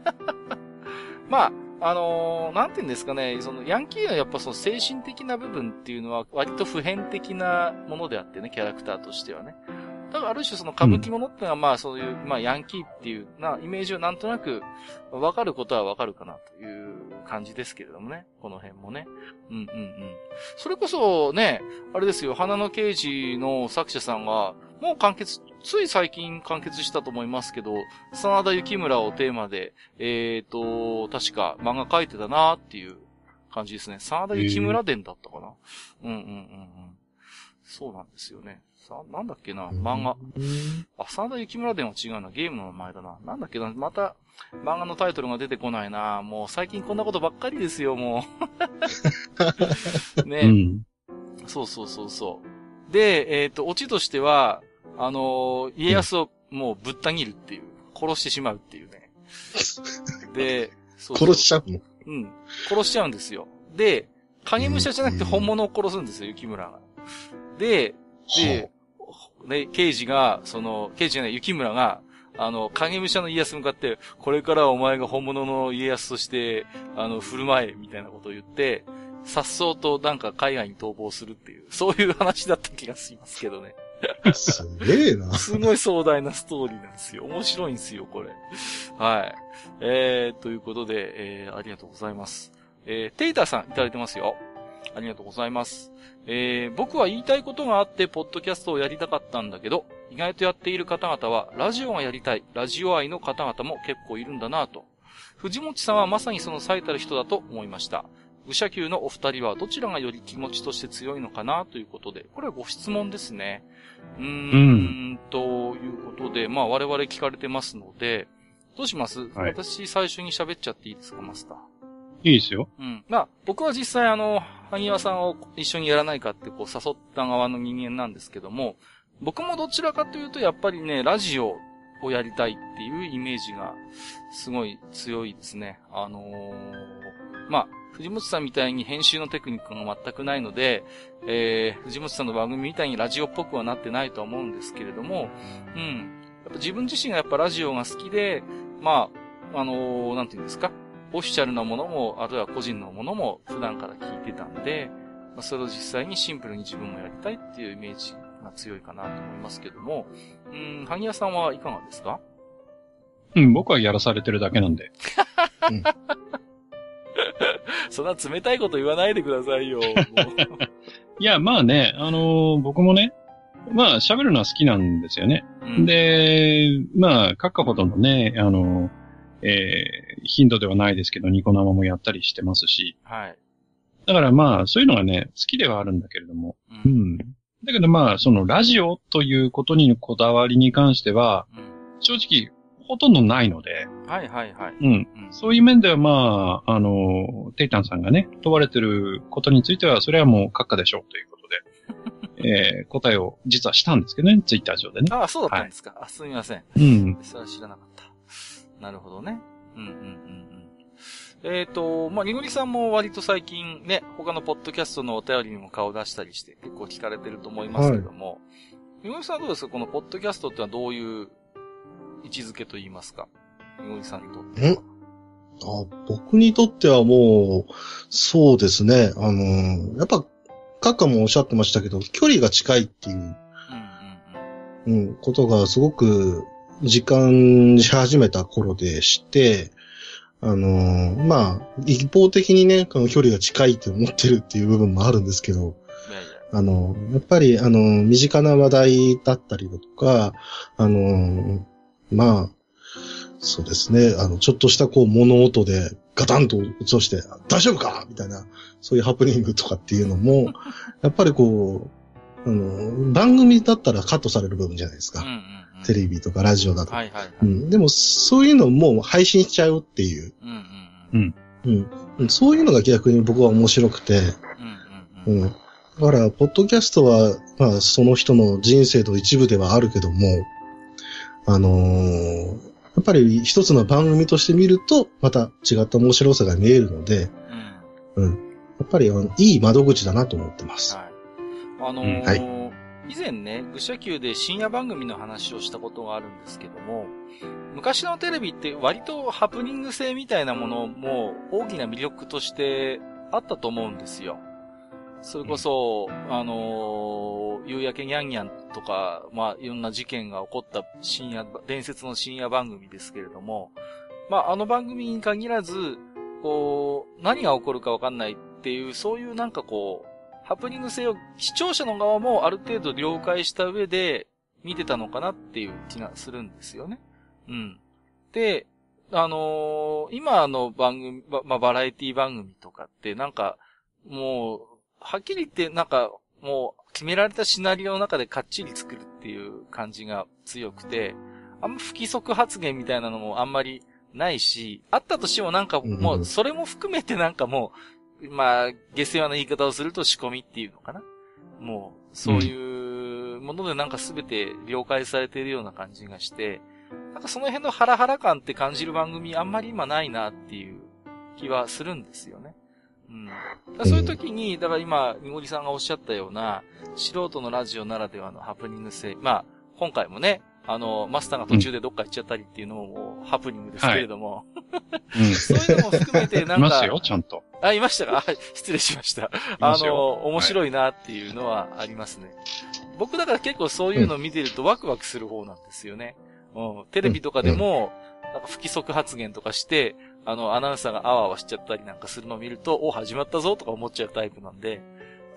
まあ、あのーなんて言うんですかね、その、ヤンキーはやっぱその精神的な部分っていうのは割と普遍的なものであってね、キャラクターとしてはね。だからある種その歌舞伎者っていうのはまあそういう、まあヤンキーっていうな、イメージをなんとなくわかることはわかるかなという感じですけれどもね。この辺もね。うんうんうん。それこそね、あれですよ、花の刑事の作者さんが、もう完結、つい最近完結したと思いますけど、真田幸村をテーマで、えーと、確か漫画描いてたなっていう感じですね。真田幸村伝だったかな、うんうんうんうん。そうなんですよね。さ、なんだっけな、漫画。あ、真田幸村伝は違うな。ゲームの名前だな。なんだっけな、また、漫画のタイトルが出てこないな。もう最近こんなことばっかりですよ、もう。ね、うん。そうそうそうそう。で、えっ、と、オチとしては、あのー家康をもうぶった切るっていう、殺してしまうっていうね。で、そうそう殺しちゃうの？うん。殺しちゃうんですよ。で、影武者じゃなくて本物を殺すんですよ、雪村が。で、で、ね、刑事が、その、刑事じゃない、雪村が、あの、影武者の家康に向かって、これからはお前が本物の家康として、あの、振る舞え、みたいなことを言って、さっそうとなんか海外に逃亡するっていう、そういう話だった気がしますけどね。すげえな。すごい壮大なストーリーなんですよ。面白いんですよ、これ。はい。えー、ということで、えー、ありがとうございます。えー、テイターさんいただいてますよ。ありがとうございます。えー、僕は言いたいことがあって、ポッドキャストをやりたかったんだけど、意外とやっている方々は、ラジオがやりたい、ラジオ愛の方々も結構いるんだなぁと。藤本さんはまさにその最たる人だと思いました。愚者級のお二人はどちらがより気持ちとして強いのかなということで、これはご質問ですね。うーん、ということで、まあ我々聞かれてますので、どうします、はい私最初に喋っちゃっていいですか、マスター？いいですよ。うん。まあ、僕は実際あの、萩和さんを一緒にやらないかってこう誘った側の人間なんですけども、僕もどちらかというとやっぱりね、ラジオをやりたいっていうイメージがすごい強いですね。あのーまあ、藤本さんみたいに編集のテクニックが全くないので、えー、藤本さんの番組みたいにラジオっぽくはなってないとは思うんですけれども、うん。やっぱ自分自身がやっぱラジオが好きで、まあ、あのーなんていうんですか、オフィシャルなものも、あるいは個人のものも普段から聞いてたんで、まあ、それを実際にシンプルに自分もやりたいっていうイメージが強いかなと思いますけども、うん、萩谷さんはいかがですか？うん、僕はやらされてるだけなんで。そんな冷たいこと言わないでくださいよ。いや、まあね、あのー僕もね、まあ喋るのは好きなんですよね。うん、で、まあ、書くほどのね、あの、えー頻度ではないですけど、ニコ生もやったりしてますし。はい。だからまあ、そういうのがね、好きではあるんだけれども。う。うんん。だけどまあ、そのラジオということにこだわりに関しては、うん正直、ほとんどないので、はいはいはい。うん。うんそういう面ではまあ、あの、テイタンさんがね、問われてることについては、それはもう閣下でしょうということで、えー答えを実はしたんですけどね、ツイッター上でね。ああ、そうだったんですか。あ、すみません。うん。それは知らなかった。なるほどね。うんうんうんうん。えっ、と、まあ、りごりさんも割と最近ね、他のポッドキャストのお便りにも顔を出したりして結構聞かれてると思いますけども、りごりさんはどうですか？このポッドキャストってのはどういう位置づけと言いますか？りごりさんにとっては。あ僕にとってはもう、そうですね。あの、やっぱ、カッカもおっしゃってましたけど、距離が近いっていう、うんうんうん、ことがすごく実感し始めた頃でして、あの、まあ、一方的にね、この距離が近いって思ってるっていう部分もあるんですけど。あの、やっぱり、あの、身近な話題だったりだとか、あの、まあ、そうですね、あの、ちょっとしたこう物音でガタンと落として、大丈夫かみたいな、そういうハプニングとかっていうのも、やっぱりこう、あの、番組だったらカットされる部分じゃないですか。うんうんうん。テレビとかラジオだと。はいはいはい。うん、でも、そういうのも配信しちゃうっていう、うんうんうん。うん、そういうのが逆に僕は面白くて、うんうんうん。うん。だから、ポッドキャストは、まあ、その人の人生の一部ではあるけども、あのーやっぱり一つの番組として見ると、また違った面白さが見えるので、うん。うん。やっぱり、あの、いい窓口だなと思ってます。はい。あのーうんは以前ね、愚者級で深夜番組の話をしたことがあるんですけども、昔のテレビって割とハプニング性みたいなものも大きな魅力としてあったと思うんですよ。それこそ、あのー夕焼けにゃんにゃんとか、まあ、いろんな事件が起こった深夜、伝説の深夜番組ですけれども、まあ、あの番組に限らず、こう、何が起こるかわかんないっていう、そういうなんかこう、ハプニング性を視聴者の側もある程度了解した上で見てたのかなっていう気がするんですよね。うん。で、あのー今の番組、ばまあ、バラエティ番組とかってなんか、もう、はっきり言ってなんか、もう決められたシナリオの中でかっちり作るっていう感じが強くて、あんま不規則発言みたいなのもあんまりないし、あったとしてもなんかもうそれも含めてなんかもう、まあ、下世話な言い方をすると仕込みっていうのかな。もう、そういうものでなんかすべて了解されているような感じがして、なんかその辺のハラハラ感って感じる番組あんまり今ないなっていう気はするんですよね。うん。そういう時に、だから今、にごりさんがおっしゃったような、素人のラジオならではのハプニング性。まあ、今回もね、あの、マスターが途中でどっか行っちゃったりっていうのもハプニングですけれども、うん。そういうのも含めてなんか、いますよ、ちゃんと。あ、いましたか？あ 失礼しました。あの、面白いなっていうのはありますね。僕だから結構そういうのを見てるとワクワクする方なんですよね。うん。テレビとかでも、なんか不規則発言とかして、あの、アナウンサーがあわあわしちゃったりなんかするのを見ると、お、始まったぞとか思っちゃうタイプなんで、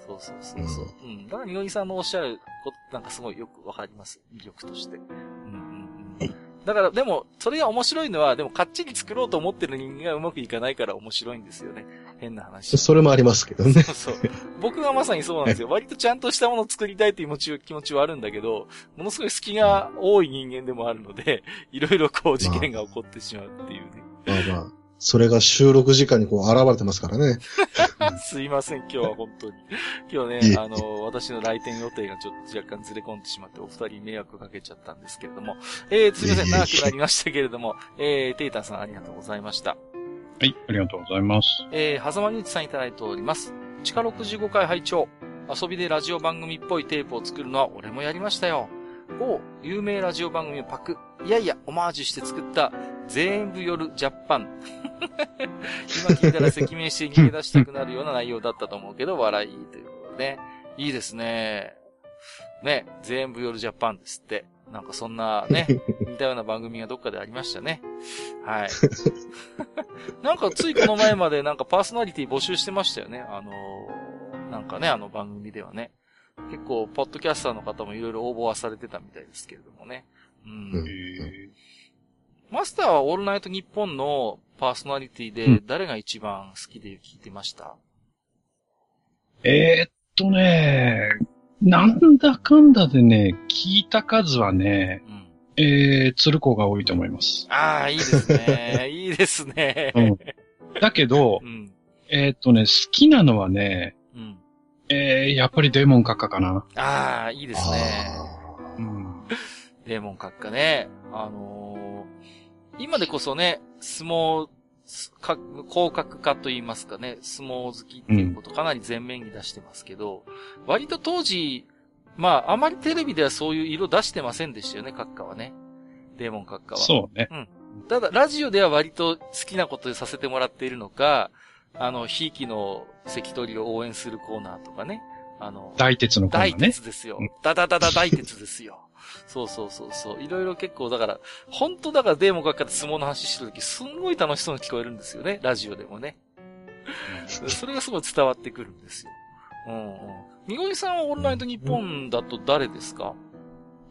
そうそうそうそう。うん。だから、みのりさんのおっしゃること、なんかすごいよくわかります。魅力として。うんうんうん。だから、でも、それが面白いのは、でも、かっちり作ろうと思ってる人間がうまくいかないから面白いんですよね。変な話。それもありますけどね。そ うそう。僕がまさにそうなんですよ。割とちゃんとしたものを作りたいという気持ち気持ちはあるんだけど、ものすごい隙が多い人間でもあるので、いろいろこう事件が起こってしまうっていうね。まあまあ、それが収録時間にこう現れてますからね。すいません、今日は本当に。今日ね、あの、私の来店予定がちょっと若干ずれ込んでしまって、お二人迷惑かけちゃったんですけれども。えー、すいません、長くなりましたけれども、えー、テイタンさんありがとうございました。はい、ありがとうございます。えー、狭間にうちさんいただいております。地下65回拝聴遊びでラジオ番組っぽいテープを作るのは俺もやりましたよ。某有名ラジオ番組をパク。いやいや、オマージュして作った全部夜ジャパン。今聞いたら赤面して逃げ出したくなるような内容だったと思うけど、笑いということでね。いいですね。ね、全部夜ジャパンですって。なんかそんなね、似たような番組がどっかでありましたね。はい。なんかついこの前までなんかパーソナリティ募集してましたよね。あのーなんかね、あの番組ではね。結構、ポッドキャスターの方もいろいろ応募はされてたみたいですけれどもね。うん。うんえマスターはオールナイトニッポンのパーソナリティでうん誰が一番好きで聞いてました、ーえーっとね、なんだかんだでね、聞いた数はね、うん。えー、鶴子が多いと思います。ああ、いいですね。いいですね。うん。だけどう、ん。えーっとね、好きなのはね、うん。えー、やっぱりデーモン閣下かな。ああ、いいですね。あうん。デーモン閣下ね。あのー今でこそね、相撲、すか広角化と言いますかね、相撲好きっていうことかなり前面に出してますけど、割と当時、まあ、あまりテレビではそういう色出してませんでしたよね、閣下はね。デーモン閣下は。そうね。ただ、ラジオでは割と好きなことでさせてもらっているのか、あの、ひいきの関取を応援するコーナーとかね。あの、大鉄のコーナ大ーね。鉄ですようん。ダダダダ大鉄ですよ。そうそうそうそう。いろいろ結構、だから、本当だからデーモン閣下って相撲の話してるとき、すんごい楽しそうに聞こえるんですよね。ラジオでもね。それがすごい伝わってくるんですよ。うんうん。みごりさんはオンライト日本だと誰ですか？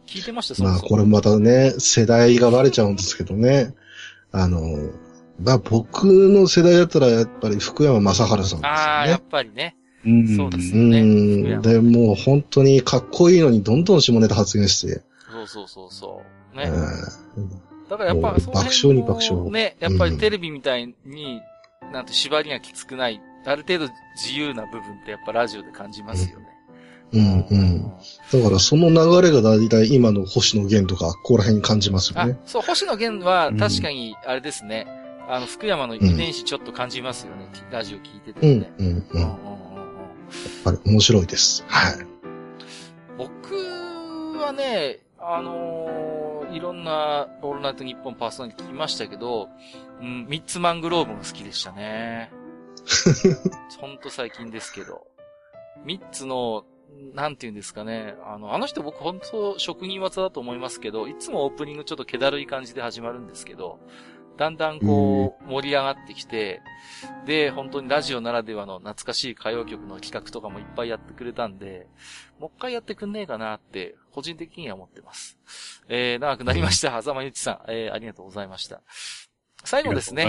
聞いてました？そもまあ、これまたね、世代がバレちゃうんですけどね。あの、まあ僕の世代だったらやっぱり福山雅治さんですよね。ああ、やっぱりね。うんそうですねん。で、もう本当にかっこいいのにどんどん下ネタ発言して。そうそうそうそう。ね。うんだからやっぱ、もうその辺爆笑に爆笑ね、やっぱりテレビみたいに、なんて縛りがきつくない、ある程度自由な部分ってやっぱラジオで感じますよね。うんうん。だからその流れが大体今の星野源とか、ここら辺に感じますよあね。、そう、星野源はうん確かに、あれですね。あの、福山の遺伝子ちょっと感じますよね。ラジオ聞いててうんもね。うんうん。うんやっうんうんうんぱり面白いです。はい。僕はね、あのーいろんなオールナイトニッポンパーソナリティ聞きましたけど、うん、ミッツマングローブが好きでしたね。ほんと最近ですけど。ミッツの、なんて言うんですかね。あの、あの人僕本当職人技だと思いますけど、いつもオープニングちょっと気だるい感じで始まるんですけど、だんだんこう、盛り上がってきて、で、本当にラジオならではの懐かしい歌謡曲の企画とかもいっぱいやってくれたんで、もう一回やってくんねえかなって、個人的には思ってます。えー、長くなりました。狭間ゆちさん、えー、ありがとうございました。最後ですね。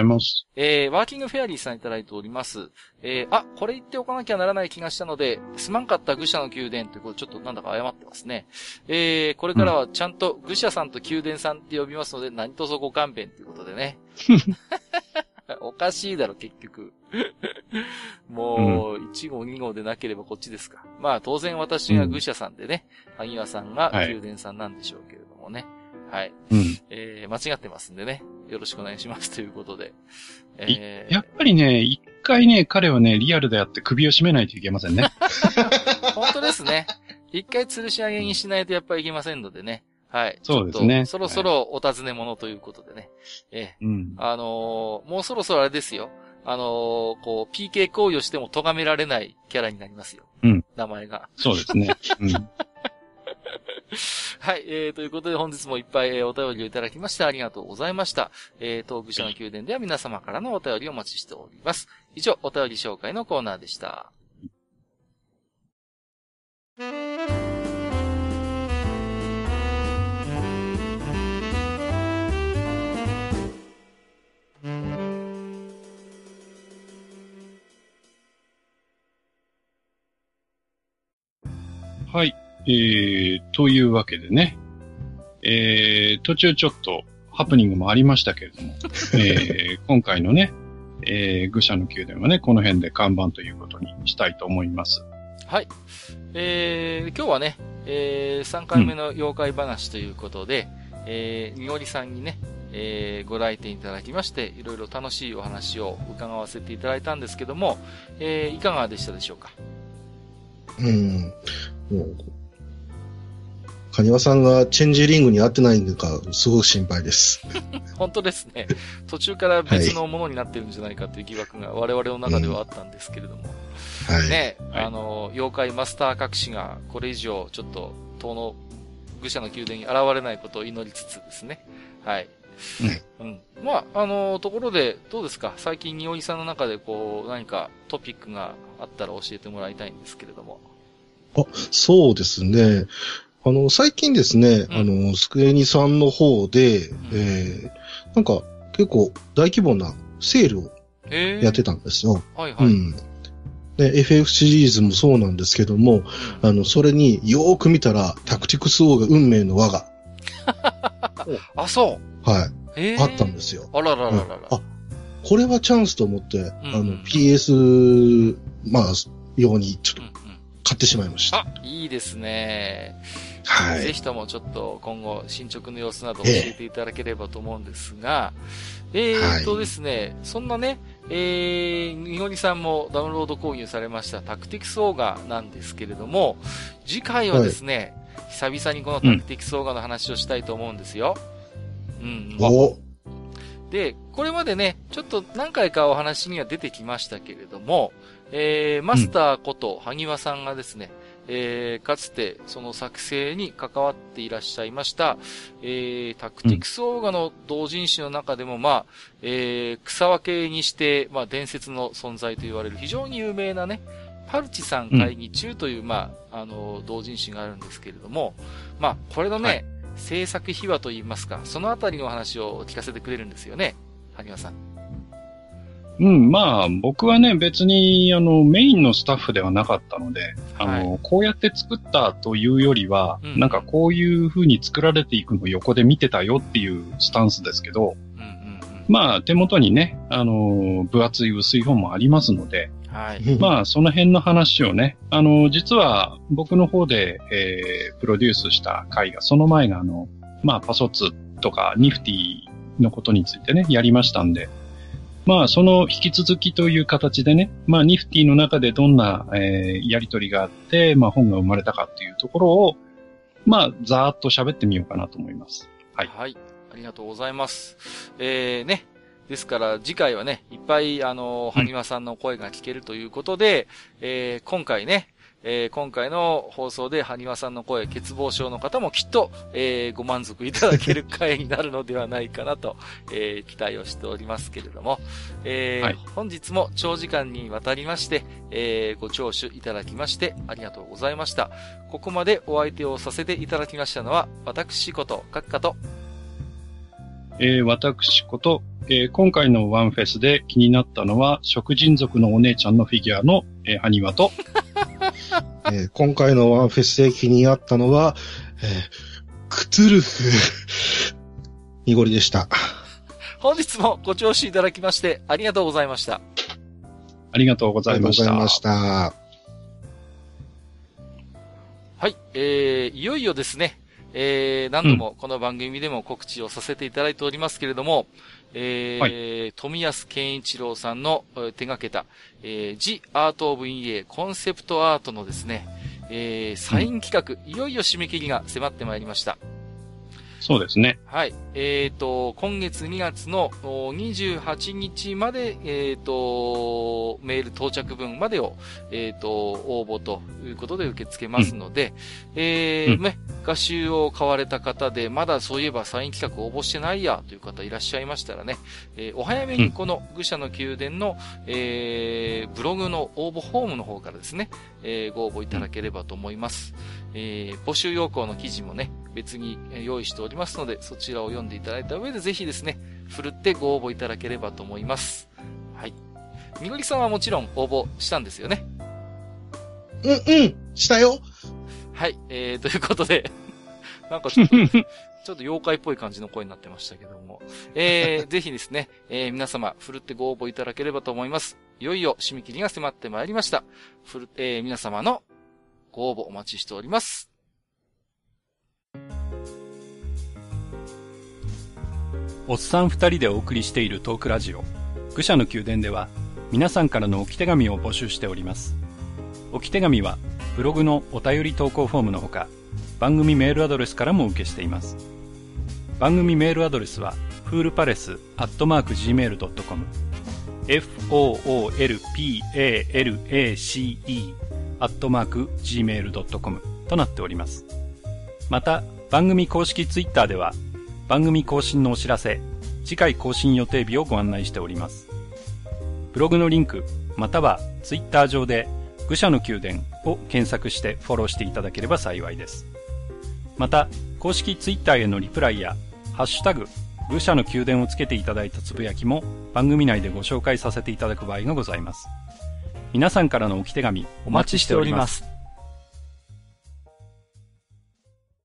えー、ワーキングフェアリーさんいただいております。えー、あ、これ言っておかなきゃならない気がしたので、すまんかった愚者の宮殿ということでちょっとなんだか謝ってますね。えー、これからはちゃんと愚者さんと宮殿さんって呼びますので、何卒ご勘弁ということでね。おかしいだろ、結局。もう、1号2号でなければこっちですか。まあ、当然私が愚者さんでね、萩和さんがはい宮殿さんなんでしょうけれどもね。はい。うん。えー、間違ってますんでね。よろしくお願いしますということで。えー、やっぱりね、一回ね、彼はね、リアルでやって首を絞めないといけませんね。本当ですね。一回吊るし上げにしないとやっぱりいけませんのでね。はい。そうですねそろそろお尋ね物ということでね。えうんー、。あのーもうそろそろあれですよ。あのーこう、PK 行為をしても咎められないキャラになりますよ。うん。名前が。そうですね。うん。はい、えー、ということで本日もいっぱい、えー、お便りをいただきましてありがとうございました。えー、東部社の宮殿では皆様からのお便りをお待ちしております。以上、お便り紹介のコーナーでした。はい。えー、というわけでね。えー、途中ちょっとハプニングもありましたけれども、えー、今回のね、えー、愚者の宮殿はね、この辺で看板ということにしたいと思います。はい。えー、今日はね、えー、3回目の妖怪話ということで、えー、みおりさんにね、えー、ご来店いただきまして、いろいろ楽しいお話を伺わせていただいたんですけども、えー、いかがでしたでしょうか？うん。もう、カニワさんがチェンジリングに合ってないんでか、すごく心配です。本当ですね。途中から別のものになってるんじゃないかという疑惑が我々の中ではあったんですけれども。はい。ね、はいあの、妖怪マスター隠しがこれ以上ちょっと、遠の愚者の宮殿に現れないことを祈りつつですね。はい。うん。まあ、あの、ところで、どうですか？最近、においさんの中で、こう、何かトピックがあったら教えてもらいたいんですけれども。そうですね。あの、最近ですね、うんあの、スクエニさんの方で、んえー、なんか、結構大規模なセールをええやってたんですよ。はいはい。うん。で、FF シリーズもそうなんですけども、あの、それによーく見たら、タクティクス王が運命の輪が、あ、そう。はい、ええあったんですよ。あららららら。あ、これはチャンスと思って、あの、うん PS、まあ、用にちょっとうんうん買ってしまいました。あ、いいですね。はい。ぜひともちょっと今後進捗の様子など教えていただければと思うんですが、えーっとですね、そんなね、えー、みごりさんもダウンロード購入されましたタクティクスオーガなんですけれども、次回はですね、久々にこのタクティクスオーガの話をしたいと思うんですよ。うん、うん。おで、これまでね、ちょっと何回かお話には出てきましたけれども、えー、マスターこと萩和さんがですね、えー、かつてその作成に関わっていらっしゃいました、えー、タクティクスオーガの同人誌の中でも、まあ、えー、草分けにして、まあ、伝説の存在と言われる非常に有名なね、パルチさん会議中という、まあ、あの、同人誌があるんですけれども、まあ、これのね、はい制作秘話といいますか、そのあたりの話を聞かせてくれるんですよね、萩和さん。うん、まあ、僕はね、別に、あの、メインのスタッフではなかったので、あの、はこうやって作ったというよりは、うんなんかこういう風に作られていくのを横で見てたよっていうスタンスですけど、うんうんうん。まあ、手元にね、あの、分厚い薄い本もありますので、はい。まあ、その辺の話をね、あの、実は僕の方で、えー、プロデュースした回が、その前があの、まあ、パソツとかニフティのことについてね、やりましたんで、まあ、その引き続きという形でね、まあ、ニフティの中でどんな、えー、やりとりがあって、まあ、本が生まれたかっていうところを、まあ、ざーっと喋ってみようかなと思います。はいはい。ありがとうございます。えー、ね。ですから、次回はね、いっぱい、あの、うんはにわさんの声が聞けるということで、えー、今回ね、えー、今回の放送で、はにわさんの声、欠乏症の方もきっと、えー、ご満足いただける回になるのではないかなと、えー、期待をしておりますけれども、えーはい本日も長時間にわたりまして、えー、ご聴取いただきまして、ありがとうございました。ここまでお相手をさせていただきましたのは、私こと、閣下と、えー私こと、えー今回のワンフェスで気になったのは、食人族のお姉ちゃんのフィギュアの、えー、ハニワと、えー今回のワンフェスで気になったのは、えークトゥルフ、濁りでした。本日もご聴取いただきましてありがとうございました。ありがとうございました。ありがとうございました。はい、えー、いよいよですね、えー、何度もこの番組でも告知をさせていただいておりますけれども、えー富安健一郎さんのえー手掛けた、えー、The Art of EA コンセプトアートのですね、えー、サイン企画、いよいよ締め切りが迫ってまいりました。そうですね。はい。えっ、と、今月2月のお28日まで、えっ、と、メール到着分までを、えっ、と、応募ということで受け付けますので、えーうんね、画集を買われた方で、まだそういえばサイン企画応募してないやという方いらっしゃいましたらね、えーお早めにこの愚者の宮殿の、えーブログの応募フォームの方からですね、えーご応募いただければと思います。えー募集要項の記事もね、別にえー用意しておりますので、そちらを読んでいただいた上で、ぜひですね、ふるってご応募いただければと思います。はい。みのりさんはもちろん応募したんですよね？うんうんしたよはい、えー、ということで、なんかちょっと、ちょっと妖怪っぽい感じの声になってましたけども。えー、ぜひですね、えー、皆様、ふるってご応募いただければと思います。いよいよ締め切りが迫ってまいりました。ふる、えー、皆様のご応募お待ちしております。おっさん二人でお送りしているトークラジオ、愚者の宮殿では、皆さんからの置き手紙を募集しております。置き手紙は、ブログのお便り投稿フォームのほか、番組メールアドレスからも受けしています。番組メールアドレスは、フールパレスアットマーク Gmail.com、foolpalace アットマーク Gmail.com となっております。また、番組公式ツイッターでは、番組更新のお知らせ、次回更新予定日をご案内しております。ブログのリンク、またはツイッター上で、愚者の宮殿を検索してフォローしていただければ幸いです。また、公式ツイッターへのリプライや、ハッシュタグ、愚者の宮殿をつけていただいたつぶやきも番組内でご紹介させていただく場合がございます。皆さんからの置き手紙お待ちしております。